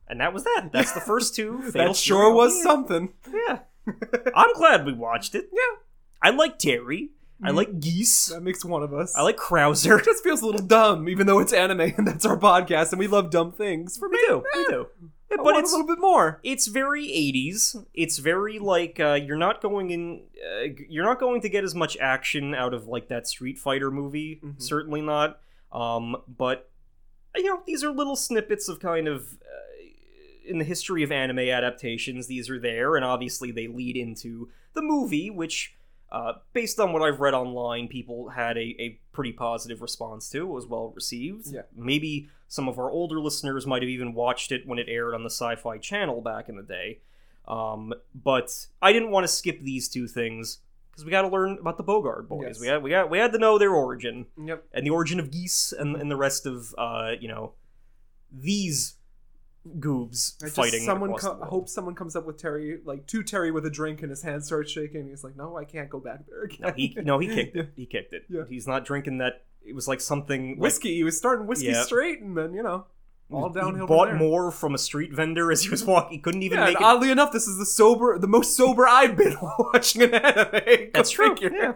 And that was that. That's the first two. That sure was yeah. something. Yeah. I'm glad we watched it. Yeah. I like Terry. I like Geese. That makes one of us. I like Krauser. It just feels a little dumb, even though it's anime and that's our podcast and we love dumb things. For me, We do. We eh, do. I But want it's a little bit more. it's very 80s. It's very like uh, you're not going in. Uh, you're not going to get as much action out of like that Street Fighter movie. Mhm. Certainly not. Um, but you know these are little snippets of kind of. Uh, in the history of anime adaptations, these are there, and obviously they lead into the movie, which, uh, based on what I've read online, people had a, a pretty positive response to. It was well received. Yeah. Maybe some of our older listeners might have even watched it when it aired on the Sci Fi Channel back in the day. Um, but I didn't want to skip these two things because we got to learn about the Bogard boys. Yes. We had we got we had to know their origin Yep. and the origin of geese and, and the rest of uh, you know these goobs I fighting. someone co- hope someone comes up with Terry, like to Terry with a drink, and his hand starts shaking. He's like, "No, I can't go back there again." No, he no he kicked it. He kicked it. Yeah. He's not drinking that. It was like something like, whiskey. he was starting whiskey Yeah. straight, and then you know, all he downhill. from Bought more from a street vendor as he was walking. He couldn't even Yeah, make it. oddly enough, this is the sober, the most sober I've been watching an anime. That's true. Yeah.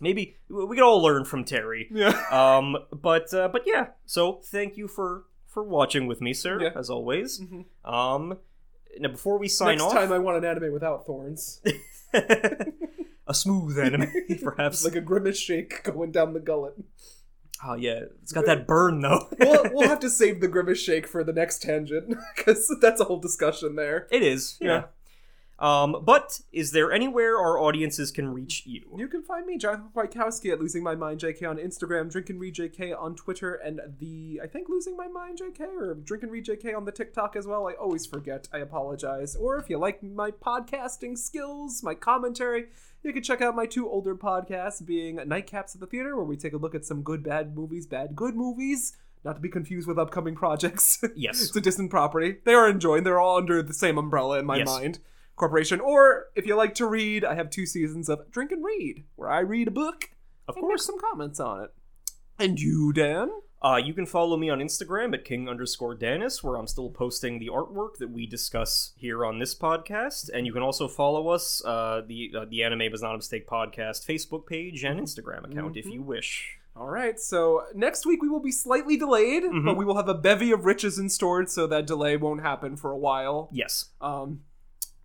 Maybe we could all learn from Terry. Yeah. Um, but uh, but yeah. So thank you for for watching with me, sir. Yeah. As always. Mhm. Um, now before we sign Next off, time, I want an anime without thorns, a smooth anime, perhaps. like a grimace shake going down the gullet. oh yeah, it's got that burn though. We'll, we'll have to save the grimace shake for the next tangent because that's a whole discussion there. It is, yeah. Yeah. Um, but is there anywhere our audiences can reach you? You can find me, Jonathan Wojtkowski, at Losing My Mind JK on Instagram, Drink and Read JK on Twitter, and the I think Losing My Mind JK or Drink and Read JK on the TikTok as well. I always forget. I apologize. Or if you like my podcasting skills, my commentary, you can check out my two older podcasts, being Nightcaps at the Theater, where we take a look at some good bad movies, bad good movies. Not to be confused with upcoming projects. Yes. it's a distant property. They are enjoying. They're all under the same umbrella in my Yes. mind. Corporation. Or if you like to read, I have two seasons of Drink and Read, where I read a book Of and course. some comments on it. And you, Dan? Uh, you can follow me on Instagram at king underscore Danis, where I'm still posting the artwork that we discuss here on this podcast. And you can also follow us, uh, the uh, the Anime Was Not a Mistake podcast Facebook page and Instagram account if Mhm. you wish. All right, so next week we will be slightly delayed, Mhm. but we will have a bevy of riches in store, so that delay won't happen for a while. Yes, Um,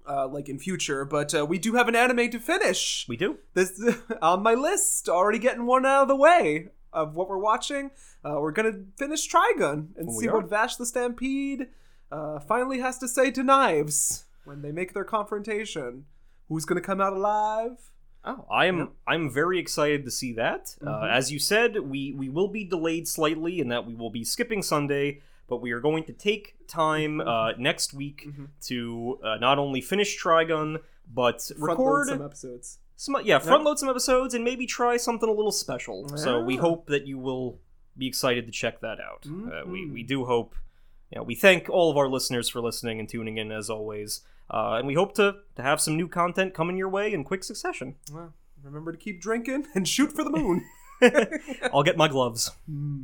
uh, like in future, but uh, we do have an anime to finish. we do. This on my list, already getting one out of the way of what we're watching. Uh, we're gonna finish Trigun and We see what Vash the Stampede uh, finally has to say to Knives when they make their confrontation. Who's gonna come out alive? Oh, I am I'm very excited to see that. Uh, Mhm. as you said, we we will be delayed slightly in that we will be skipping Sunday, but we are going to take time uh, next week Mhm. to uh, not only finish Trigun but Front record some episodes. some yeah front load some episodes and maybe try something a little special. So we hope that you will be excited to check that out. Uh, we we do hope. You know, we thank all of our listeners for listening and tuning in as always, uh, and we hope to to have some new content coming your way in quick succession. Well, remember to keep drinking and shoot for the moon. I'll get my gloves. Hmm.